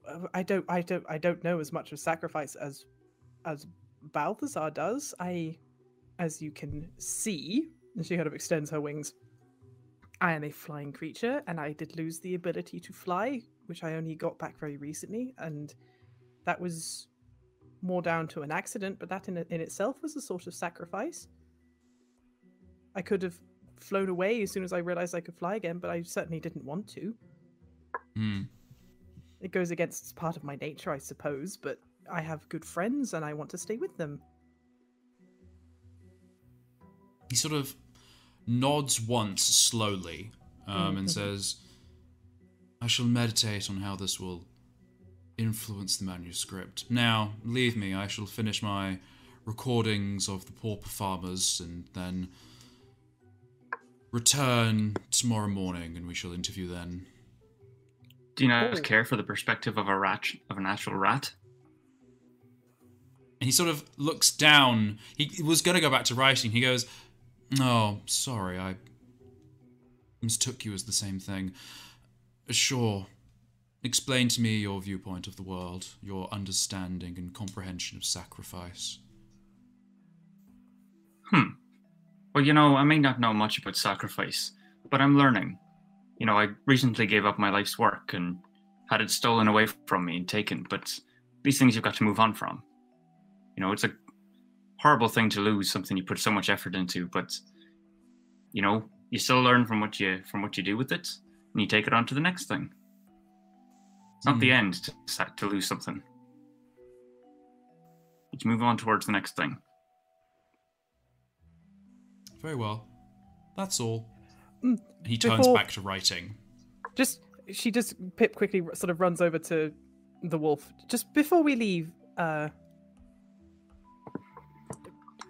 I don't, I don't, I don't know as much of sacrifice as as Balthazar does. I, as you can see, and she kind of extends her wings. I am a flying creature, and I did lose the ability to fly, which I only got back very recently, and that was more down to an accident, but that in, in itself was a sort of sacrifice. I could have flown away as soon as I realized I could fly again, but I certainly didn't want to. Hmm. It goes against part of my nature, I suppose, but I have good friends and I want to stay with them. He sort of nods once slowly um, and says, I shall meditate on how this will influence the manuscript. Now, leave me. I shall finish my recordings of the pauper farmers and then return tomorrow morning and we shall interview then. Do you not Oh. care for the perspective of a rat, of a natural rat? And he sort of looks down. He was going to go back to writing. He goes, Oh, sorry, I mistook you as the same thing. Sure. Explain to me your viewpoint of the world, your understanding and comprehension of sacrifice. Hmm. Well, you know, I may not know much about sacrifice, but I'm learning. You know, I recently gave up my life's work and had it stolen away from me and taken, but these things you've got to move on from. You know, it's a horrible thing to lose something you put so much effort into, but you know, you still learn from what you from what you do with it, and you take it on to the next thing. It's not the end to, to lose something. Let's move on towards the next thing. Very well. That's all. Mm, He turns before- back to writing. Just she just Pip quickly sort of runs over to the wolf. Just before we leave, uh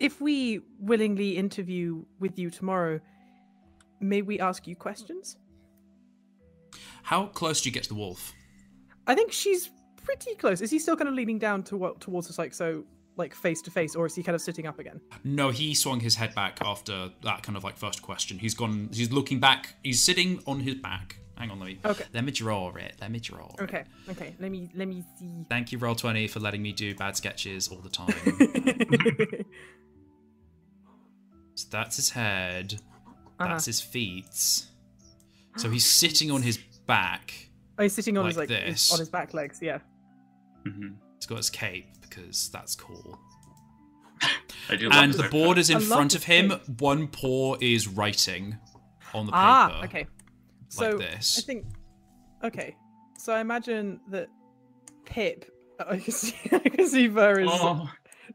if we willingly interview with you tomorrow, may we ask you questions? How close do you get to the wolf? I think she's pretty close. Is he still kind of leaning down to what towards us like so like face to face or is he kind of sitting up again? No, he swung his head back after that kind of like first question. He's gone. He's looking back. He's sitting on his back. Hang on, let me. Okay. Let me draw it. Let me draw. it. Okay. Okay. Let me let me see. Thank you, Roll Twenty, for letting me do bad sketches all the time. so that's his head. Uh-huh. That's his feet. So he's sitting on his back. Oh, he's sitting on his Like like this. on his back legs. Yeah. hmm He's got his cape because that's cool. I do And the board is in I front of him. cape. One paw is writing on the paper. Ah. Okay. So this. I think. Okay. So I imagine that Pip. I can see. I can see Ver is Oh,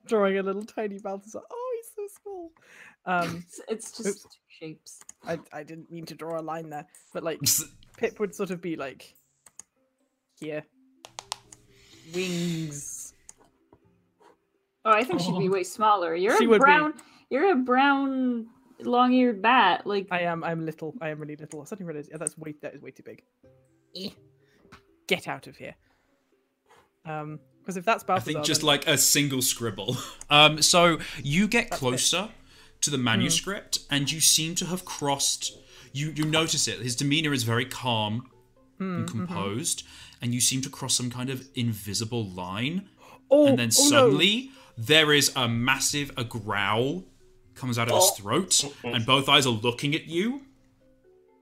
drawing a little tiny Balthazar. Oh, he's so small. Um, It's, it's just Oops. shapes. I I didn't mean to draw a line there, but like Pip would sort of be like here. Wings. Oh, I think she'd be Oh. way smaller. You're She a would be. brown. You're a brown, long-eared bat. Like I am. I'm little. I am really little. I suddenly realized yeah, that's way that is way too big. Eh. Get out of here. Um, because if that's I think just then- like a single scribble. Um, so you get That's it. closer to the manuscript, and you seem to have crossed. You you notice it. His demeanor is very calm Hmm, and composed, and you seem to cross some kind of invisible line. oh, and then oh, no. suddenly there is a massive a growl comes out of his throat and both eyes are looking at you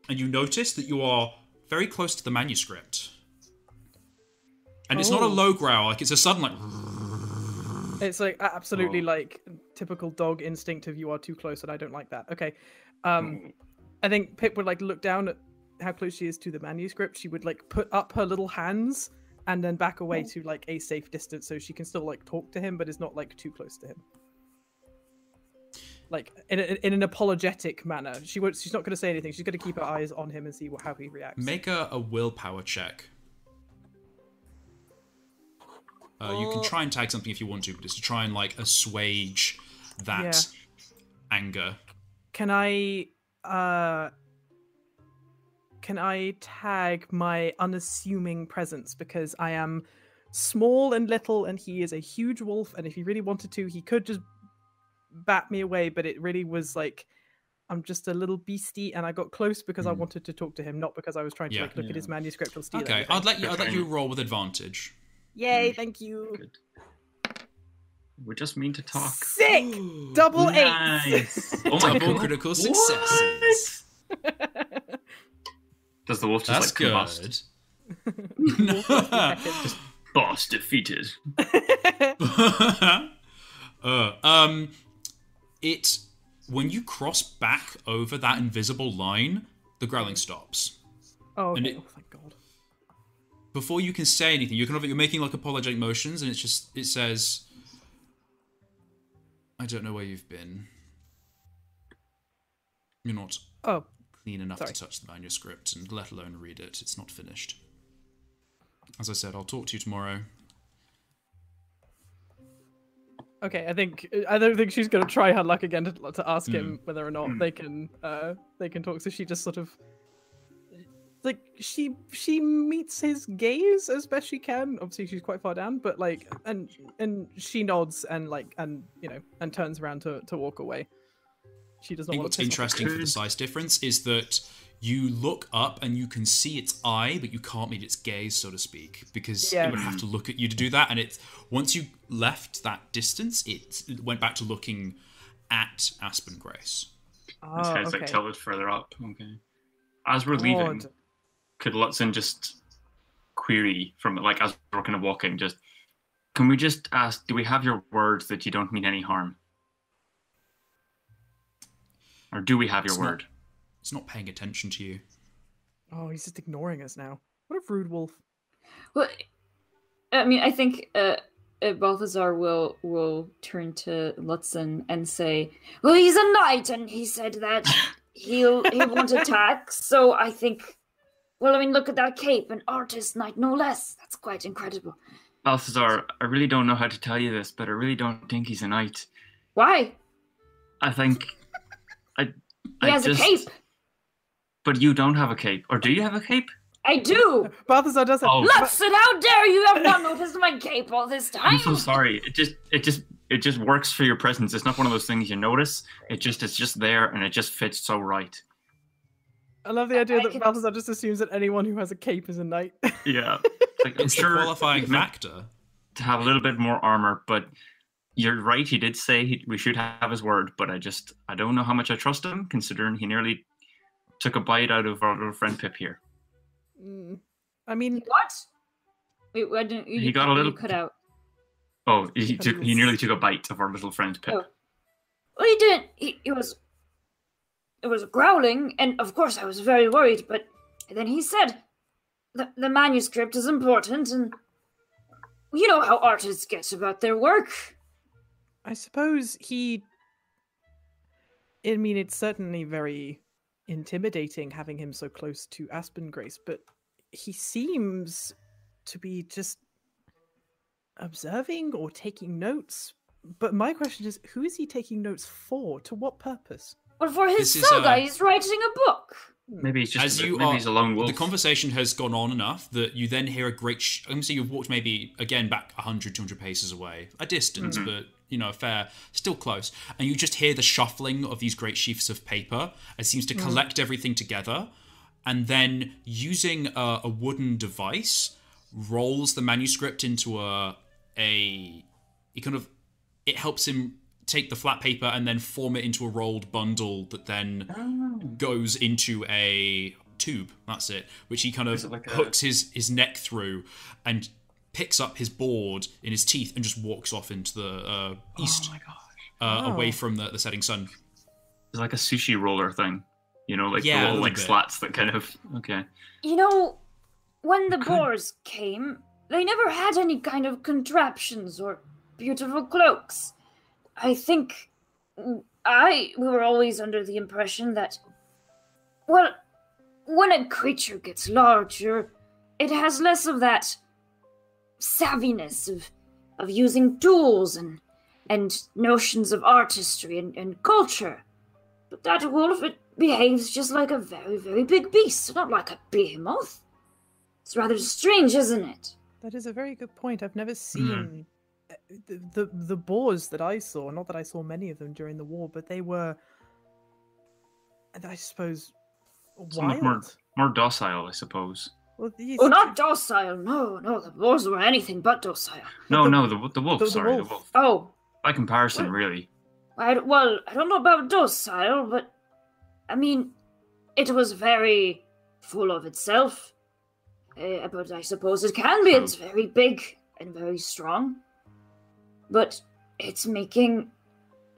and you notice that you are very close to the manuscript and it's not a Oh. low growl like it's a sudden like It's like absolutely Oh. like typical dog instinct of you are too close and I don't like that. Okay. Um I think Pip would like look down at how close she is to the manuscript. She would like put up her little hands and then back away to like a safe distance so she can still like talk to him but is not like too close to him. Like in, a, in an apologetic manner. She won't she's not going to say anything. She's going to keep her eyes on him and see wh- how he reacts. make a, a willpower check uh, you can try and tag something if you want to but it's to try and like assuage that anger can I uh can I tag my unassuming presence because I am small and little and he is a huge wolf and if he really wanted to he could just bat me away but it really was like I'm just a little beastie and I got close because I Hmm. wanted to talk to him not because I was trying to Yeah. like look at his manuscript or steal okay anything. i'd let you i'd let you you. roll with advantage Yay, Mm. thank you. Good. We just mean to talk. Sick! Double eight. Nice. Oh my double god. critical successes Does the wolf just That's like good. combust? Boss defeated. uh, um, it when you cross back over that invisible line, the growling stops. oh, And okay. it- oh, thank God. Before you can say anything, you're kind of you're making like apologetic motions, and it's just it says, "I don't know where you've been. You're not Oh, clean enough Sorry. to touch the manuscript, and let alone read it. It's not finished." As I said, I'll talk to you tomorrow. Okay, I think I don't think she's gonna try her luck again to, to ask him Hmm. whether or not they can uh they can talk. So she just sort of like she she meets his gaze as best she can. Obviously she's quite far down, but like and and she nods and like and you know and turns around to to walk away. She does I not think want what's to piss off- interesting for the size difference is that you look up and you can see its eye, but you can't meet its gaze, so to speak, because it would have to look at you to do that. And it's once you left that distance, it went back to looking at Aspen Grace. His Oh, head's okay. like tilted further up. Okay. As we're leaving, God. could Ludson just query from like as we're kind of walking, just can we just ask, do we have your words that you don't mean any harm? Or do we have your It's not- word? It's not paying attention to you. Oh, he's just ignoring us now. What a rude wolf. Well, I mean, I think uh, uh, Balthazar will will turn to Ludson and say, Well, he's a knight, and he said that he'll he won't attack. So I think, well, I mean, look at that cape, an artist knight, no less. That's quite incredible. Balthazar, I really don't know how to tell you this, but I really don't think he's a knight. Why? I think I He I has just- a cape. But you don't have a cape. Or do you have a cape? I do. Balthazar does have Oh. Ludson, how dare you have not noticed my cape all this time? I'm so sorry. It just it just it just works for your presence. It's not one of those things you notice. It just it's just there and it just fits so right. I love the idea I that can- Balthazar just assumes that anyone who has a cape is a knight. Yeah. It's like, I'm It's sure qualifying he's factor. to have a little bit more armor, but you're right. He did say he, we should have his word, but I just I don't know how much I trust him, considering he nearly took a bite out of our little friend Pip here. Mm, I mean, What? "Wait, why didn't you, He got a little- cut out?" Oh, he took he nearly took a bite of our little friend Pip. Oh. Well, he did. He, he was. It was growling, and of course I was very worried. But then he said, "the the manuscript is important, and you know how artists get about their work." I suppose he. I mean, it's certainly very intimidating having him so close to Aspen Grace, but he seems to be just observing or taking notes. but my question is, who is he taking notes for? To what purpose? But for his This is, saga, uh, he's writing a book. Maybe he's just As a, you maybe are, he's a lone wolf. the conversation has gone on enough that you then hear a great. Sh- I'm saying you've walked maybe again back 100, 200 paces away, a distance, mm-hmm. but you know, fair, still close, and you just hear the shuffling of these great sheafs of paper. It seems to mm. collect everything together, and then using a, a wooden device, rolls the manuscript into a a. He kind of it helps him take the flat paper and then form it into a rolled bundle that then goes into a tube. That's it, which he kind of it like a- hooks his his neck through and picks up his board in his teeth and just walks off into the uh, east, Oh my gosh. uh, away from the, the setting sun. It's like a sushi roller thing. You know, like Yeah, the little little like bit. slats that kind of okay. You know, when the could- boars came, they never had any kind of contraptions or beautiful cloaks. I think I we were always under the impression that well, when a creature gets larger, it has less of that savviness of of using tools and and notions of artistry and, and culture. But that wolf, it behaves just like a very, very big beast, not like a behemoth. It's rather strange, isn't it? That is a very good point. I've never seen uh, the, the the boars that I saw. Not that I saw many of them during the war, but they were, I suppose, Somewhat wild. more more docile, I suppose. Well, these- Oh, not docile. No, no, the boars were anything but docile. No, the- no, the the wolf. the- the sorry, wolf. the wolf. Oh, By comparison, What? really. I, well, I don't know about docile, but I mean, it was very full of itself. Uh, but I suppose it can be. It's very big and very strong. But it's making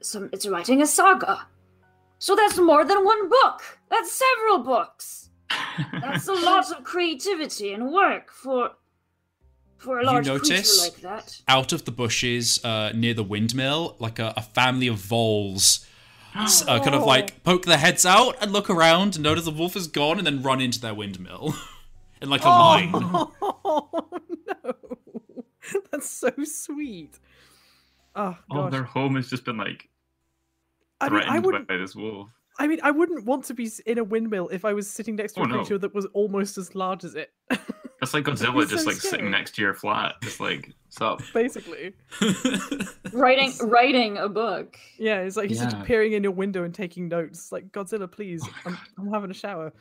some. It's writing a saga. So that's more than one book. That's several books. That's a lot of creativity and work for for a You large notice- creature like that. Out of the bushes uh, near the windmill, like a, a family of voles. s- Uh, kind of Oh. like poke their heads out and look around and notice the wolf is gone and then run into their windmill in like a line. Oh no, that's so sweet. Oh Oh, gosh. their home has just been like I mean, threatened I wouldn't. by this wolf. I mean, I wouldn't want to be in a windmill if I was sitting next to Oh, a no. creature that was almost as large as it. That's like Godzilla He's just so like scary. sitting next to your flat, just like what's up? Basically, Writing writing a book. yeah, it's like he's just peering in your window and taking notes. Like Godzilla, please, Oh I'm, I'm having a shower.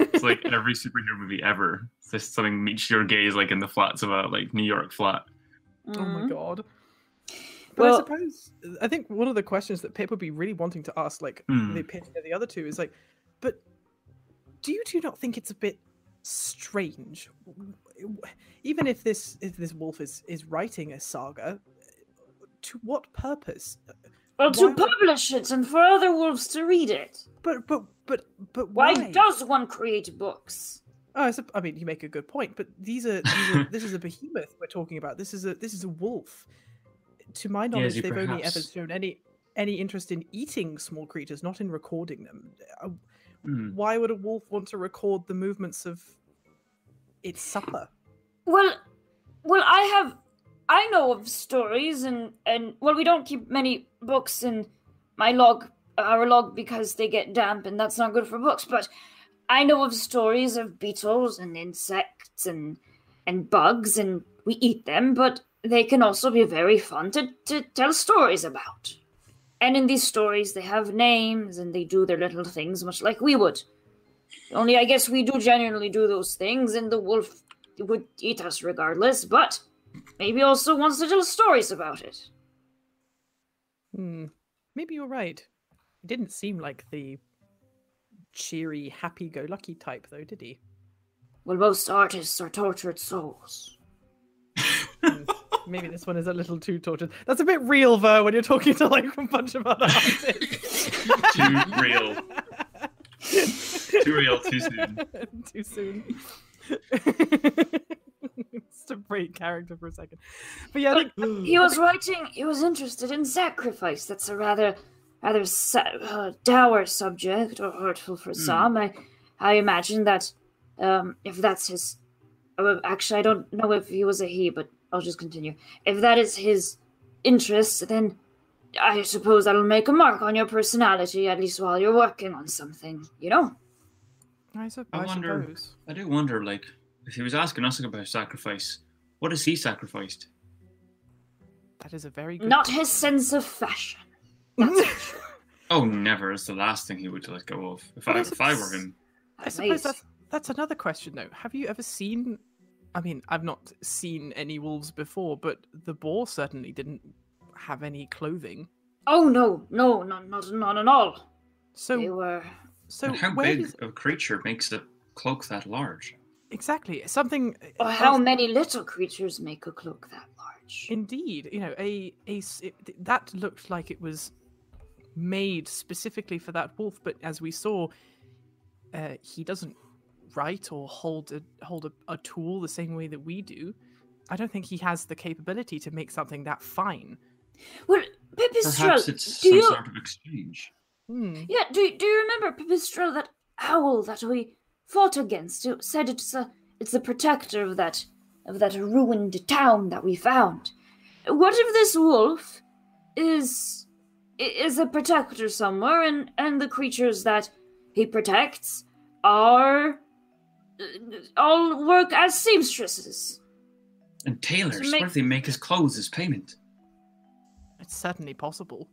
It's like every superhero movie ever. It's just something meets your gaze like in the flats of a like New York flat. Oh my Mhm. god. But I suppose I think one of the questions that Pip would be really wanting to ask, like Hmm. the opinion of the other two, is like, but do you two not think it's a bit strange? Even if this if this wolf is is writing a saga, to what purpose? Well, to Why would- publish it and for other wolves to read it. But but but but Why, why? does one create books? Oh, I sup- mean, you make a good point, but these are, these are this is a behemoth we're talking about. This is a this is a wolf. To my knowledge, you they've only ever perhaps- shown any any interest in eating small creatures, not in recording them. Uh, Hmm. Why would a wolf want to record the movements of its supper? Well, well, I have, I know of stories, and and well, we don't keep many books in my log, our log, because they get damp, and that's not good for books. But I know of stories of beetles and insects and and bugs, and we eat them, but they can also be very fun to, to tell stories about. And in these stories, they have names and they do their little things, much like we would. Only I guess we do genuinely do those things, and the wolf would eat us regardless, but maybe also wants to tell stories about it. Hmm. Maybe you're right. It didn't seem like the cheery, happy-go-lucky type, though, did he? Well, most artists are tortured souls. Hmm, maybe this one is a little too tortured. That's a bit real, though, when you're talking to like a bunch of other artists. Too real. Too real, too soon. too soon. Just to break character for a second. But yeah, I think He was writing. He was interested in sacrifice. That's a rather, rather sa- uh, dour subject, or hurtful for some. I, I imagine that, um, if that's his. Uh, actually, I don't know if he was a he, but I'll just continue. If that is his interest, then I suppose that'll make a mark on your personality, at least while you're working on something, you know? I, sup- I I wonder- suppose. I do wonder, like, if he was asking us about sacrifice, what has he sacrificed? That is a very good. Not his sense of fashion. That's for sure. Oh, never. It's the last thing he would let go of. If But I, I if I were him, I suppose that's that's another question though. Have you ever seen? I mean, I've not seen any wolves before, but the boar certainly didn't have any clothing. Oh no, no, not not not at all. So They So, were so and how big does- a creature makes a cloak that large? exactly something? or uh, how else- many little creatures make a cloak that large? Indeed, you know, a a s- it, that looked like it was made specifically for that wolf, but as we saw, uh, he doesn't write or hold a hold a, a tool the same way that we do. I don't think he has the capability to make something that fine. Well, Pipistrelle, Perhaps it's do some you sort of exchange. Hmm. Yeah, do do you remember Pipistrelle, that owl that we fought against? It said it's a it's the protector of that of that ruined town that we found. What if this wolf is i- is a protector somewhere, and and the creatures that he protects are uh, all work as seamstresses? And tailors, make- what if they make his clothes as payment? It's certainly possible.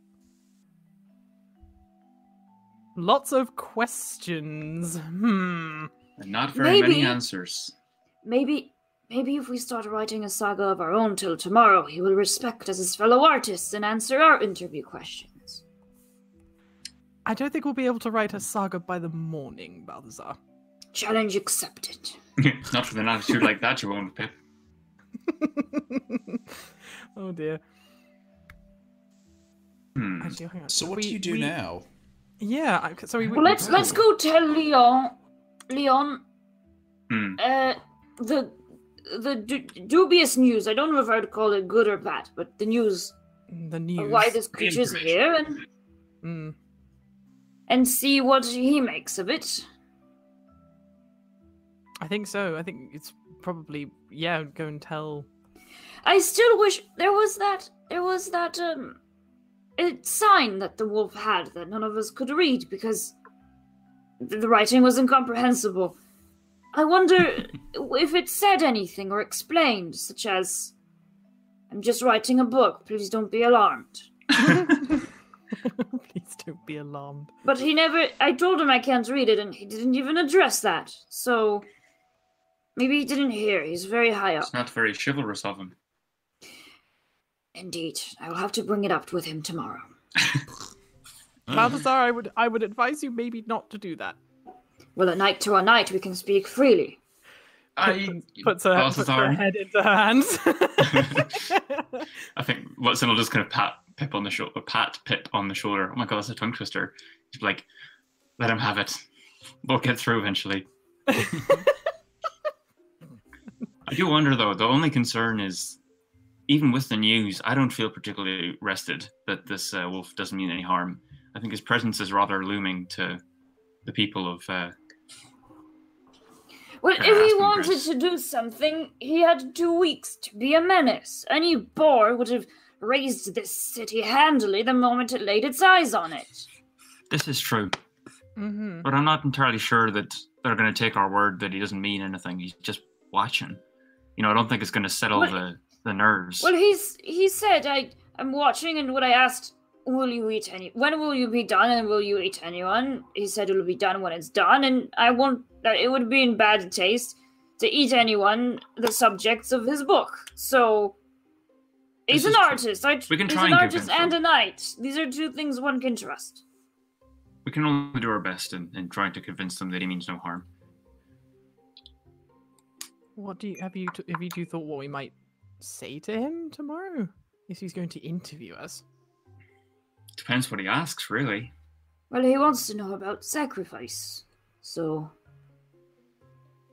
Lots of questions. Hmm. And not very many answers. Maybe maybe if we start writing a saga of our own till tomorrow, he will respect us as fellow artists and answer our interview questions. I don't think we'll be able to write a saga by the morning, Balthazar. Challenge accepted. It's not with an attitude like that, you won't, Pip. oh dear. Hmm. Actually, hang on. So what We- do you do we- now? Yeah, I- sorry. we- Well, let's let's go tell Leon, Leon, Hmm. uh, the the du- dubious news. I don't know if I'd call it good or bad, but the news the of news. why this creature's here, and Mm. And see what he makes of it. I think so. I think it's probably yeah. Go and tell. I still wish there was that there was that um a sign that the wolf had that none of us could read because the writing was incomprehensible. I wonder if it said anything or explained, such as I'm just writing a book, please don't be alarmed. Please don't be alarmed. But he never I told him I can't read it and he didn't even address that. So maybe he didn't hear. He's very high up. It's not very chivalrous of him. Indeed. I will have to bring it up with him tomorrow. Balthazar, I would I would advise you maybe not to do that. Well, at knight to a knight we can speak freely. I, Puts her, puts her Balthazar, head into her hands. I think Watson will just kind of pat Pip on the shoulder, pat Pip on the shoulder. Oh my god, that's a tongue twister. He's like, let him have it. We'll get through eventually. I do wonder though. The only concern is, even with the news, I don't feel particularly rested that this uh, wolf doesn't mean any harm. I think his presence is rather looming to the people of. Uh, Well, if he wanted to do something, he had two weeks to be a menace. Any boar would have razed this city handily the moment it laid its eyes on it. this is true, hmm but I'm not entirely sure that they're going to take our word that he doesn't mean anything. He's just watching. You know, I don't think it's going to settle Well- the the nerves. Well, he's he said, "I I'm watching," and when I asked, "Will you eat any? When will you be done? And will you eat anyone?" He said, "It'll be done when it's done." And I won't. That it would be in bad taste to eat anyone the subjects of his book. So. He's an is true. artist. I, We can try he's try an and artist and a knight. These are two things one can trust. we can only do our best in, in trying to convince them that he means no harm. What do you have you t- have you two thought what we might say to him tomorrow if he's going to interview us? Depends what he asks, really. Well, he wants to know about sacrifice. So.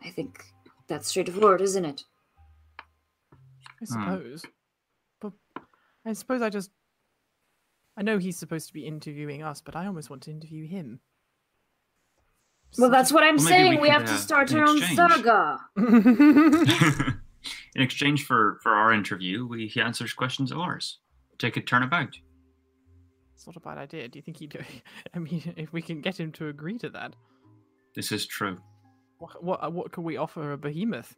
I think that's straightforward, isn't it? I suppose. But I suppose I just I know he's supposed to be interviewing us, but I almost want to interview him. Well, that's what I'm Well, saying. we We, could, have to uh, start an our own saga. in exchange for for our interview, we, he answers questions of ours. Take a turnabout. It's not a bad idea. Do you think he'd? I mean, if we can get him to agree to that, This is true. what what, what could we offer a behemoth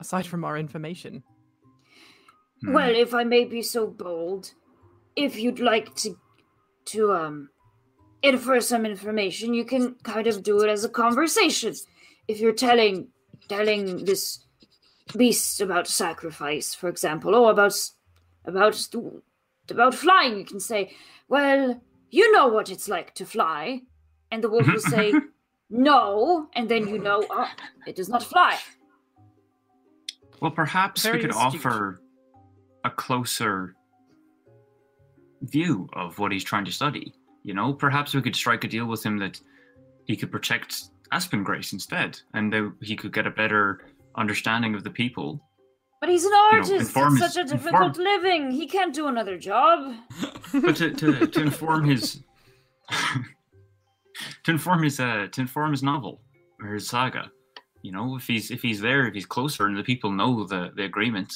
aside from our information? Hmm. Well, if I may be so bold, if you'd like to to um infer some information, you can kind of do it as a conversation. If you're telling telling this beast about sacrifice, for example, or about about about flying, you can say, "Well, you know what it's like to fly," and the wolf will say, "No," and then you know, oh, it does not fly. Well, perhaps Very we could astute. offer a closer view of what he's trying to study. You know, perhaps we could strike a deal with him that he could protect Aspen Grace instead, and that he could get a better understanding of the people. But he's an know, artist. inform it's his- such a difficult living. He can't do another job. But to, to, to inform his to inform his uh, to inform his novel or his saga, you know, if he's if he's there, if he's closer, and the people know the the agreement,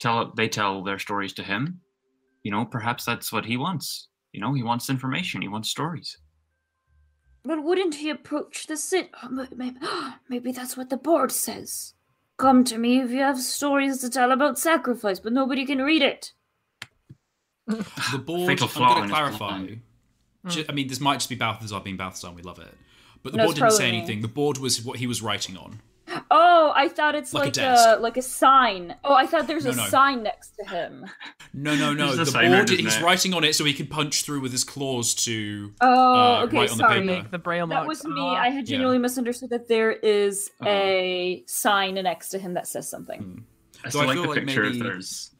tell they tell their stories to him. You know, perhaps that's what he wants. You know, he wants information. He wants stories. But wouldn't he approach the sit? Maybe, maybe that's what the board says. Come to me if you have stories to tell about sacrifice, but nobody can read it. The board. Fatal I'm going to clarify. plan. Ju- I mean, this might just be Balthazar being Balthazar. and We love it, but the No, board didn't say probably me. anything. The board was what he was writing on. Oh, I thought it's Like a like, desk. a, like a sign. Oh, I thought there's No, a no. sign next to him. No, no, no. The the board. isn't He's it? writing on it so he can punch through with his claws to. Oh, Uh, okay, right on the sorry. paper. Make the braille marks. That marks. was me. Ah. I had genuinely misunderstood that there is Oh. a sign next to him that says something. Hmm. I So still I like feel the like picture maybe- if there's it's the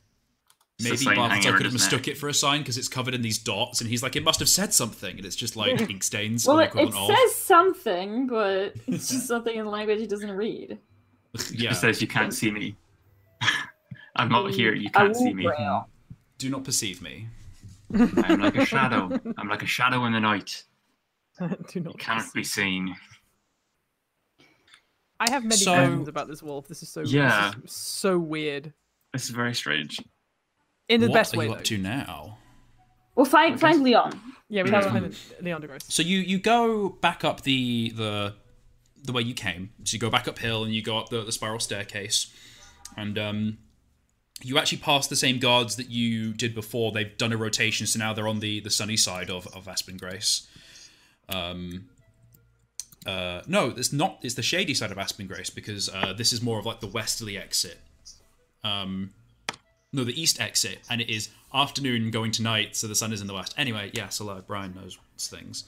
Maybe sign hanging Balthazar around could have mistook neck. it for a sign because it's covered in these dots, and he's like, it must have said something, and it's just like ink stains. Well, or it, it says something, but it's just something in language he doesn't read. yeah. It says you can't see me. I'm not here. You can't see me. braille. Do not perceive me. I'm like a shadow. I'm like a shadow in the night. Do not. You cannot be seen. I have many So- questions about this wolf. This is so Yeah. this is so weird This is very strange. In the what best are way. you though. up to now? Well, find find Leon. Yeah, we Tell have to him. find Leon DeGrosse. So you you go back up the the the way you came. So you go back uphill and you go up the, the spiral staircase, and um, you actually pass the same guards that you did before. They've done a rotation, so now they're on the the sunny side of of Aspen Grace. Um. Uh, no, it's not. It's the shady side of Aspen Grace because uh, this is more of like the westerly exit. Um, no, the east exit, and it is afternoon going to night, so the sun is in the west. Anyway, yes, hello, Brian knows things.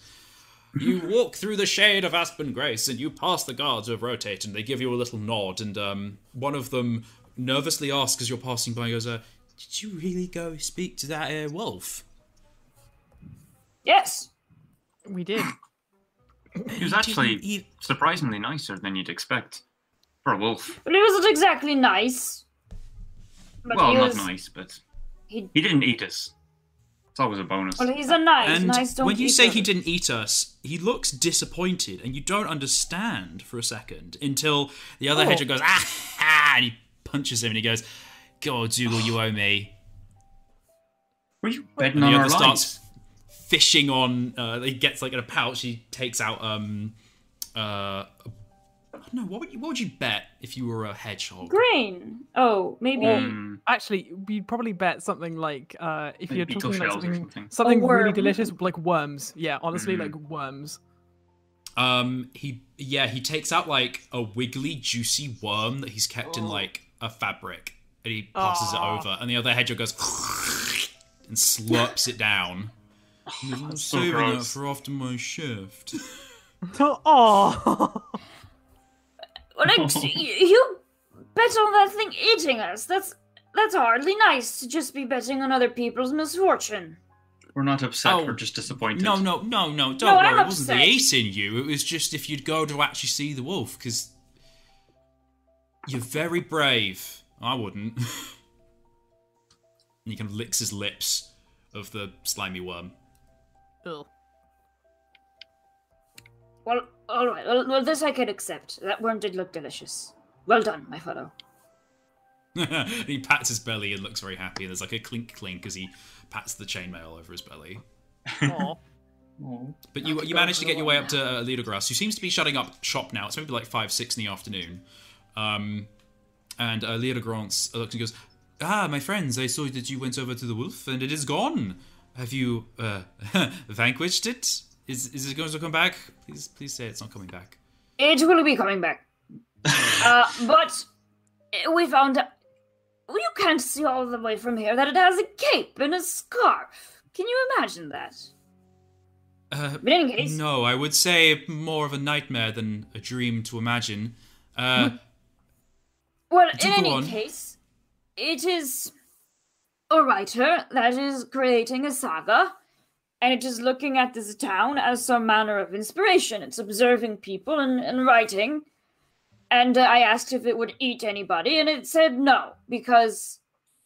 You walk through the shade of Aspen Grace, and you pass the guards who have rotated, and they give you a little nod, and um, one of them nervously asks as you're passing by, he goes, uh, "Did you really go speak to that uh, wolf?" Yes. We did. He was actually didn't surprisingly nicer than you'd expect for a wolf. But he wasn't exactly nice. But well, he not was, nice, but He, he didn't eat us. It's always a bonus. well, he's a nice, And nice. Don't when you say him. he didn't eat us, he looks disappointed, and you don't understand for a second until the other Oh. hedgehog goes ah, ah and he punches him, and he goes, "God, Zulu, you owe me." Were you betting And on the other lives? starts fishing on. Uh, he gets like in a pouch. He takes out um uh. I don't know what would you what would you bet if you were a hedgehog? Green. Oh, maybe. Mm, Actually, we'd probably bet something like uh, if Like you're beetle talking about shells or something, something. something A really worm. delicious, like worms. Yeah, honestly, Mm. like worms. Um, he yeah he takes out like a wiggly, juicy worm that he's kept in like a fabric, and he passes Aw. it over, and the other hedgehog goes and slurps it down. I'm that's so saving it gross. for after my shift. Oh, Well, like, y- you bet on that thing eating us. That's that's hardly nice to just be betting on other people's misfortune. We're not upset. Oh, we're just disappointed. No, no, no, no. Don't No, worry. I'm it wasn't the upset. eating you. It was just if you'd go to actually see the wolf, because you're very brave. I wouldn't. and he kind of licks his lips of the slimy worm. Ugh. Well, all right. Well, well, this I can accept. That worm did look delicious. Well done, my fellow. he pats his belly and looks very happy. And there's like a clink clink as he pats the chainmail over his belly. Aw. Oh. But you you managed to get your way up to uh, Leo de Grance, who seems to be shutting up shop now. It's maybe like five, six in the afternoon. Um, and uh, Leo de Grance looks and goes, "Ah, my friends, I saw that you went over to the wolf, and it is gone. Have you uh, vanquished it? Is is it going to come back? Please, please say it's not coming back." It will be coming back. uh, but we found out. You can't see all the way from here that it has a cape and a scarf. Can you imagine that? Uh, But in any case, no, I would say more of a nightmare than a dream to imagine. Uh, well, in any on. case, it is a writer that is creating a saga, and it is looking at this town as some manner of inspiration. It's observing people and, and writing. And uh, I asked if it would eat anybody, and it said no because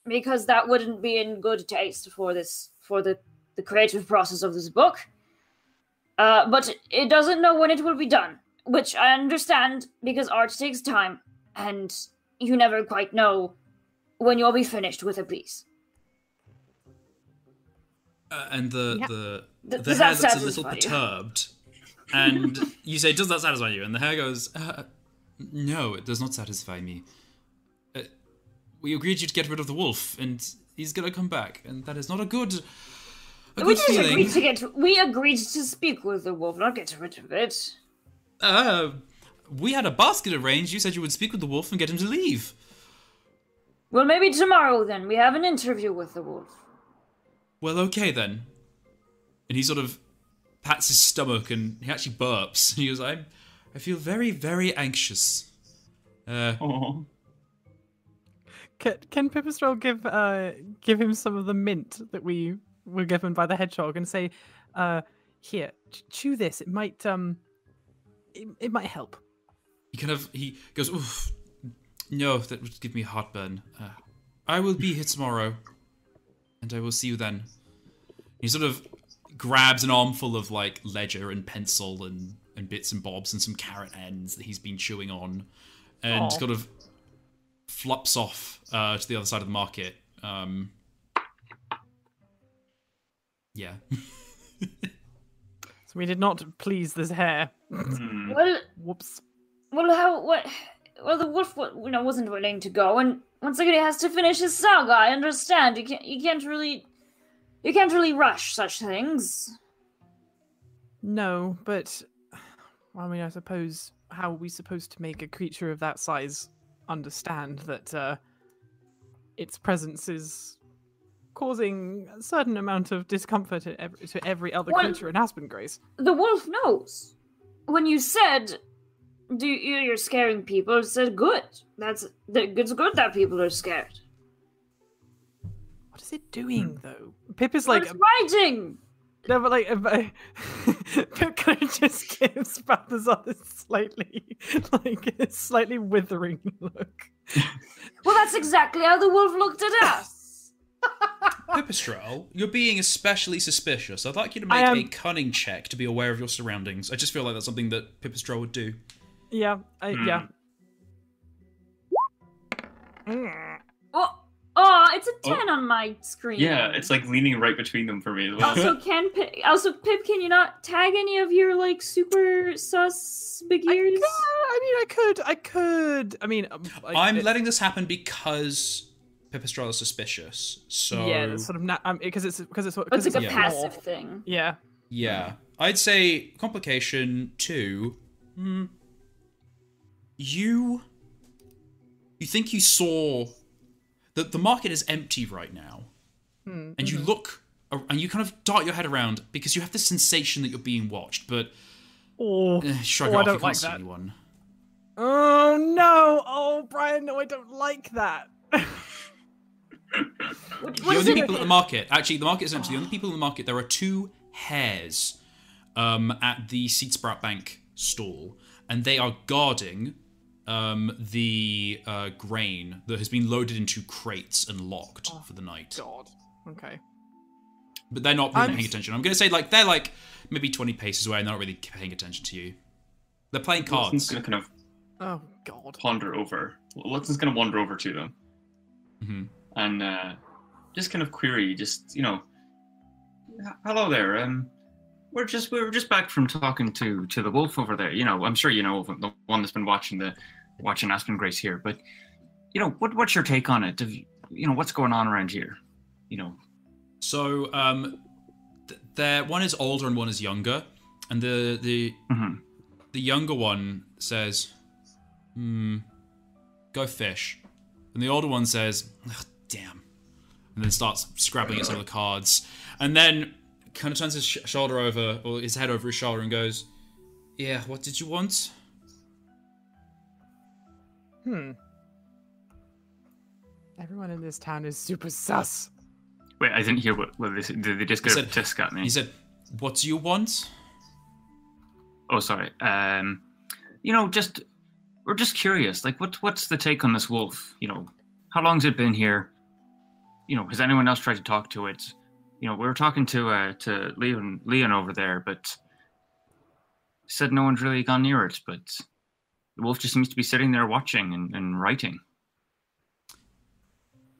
because that wouldn't be in good taste for this for the the creative process of this book. Uh, but it doesn't know when it will be done, which I understand because art takes time, and you never quite know when you'll be finished with a piece. Uh, and the Yeah. the Th- the hare that's a little perturbed, and you say, "Does that satisfy you?" And the hare goes, uh, "No, it does not satisfy me. Uh, we agreed you'd get rid of the wolf, and he's gonna come back, and that is not a good a we good didn't feeling." agree to get. We agreed to speak with the wolf, not get rid of it. Uh, we had a basket arranged. You said you would speak with the wolf and get him to leave. Well, maybe tomorrow then. We have an interview with the wolf. Well, okay then. And he sort of pats his stomach and he actually burps. And he goes, I, I feel very, very anxious. Uh. Can, can Pipistrelle give uh give him some of the mint that we were given by the hedgehog and say, uh, here, chew this. It might um, it, it might help. he kind of he goes, Oof, no, that would give me heartburn. Uh, I will be here tomorrow, and I will see you then. He sort of grabs an armful of like ledger and pencil and and bits and bobs and some carrot ends that he's been chewing on, and Aw. sort of flops off uh, to the other side of the market. Um, yeah. So we did not please this hare. Hmm. Well, Whoops. well, how what? Well, the wolf, you know, wasn't willing to go, and once again, he has to finish his saga. I understand. You can't. You can't really. You can't really rush such things. No, but I mean, I suppose how are we supposed to make a creature of that size understand that uh, its presence is causing a certain amount of discomfort to every, to every other Well- creature in Aspen Grace? The wolf knows. When you said, "Do you, you're scaring people?" It said, "Good. That's that- it's good that people are scared." What is it doing though? Pip is like raging. no, but like if I- Pip kind of just gives Balthazar this slightly like a slightly withering look. Well, that's exactly how the wolf looked at us. Pipistrelle, you're being especially suspicious. I'd like you to make am- a cunning check to be aware of your surroundings. I just feel like that's something that Pipistrelle would do. Yeah, I, yeah. Mm. Oh, oh, it's a ten on my screen. Yeah, it's like leaning right between them for me. as. Also, can Pip, also Pip, can you not tag any of your like super sus big I, ears? could, I mean, I could, I could. I mean, um, I'm it- letting this happen because Pipistrelle is suspicious. So yeah, it's sort of na- um, because it's because it's It's because like a Yeah. passive thing. Yeah, yeah, I'd say complication two. Hmm. You. You think you saw that the market is empty right now, Hmm, and you look and you kind of dart your head around because you have this sensation that you're being watched, but Oh, eh, shrug Oh, it I off. You don't can't like see that. anyone. oh no! Oh, Brian, no, I don't like that. What, the only people at the market, actually, the market is empty. The only people in the market, there are two hares um, at the Seed Sprout Bank stall, and they are guarding um, the uh, grain that has been loaded into crates and locked for the night. God. Okay. But they're not really I'm- paying attention. I'm going to say, like, they're like maybe 20 paces away and they're not really paying attention to you. They're playing Watson's cards. gonna kind of Oh God. ponder over. Watson's gonna wander over to them hmm and uh, just kind of query, just you know, hello there. Um, we're just we were just back from talking to to the wolf over there. You know, I'm sure you know the one that's been watching the watching Aspen Grace here, but you know, what what's your take on it? You, you know, what's going on around here? You know, So, um, th- there one is older and one is younger, and the the mhm. the younger one says, "Hmm, go fish," and the older one says, Ugh, "Damn," and then starts scrabbling at some of the cards, and then kind of turns his sh- shoulder over or his head over his shoulder and goes, "Yeah, what did you want?" Hmm. Everyone in this town is super sus. wait, I didn't hear what. what they, said. did they just He get a said- tisk at me? He said, "What do you want?" Oh, sorry. Um, you know, just we're just curious. Like, what what's the take on this wolf? You know, how long's it been here? You know, has anyone else tried to talk to it? You know, we were talking to uh to Leon Leon over there, but said no one's really gone near it. But the wolf just seems to be sitting there watching and, and writing.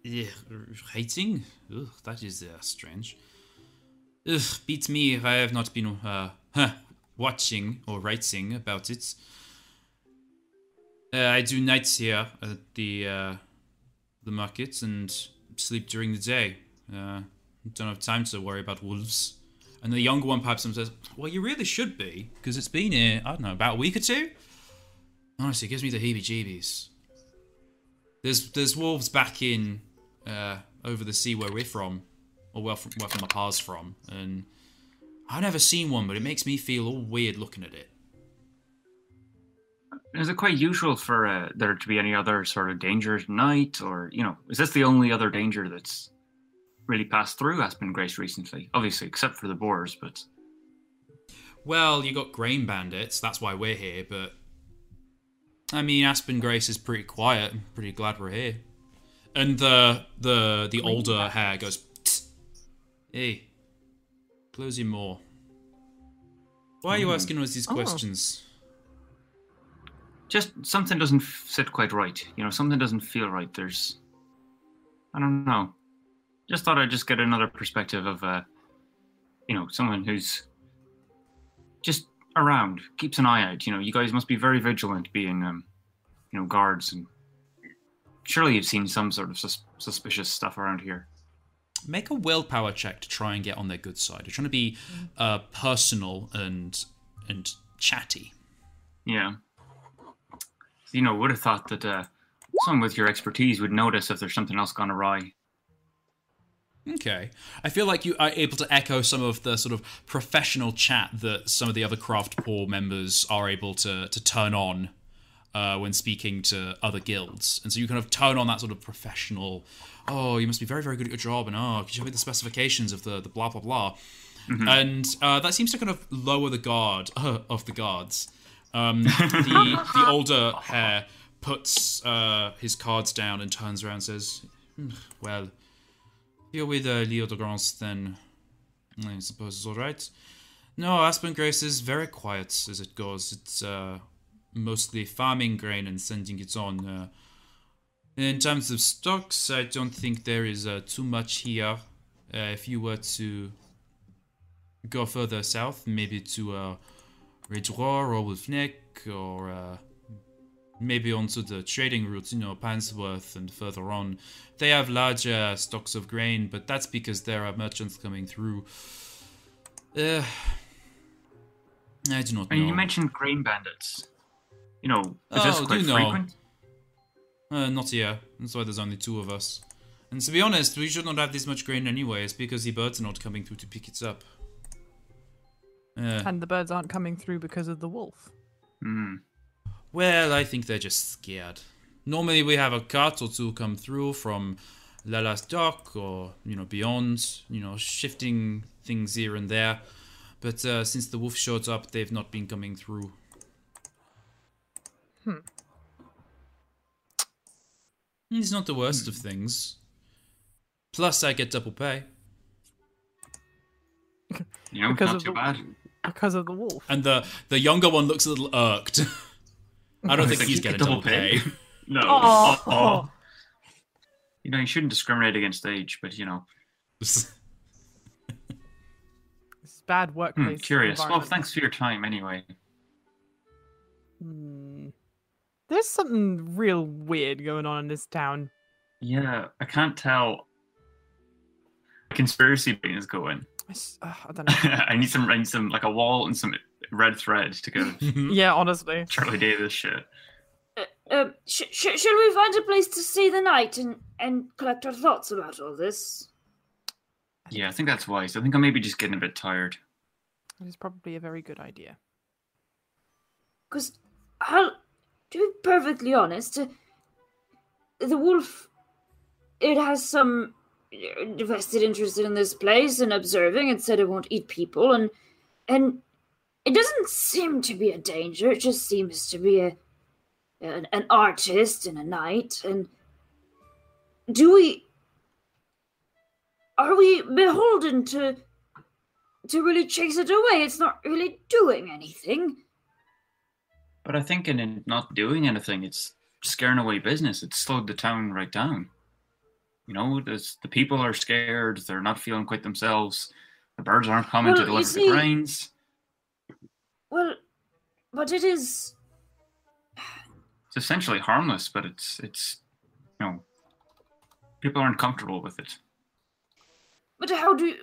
Yeah, hating? Ugh, that is uh, strange. Ugh, beats me. I have not been uh, huh, watching or writing about it. Uh, I do nights here at the uh, the market and sleep during the day. Uh, don't have time to worry about wolves. And the younger one pipes up and says, "Well, you really should be, because it's been here. I don't know, about a week or two. Honestly, it gives me the heebie-jeebies. There's there's wolves back in uh, over the sea where we're from, or where from, where from my pa's from, and I've never seen one, but it makes me feel all weird looking at it. Is it quite usual for uh, there to be any other sort of danger at night, or you know, is this the only other danger that's really passed through Aspen Grace recently? Obviously, except for the boars, but Well, you got grain bandits, that's why we're here, but I mean, Aspen Grace is pretty quiet. I'm pretty glad we're here. And the the the older hare goes, "Tsk. hey, close your more. Why are you asking us these Oh. questions? just something doesn't sit quite right. You know, something doesn't feel right. There's, I don't know. Just thought I'd just get another perspective of, uh, you know, someone who's just around, keeps an eye out. You know, you guys must be very vigilant, being, um, you know, guards, and surely you've seen some sort of sus- suspicious stuff around here. Make a willpower check to try and get on their good side. You're trying to be uh, personal and and chatty. Yeah. You know, would have thought that uh, someone with your expertise would notice if there's something else gone awry. Okay. I feel like you are able to echo some of the sort of professional chat that some of the other craft poor members are able to to turn on uh, when speaking to other guilds. And so you kind of turn on that sort of professional, oh, you must be very, very good at your job, and oh, could you show me the specifications of the, the blah, blah, blah. And uh, that seems to kind of lower the guard of the guards. Um, the, the older hare puts uh, his cards down and turns around and says, "Hmm, well, you're with uh, Leo de Grance, then I suppose it's all right. No, Aspen Grace is very quiet as it goes. It's uh, mostly farming grain and sending it on. Uh, in terms of stocks, I don't think there is uh, too much here. Uh, if you were to go further south, maybe to uh, Ridge Roar or Wolf Neck, or uh, maybe onto the trading routes, you know, Pansworth and further on. They have larger stocks of grain, but that's because there are merchants coming through. Uh, I do not know. And you mentioned grain bandits. You know, is this Oh, quite do know. frequent? Uh, not here. That's why there's only two of us. And to be honest, we should not have this much grain anyways, because the birds are not coming through to pick it up. Uh, And the birds aren't coming through because of the wolf. Hmm. Well, I think they're just scared. Normally we have a cart or two come through from Lala's dock or, you know, beyond, you know, shifting things here and there. But uh, since the wolf showed up, they've not been coming through. Hmm. It's not the worst of things. Plus, I get double pay. You know, Because not of too the- bad. Because of the wolf. And the the younger one looks a little irked. I don't think Like, he's you getting get double double pay? pay. No. Oh. Oh, You know, you shouldn't discriminate against age, but you know, This is bad hmm, workplace. curious. Well, thanks for your time anyway. Hmm. There's something real weird going on in this town. Yeah, I can't tell. Conspiracy brain is going. I, s- uh, I don't know. I need some, I need some, like a wall and some red thread to go yeah, honestly. Charlie Day this shit. Uh, uh, sh- sh- should we find a place to stay the night and, and collect our thoughts about all this? Yeah, I think that's wise. I think I'm maybe just getting a bit tired. It is probably a very good idea. Because, I'll to be perfectly honest, uh, the wolf, it has some uh, vested interest in this place and observing. It said it won't eat people, and and it doesn't seem to be a danger. It just seems to be a an, an artist and a knight. And do we are we beholden to to really chase it away? It's not really doing anything. But I think in not doing anything, it's scaring away business. It's slowed the town right down. You know, there's, the people are scared. They're not feeling quite themselves. The birds aren't coming Well, to deliver see- the grains. Well, but it is. It's essentially harmless, but it's it's you know people aren't comfortable with it. But how do you.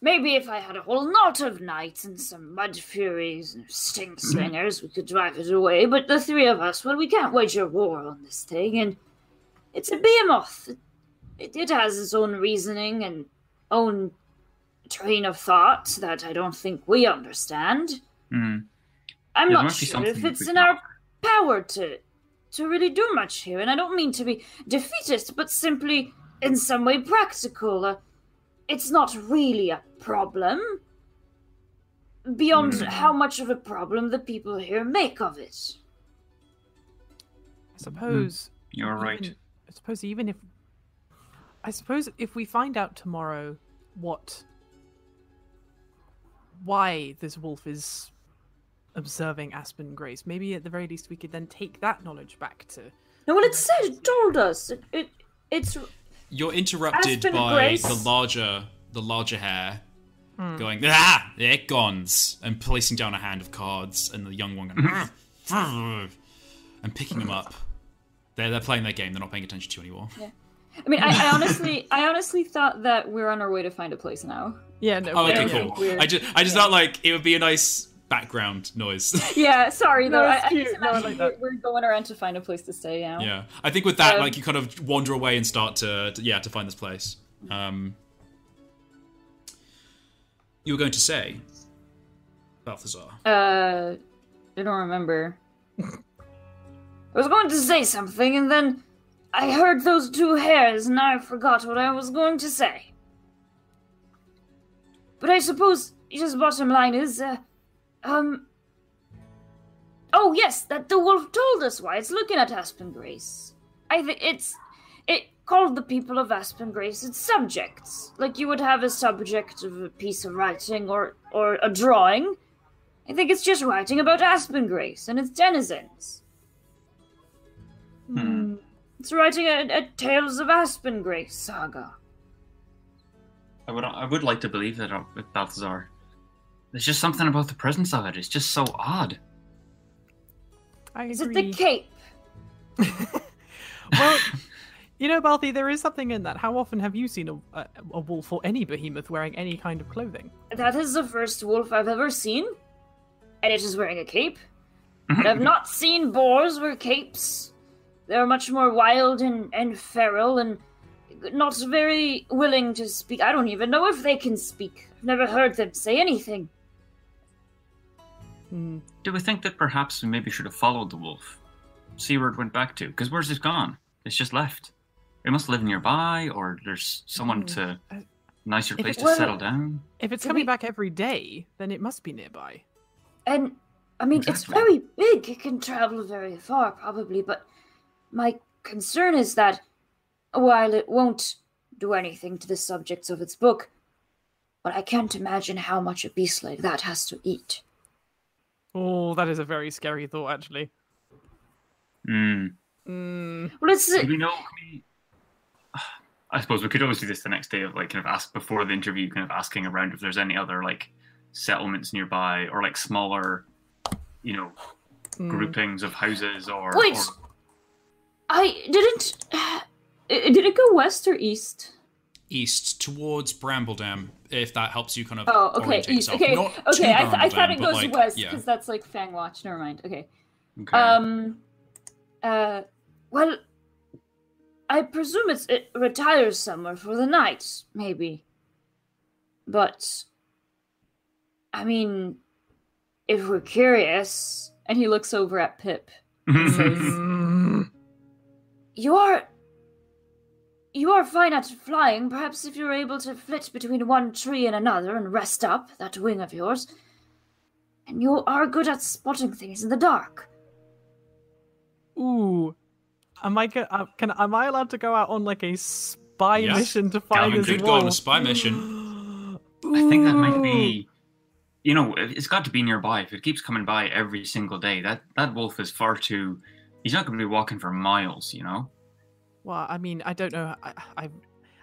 Maybe if I had a whole knot of knights and some mud furies and stink slingers, we could drive it away. But the three of us, well, we can't wage a war on this thing, and it's a behemoth. It, it has its own reasoning and own train of thought that I don't think we understand. Hmm. I'm Yeah, not sure if it's in can our power to to really do much here, and I don't mean to be defeatist, but simply in some way practical. Uh, it's not really a problem. Beyond Hmm. how much of a problem the people here make of it. I suppose. You're right. even- I suppose even if. I suppose if we find out tomorrow what. Why this wolf is observing Aspen Grace, maybe at the very least we could then take that knowledge back to. No, well, it said it told us. It, it it's You're interrupted Aspen by Grace. the larger, the larger hare, going ah, there it goes, and placing down a hand of cards, and the young one going "Ah, and picking them up. They're they're playing their game. They're not paying attention to you anymore. I mean, I, I honestly, I honestly thought that we're on our way to find a place now. Yeah, no. Oh, okay, yeah. cool. weird. I just, I just thought like it would be a nice background noise. Yeah, sorry No, though. it's I, I cute. just No, I like we're, that. we're going around to find a place to stay now. yeah, I think with that, Um, like you kind of wander away and start to, to- yeah, to find this place. Um, you were going to say, Balthazar. Uh, I don't remember. I was going to say something, and then I heard those two hares, and I forgot what I was going to say. But I suppose just bottom line is, uh, um. Oh yes, that the wolf told us why it's looking at Aspen Grace. I think it's it called the people of Aspen Grace its subjects, like you would have a subject of a piece of writing or or a drawing. I think it's just writing about Aspen Grace and its denizens. Hmm. It's writing a, a Tales of Aspen Grace saga. I would I would like to believe that uh, with Balthazar. There's just something about the presence of it. It's just so odd. I Is it the cape? well, you know, Balthy, there is something in that. How often have you seen a, a, a wolf or any behemoth wearing any kind of clothing? That is the first wolf I've ever seen, and it is wearing a cape. But I've not seen boars wear capes. They're much more wild and, and feral and not very willing to speak. I don't even know if they can speak. I've never heard them say anything. Do we think that perhaps we maybe should have followed the wolf? See where it went back to? Because where's it gone? It's just left. It must live nearby, or there's someone Mm, to uh, nicer if place to settle down. If it's Can coming we- back every day, then it must be nearby. And I mean, it's very big. It can travel very far, probably. But my concern is that while it won't do anything to the subjects of its book, but I can't imagine how much a beast like that has to eat. Oh, that is a very scary thought, actually. Hmm. Mm, Well, it's Do we know? Can we, I suppose we could always do this the next day of like kind of ask before the interview, kind of asking around if there's any other like settlements nearby or like smaller, you know, Mm. groupings of houses or. Wait. or- I didn't. Did it go west or east? East towards Brambledam, if that helps you kind of Oh, okay, east. yourself. Okay, Not okay. I, th- I thought it goes like, west yeah. because that's like Fang Watch. Never mind. Okay. okay. Um. Uh. Well, I presume it's, it retires somewhere for the night, maybe. But, I mean, if we're curious, And he looks over at Pip. Mm. you are. You are fine at flying. Perhaps if you're able to flit between one tree and another and rest up that wing of yours. And you are good at spotting things in the dark. Ooh, am I go- uh, can am I allowed to go out on like a spy Yes. mission to find Calvin this could wolf? go on a spy mission. I think that might be. You know, it's got to be nearby. If it keeps coming by every single day, that that wolf is far too. He's not going to be walking for miles. You know, Well, I mean, I don't know. I I,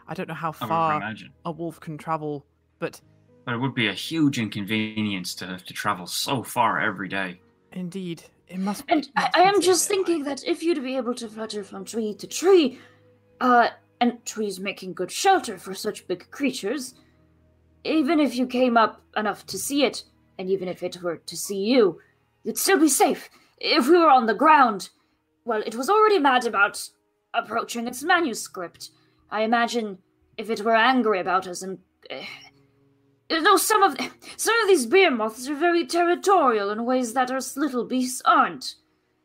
I don't know how far a wolf can travel, but But it would be a huge inconvenience to have to travel so far every day. indeed, it must. And it I, must I be am just thinking that if you'd be able to flutter from tree to tree, uh, and trees making good shelter for such big creatures, even if you came up enough to see it, and even if it were to see you, you'd still be safe. If we were on the ground, well, it was already mad about approaching its manuscript. I imagine if it were angry about us and. You know, some of some of these behemoths are very territorial in ways that us little beasts aren't.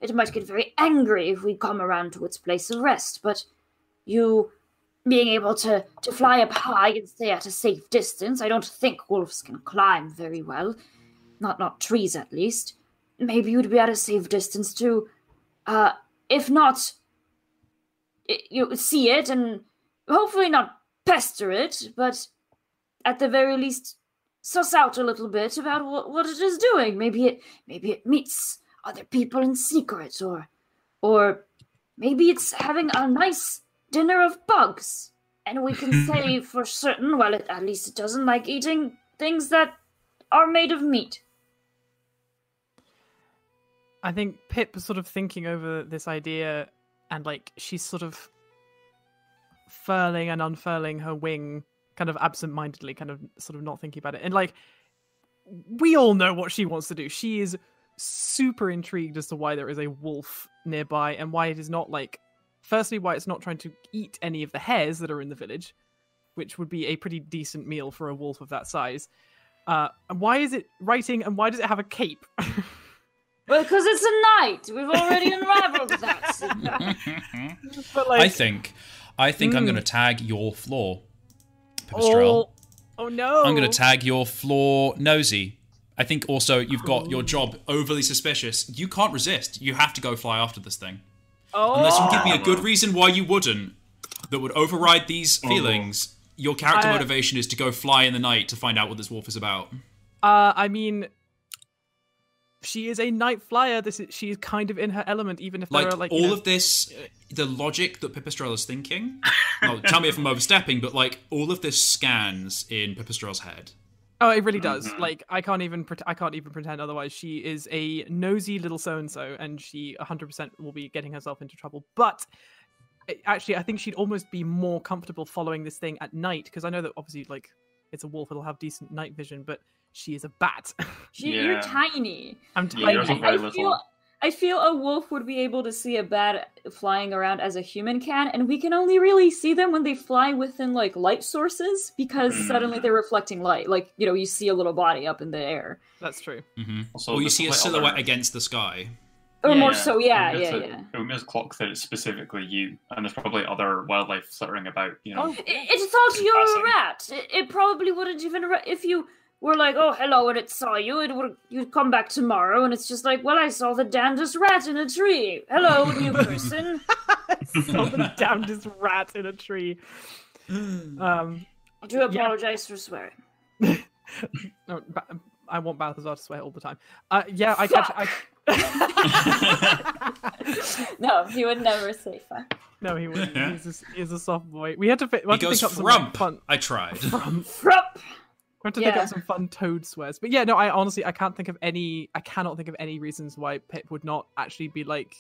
It might get very angry if we come around to its place of rest, but you being able to, to fly up high and stay at a safe distance, I don't think wolves can climb very well. Not not trees at least. Maybe you'd be at a safe distance too. Uh if not you see it and hopefully not pester it, but at the very least suss out a little bit about what, what it is doing. Maybe it maybe it meets other people in secret or or maybe it's having a nice dinner of bugs. And we can say for certain, well, it, at least it doesn't like eating things that are made of meat. I think Pip is sort of thinking over this idea, and like she's sort of furling and unfurling her wing, kind of absent-mindedly, kind of sort of not thinking about it. And like, we all know what she wants to do. She is super intrigued as to why there is a wolf nearby and why it is not like, firstly, why it's not trying to eat any of the hares that are in the village, which would be a pretty decent meal for a wolf of that size. Uh, and why is it writing and why does it have a cape? Well, because it's a knight. We've already unraveled that. but like, I think, I think I'm Mm. going to tag your flaw, Pipistrelle. Oh, oh no! I'm going to tag your flaw, Nosy. I think also you've got your job overly suspicious. You can't resist. You have to go fly after this thing. Oh, Unless you give me a good reason why you wouldn't, that would override these feelings. Your character I- motivation is to go fly in the night to find out what this wolf is about. uh, I mean, she is a night flyer. This is she is kind of in her element, even if Like, there are like you all know- of this, the logic that Pipistrelle is thinking. well, tell me if I'm overstepping, but like all of this scans in Pipistrelle's head. Oh, it really does. Mm-hmm. Like I can't even pret- I can't even pretend otherwise. She is a nosy little so and so, and she 100% will be getting herself into trouble. But eh, actually, I think she'd almost be more comfortable following this thing at night because I know that obviously, like, it's a wolf; it'll have decent night vision. But she is a bat. She, Yeah. You're tiny. I'm Yeah, tiny. yours are I, very I feel I feel a wolf would be able to see a bat flying around as a human can, and we can only really see them when they fly within like light sources because Mm. suddenly they're reflecting light. Like you know, you see a little body up in the air, That's true. hmm Also, or you see a silhouette other- against the sky. or Yeah, more yeah. so. Yeah, It yeah, would miss yeah. It, it clock that it's specifically you, and there's probably other wildlife fluttering about. You know, Oh, It, it thought you were a rat. It, it probably wouldn't even ra- if you were like, "Oh, hello," and it saw you. It would you'd come back tomorrow, and it's just like, "Well, I saw the damnedest rat in a tree. Hello, new person." Saw the damnedest rat in a tree. Um, I do apologize for swearing. no, ba- I want Balthazar to swear all the time. Uh, yeah, I catch. I... No, he would never say fuck. No, he was. He's a, he's a soft boy. We had to, fi- we He goes think up some like, frump. fun. I tried. Frup. We had to think Yeah. up some fun toad swears. But yeah, no, I honestly I can't think of any. I cannot think of any reasons why Pip would not actually be like,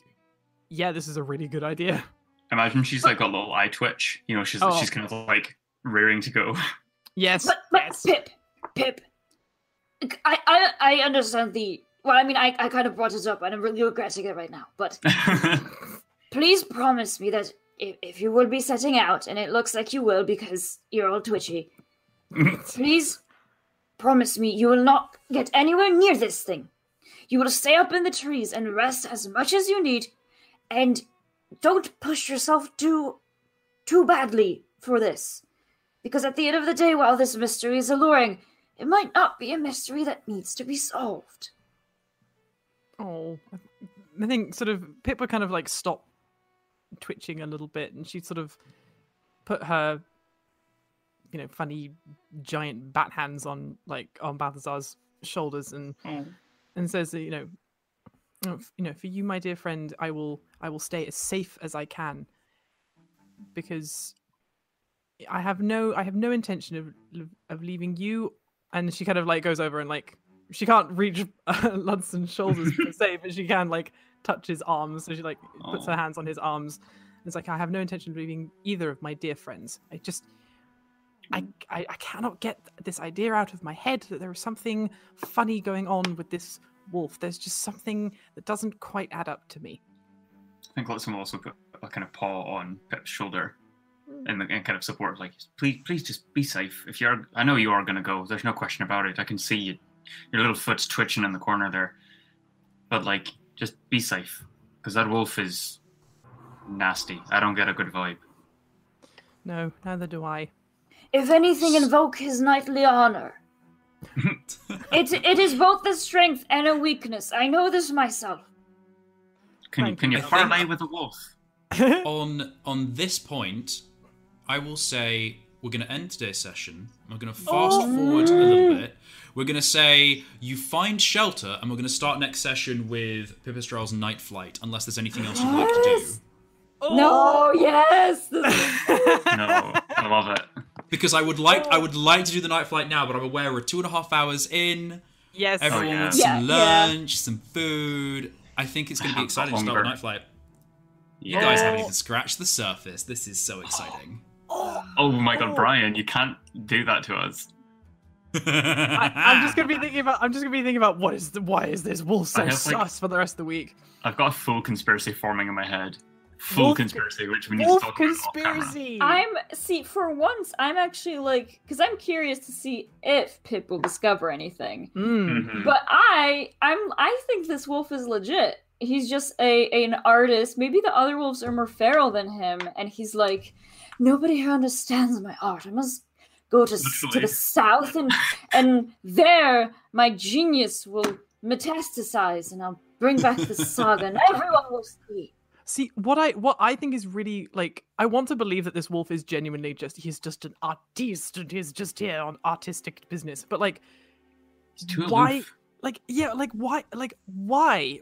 yeah, this is a really good idea. Imagine she's like got a little eye twitch. You know, she's Oh. she's kind of like rearing to go. Yes. But, but yes. Pip, Pip, I, I, I understand the. Well, I mean, I, I kind of brought it up, and I'm really regretting it right now. But please promise me that if, if you will be setting out, and it looks like you will because you're all twitchy, please promise me you will not get anywhere near this thing. You will stay up in the trees and rest as much as you need, and don't push yourself too, too badly for this. Because at the end of the day, while this mystery is alluring, it might not be a mystery that needs to be solved. Oh, I think sort of Pip would kind of like stop twitching a little bit, and she'd sort of put her, you know, funny giant bat hands on like on Balthazar's shoulders, and Oh. and says, you know, "Oh, you know, for you, my dear friend, I will I will stay as safe as I can, because I have no I have no intention of of leaving you. And she kind of like goes over and like she can't reach uh, Ludson's shoulders per se, but she can like touch his arms. So she like puts her hands on his arms. It's like I have no intention of leaving either of my dear friends. I just I, I I cannot get this idea out of my head that there is something funny going on with this wolf. There's just something that doesn't quite add up to me. I think Ludson will also put a kind of paw on Pip's shoulder Hmm. and, and kind of support, like, please, please just be safe. If you're, I know you are going to go. There's no question about it. I can see you, your little foot's twitching in the corner there. But, like, just be safe. Because that wolf is nasty. I don't get a good vibe. No, neither do I. If anything, invoke his knightly honor. it, it is both a strength and a weakness. I know this myself. Can you, can you. you parlay with a wolf? on on this point, I will say we're going to end today's session. We're going to fast oh. forward a little bit. We're going to say you find shelter, and we're going to start next session with Pipistrelle's night flight, unless there's anything else you'd like to do. Yes. No, yes. No, I love it. Because I would like I oh. would like to do the night flight now, but I'm aware we're two and a half hours in. Yes. Everyone oh, yeah. wants some yeah. lunch, some food. I think it's going to be exciting to start the night flight. You Yeah. guys haven't even scratched the surface. This is so exciting. Oh. oh my god, Brian, you can't do that to us. I, I'm just gonna be thinking about. I'm just gonna be thinking about what is the, why is this wolf so I have, like- sus for the rest of the week? I've got a full conspiracy forming in my head. Full Wolf- conspiracy, which we need Wolf to talk about conspiracy. I'm see for once I'm actually like because I'm curious to see if Pip will discover anything. Mm. Mhm. But I I'm I think this wolf is legit. He's just a an artist. Maybe the other wolves are more feral than him, and he's like, nobody here understands my art. I must go to s- to the south, and and there my genius will metastasize, and I'll bring back the saga, and everyone will see. See what I what I think is really like I want to believe that this wolf is genuinely just he's just an artist and he's just here on artistic business. But like It's too why aloof. like yeah like why like why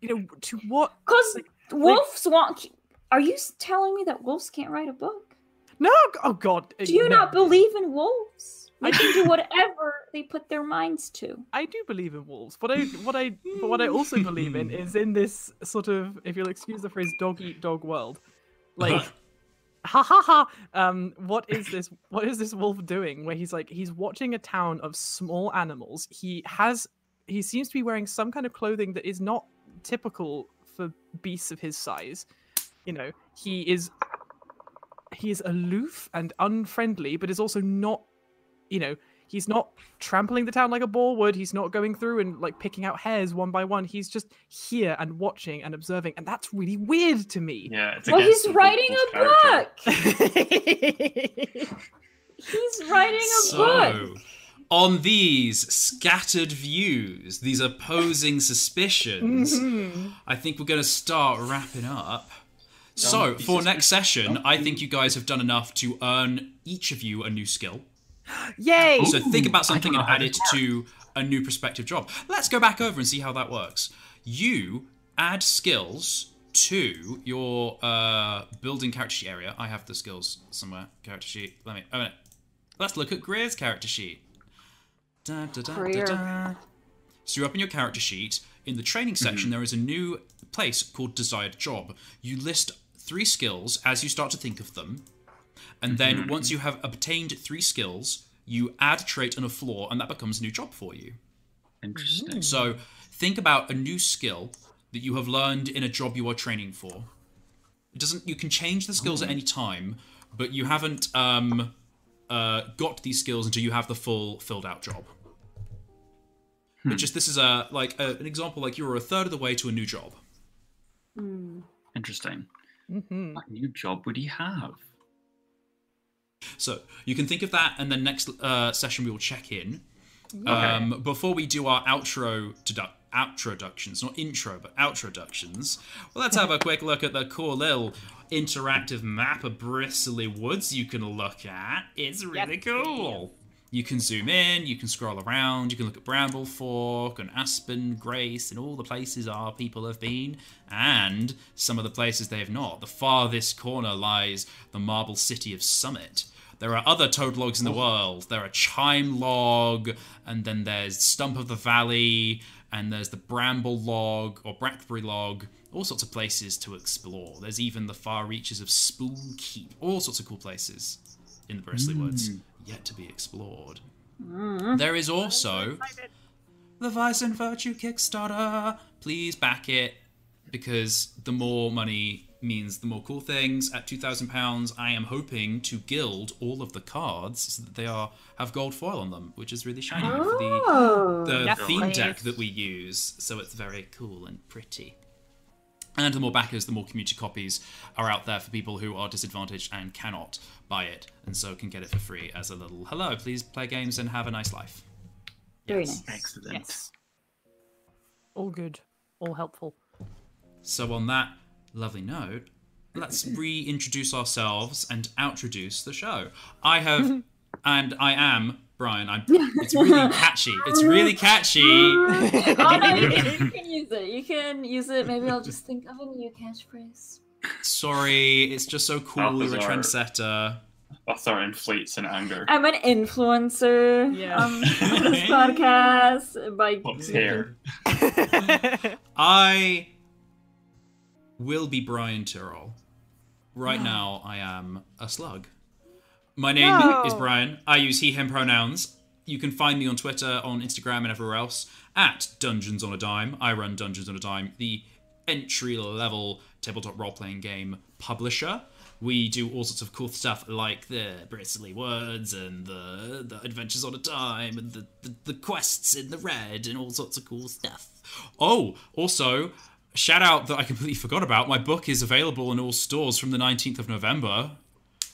you know to what Because Like- wolves want. Are you telling me that wolves can't write a book? no oh god uh, Do you no. not believe in wolves? They I can do whatever they put their minds to. I do believe in wolves. What I what I but what I also believe in is in this sort of if you'll excuse the phrase dog eat dog world. Like ha ha ha um what is this what is this wolf doing where he's like he's watching a town of small animals. He has he seems to be wearing some kind of clothing that is not typical for beasts of his size. You know, he is he is aloof and unfriendly but is also not you know, he's not trampling the town like a boar would. He's not going through and like picking out hares one by one. He's just here and watching and observing, and that's really weird to me. Yeah, it's Well, he's writing a character. book. He's writing a So, book. on these scattered views, these opposing suspicions, Mhm. I think we're going to start wrapping up. So, for next suspicious. session, I think you guys have done enough to earn each of you a new skill. Yay! So, think about something and add it to a new prospective job. Let's go back over and see how that works. You add skills to your uh, building character sheet area. I have the skills somewhere. Character sheet. Let me. Oh, no. Let's look at Greer's character sheet. Da, da, da, da, Greer. da. So you open your character sheet. In the training section, there is a new place called Desired Job. You list three skills as you start to think of them. And then once you have obtained three skills, you add a trait and a flaw, and that becomes a new job for you. Interesting. So think about a new skill that you have learned in a job you are training for. It doesn't. You can change the skills at any time, but you haven't um, uh, got these skills until you have the full filled out job. But just this is a like a, an example. Like you're a third of the way to a new job. Interesting. Mhm. What new job would he have? So you can think of that, and then next uh, session we will check in. Um, before we do our outro to outroductions, not intro, but outroductions, well, let's have a quick look at the cool little interactive map of bristly woods you can look at. It's really cool. You can zoom in, you can scroll around, you can look at Bramble Fork and Aspen Grace and all the places our people have been, and some of the places they have not. The farthest corner lies the marble city of Summit. There are other toad logs in the world. There are Chime Log, and then there's Stump of the Valley, and there's the Bramble Log or brackberry Log. All sorts of places to explore. There's even the far reaches of Spoon Keep. All sorts of cool places in the Bristly hmm. Woods yet to be explored. There is also the Vice and Virtue Kickstarter. Please back it because the more money means the more cool things. At two thousand pounds, I am hoping to gild all of the cards so that they are have gold foil on them, which is really shiny for the Oh. the theme deck that we use, so it's very cool and pretty. And the more backers, the more community copies are out there for people who are disadvantaged and cannot buy it, and so can get it for free as a little hello. Please play games and have a nice life. Very nice. Excellent. Yes. All good. All helpful. So on that lovely note, let's reintroduce ourselves and outroduce the show. I have, and I am Brian. I'm. It's really catchy. It's really catchy. Oh no, you can, you can use it. You can use it. Maybe I'll just think of a new catchphrase. Sorry, it's just so cool. You're a Balthazar. trendsetter. Balthazar inflates in anger. I'm an influencer Yeah. um, on this podcast. By What's hair? I will be Brian Tyrrell. Right now, I am a slug. My name No. is Brian. I use he, him pronouns. You can find me on Twitter, on Instagram, and everywhere else at Dungeons on a Dime. I run Dungeons on a Dime, the entry level tabletop role playing game publisher. We do all sorts of cool stuff like the Bristly Woods and the, the Adventures on a Dime and the, the, the quests in the red and all sorts of cool stuff. Oh, also, shout out that I completely forgot about. My book is available in all stores from the 19th of November.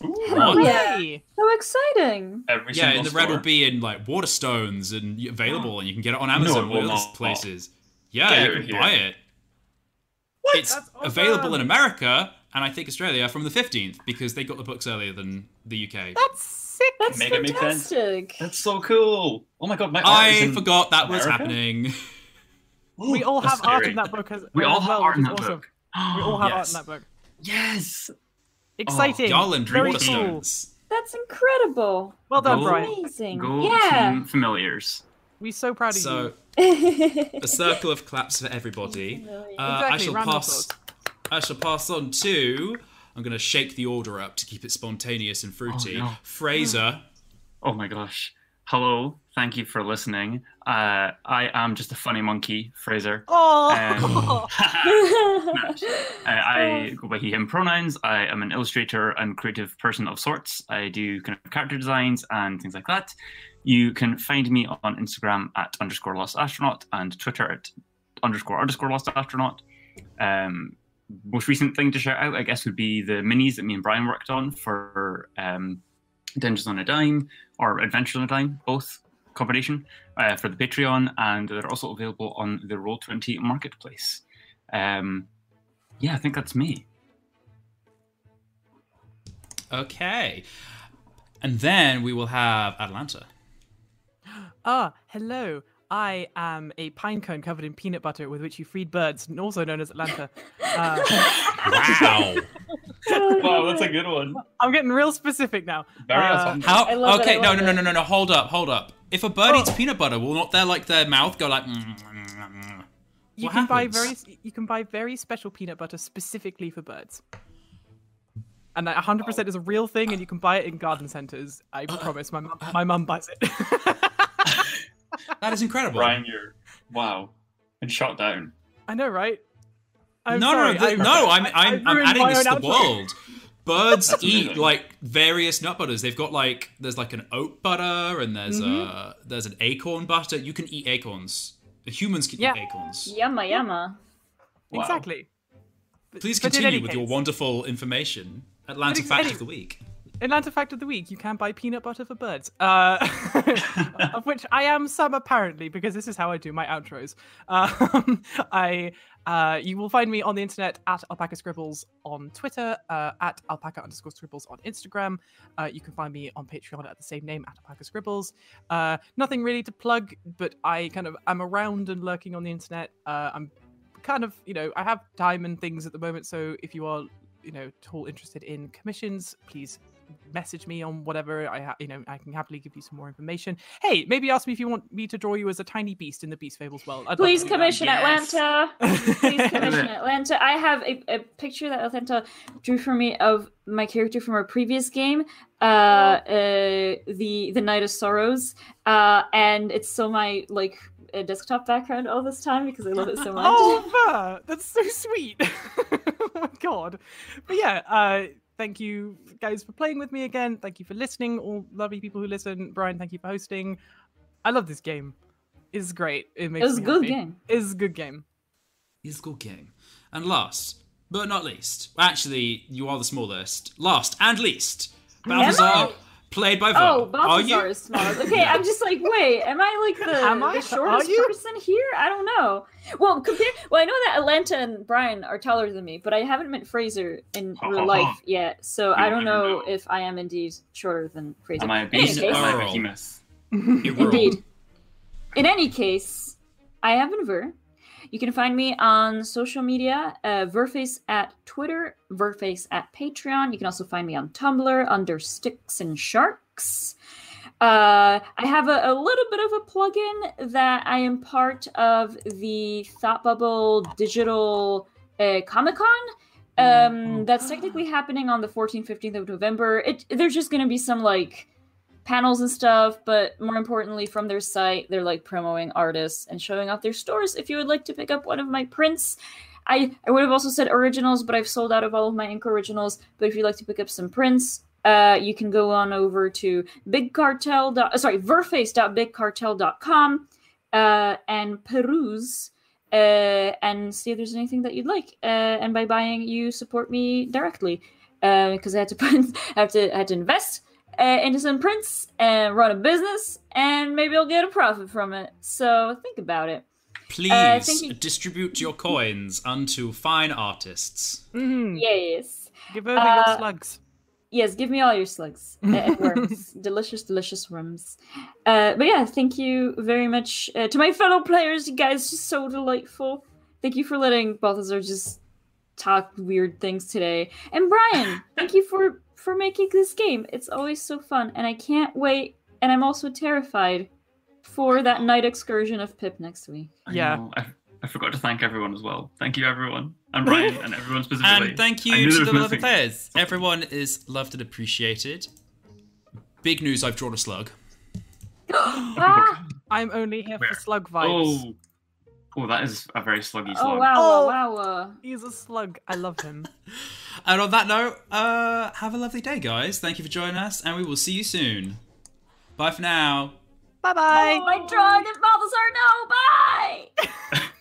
What? yeah. So exciting. Every Yeah, and the red will be in like Waterstones and available, and you can get it on Amazon it all those not. places. Yeah, Get you can here. buy it. What? It's awesome. available in America and I think Australia from the 15th because they got the books earlier than the UK. That's sick. That's Make it make sense. fantastic. That's so cool. Oh my god, my I forgot that was America? happening. We all That's have art in that book as, We all as have well, art in which that is awesome. book. We all have art in that book. Yes. Exciting. Garland Very cool. Waterstones. That's incredible. Well done, Go- Brian. Amazing. Go yeah. team familiars. We're so proud of you. So you. a circle of claps for everybody. Uh, I shall pass. applause. I shall pass on to. I'm going to shake the order up to keep it spontaneous and fruity. Oh, no. Fraser. Oh my gosh. Hello. Thank you for listening. Uh, I am just a funny monkey, Fraser. Oh, Um, Uh, I go by he, him pronouns. I am an illustrator and creative person of sorts. I do kind of character designs and things like that. You can find me on Instagram at underscore lost astronaut and Twitter at underscore underscore lost astronaut. Um, most recent thing to shout out, I guess, would be the minis that me and Brian worked on for um, Dungeons on a Dime or Adventures on a Dime, both combination uh, for the Patreon, and they're also available on the Roll20 marketplace. Um, yeah, I think that's me. Okay. And then we will have Atlanta. Ah, hello. I am a pine cone covered in peanut butter with which you feed birds, and also known as Atlanta. Uh, Wow. wow, that's a good one. I'm getting real specific now. Very Uh, awesome. How? I love it, okay, I no, love no, no, it. no, no, no. Hold up, hold up. If a bird Oh. eats peanut butter, will not their like their mouth go like? "Mm, mm, mm, mm." You What can buy very you can buy very special peanut butter specifically for birds. And that 100% is a real thing, and you can buy it in garden centers. I Uh, promise. My mum, my mum buys it. That is incredible. Brian, you're wow, and shot down. I know, right? I'm no, sorry, no, th- I- no. I'm, I- I'm, I I'm adding this to the outro. world. Birds eat like various nut butters. They've got like there's like an oat butter and there's Mm-hmm. uh there's an acorn butter. You can eat acorns. Humans can Yeah. eat acorns. Yumma yumma. Wow. Exactly. Please But in continue any with your wonderful information. Atlanta ex- fact any- of the week. Atlanta fact of the week: you can buy peanut butter for birds, uh, of which I am some apparently because this is how I do my outros. Um, I uh, you will find me on the internet at Alpaca Scribbles on Twitter, uh, at Alpaca underscore Scribbles on Instagram. Uh, you can find me on Patreon at the same name at Alpaca Scribbles. Uh, nothing really to plug, but I kind of am around and lurking on the internet. Uh, I'm kind of you know I have time and things at the moment, so if you are you know at all interested in commissions, please message me on whatever I ha- you know I can happily give you some more information. Hey, maybe ask me if you want me to draw you as a tiny beast in the Beast Fables world. I'd Please do that. commission Yes. Atlanta. Please commission Atlanta. I have a, a picture that Atlanta drew for me of my character from our previous game, uh, uh, the the Night of Sorrows, uh, and it's still my like uh, desktop background all this time because I love it so much. Oh, that's so sweet. oh my god. But yeah, uh, thank you guys for playing with me again. Thank you for listening, all lovely people who listen. Brian, thank you for hosting. I love this game. It's great. It makes It was a me good happy. game. It's a good game. It's a good game. And last, but not least, actually, you are the smallest. Last and least, Balthazar, played by Ver. Oh, Are Balthazar you? is small. Okay, I'm just like, wait, am I like the, Am I? the shortest person here? I don't know. Well, compare. Well, I know that Atlanta and Brian are taller than me, but I haven't met Fraser in Ha, real ha, life ha. yet, so I You'll don't know know. if I am indeed shorter than Fraser. Am I a In any beast? case- Am I a Earl. behemoth? Indeed. In any case, I have been Ver. You can find me on social media, uh, Verface at Twitter, Verface at Patreon. You can also find me on Tumblr under Sticks and Sharks. Uh, I have a, a little bit of a plugin that I am part of the Thought Bubble Digital uh, Comic Con. Um, that's technically happening on the 14th, 15th of November. It there's just gonna be some like panels and stuff, but more importantly, from their site, they're like promoting artists and showing off their stores. If you would like to pick up one of my prints, I, I would have also said originals, but I've sold out of all of my ink originals. But if you'd like to pick up some prints, uh, you can go on over to bigcartel. uh, Sorry, verface.bigcartel.com uh, and peruse uh, and see if there's anything that you'd like. Uh, and by buying, you support me directly because I had to put, I have to, I had to invest uh, into some prints and run a business, and maybe I'll get a profit from it. So think about it. Please Uh, thank you. distribute your coins unto fine artists. Mhm. Yes. Give over Uh, your slugs. Yes, give me all your slugs uh, and worms. delicious, delicious worms. Uh, but yeah, thank you very much uh, to my fellow players. You guys are so delightful. Thank you for letting Balthazar just talk weird things today. And Brian, thank you for for making this game. It's always so fun, and I can't wait. And I'm also terrified for that night excursion of Pip next week. I Yeah. I, I forgot to thank everyone as well. Thank you, everyone. And Brian, and everyone specifically. And thank you to the was beloved missing- players. Everyone is loved and appreciated. Big news, I've drawn a slug. ah! I'm only here Where? for slug vibes. Oh. Oh, that is a very sluggy slug. Oh wow! Oh. Wow! wow. He's a slug. I love him. And on that note, uh, have a lovely day, guys. Thank you for joining us, and we will see you soon. Bye for now. Bye bye. Oh, my dragon, Balthazar! No, bye.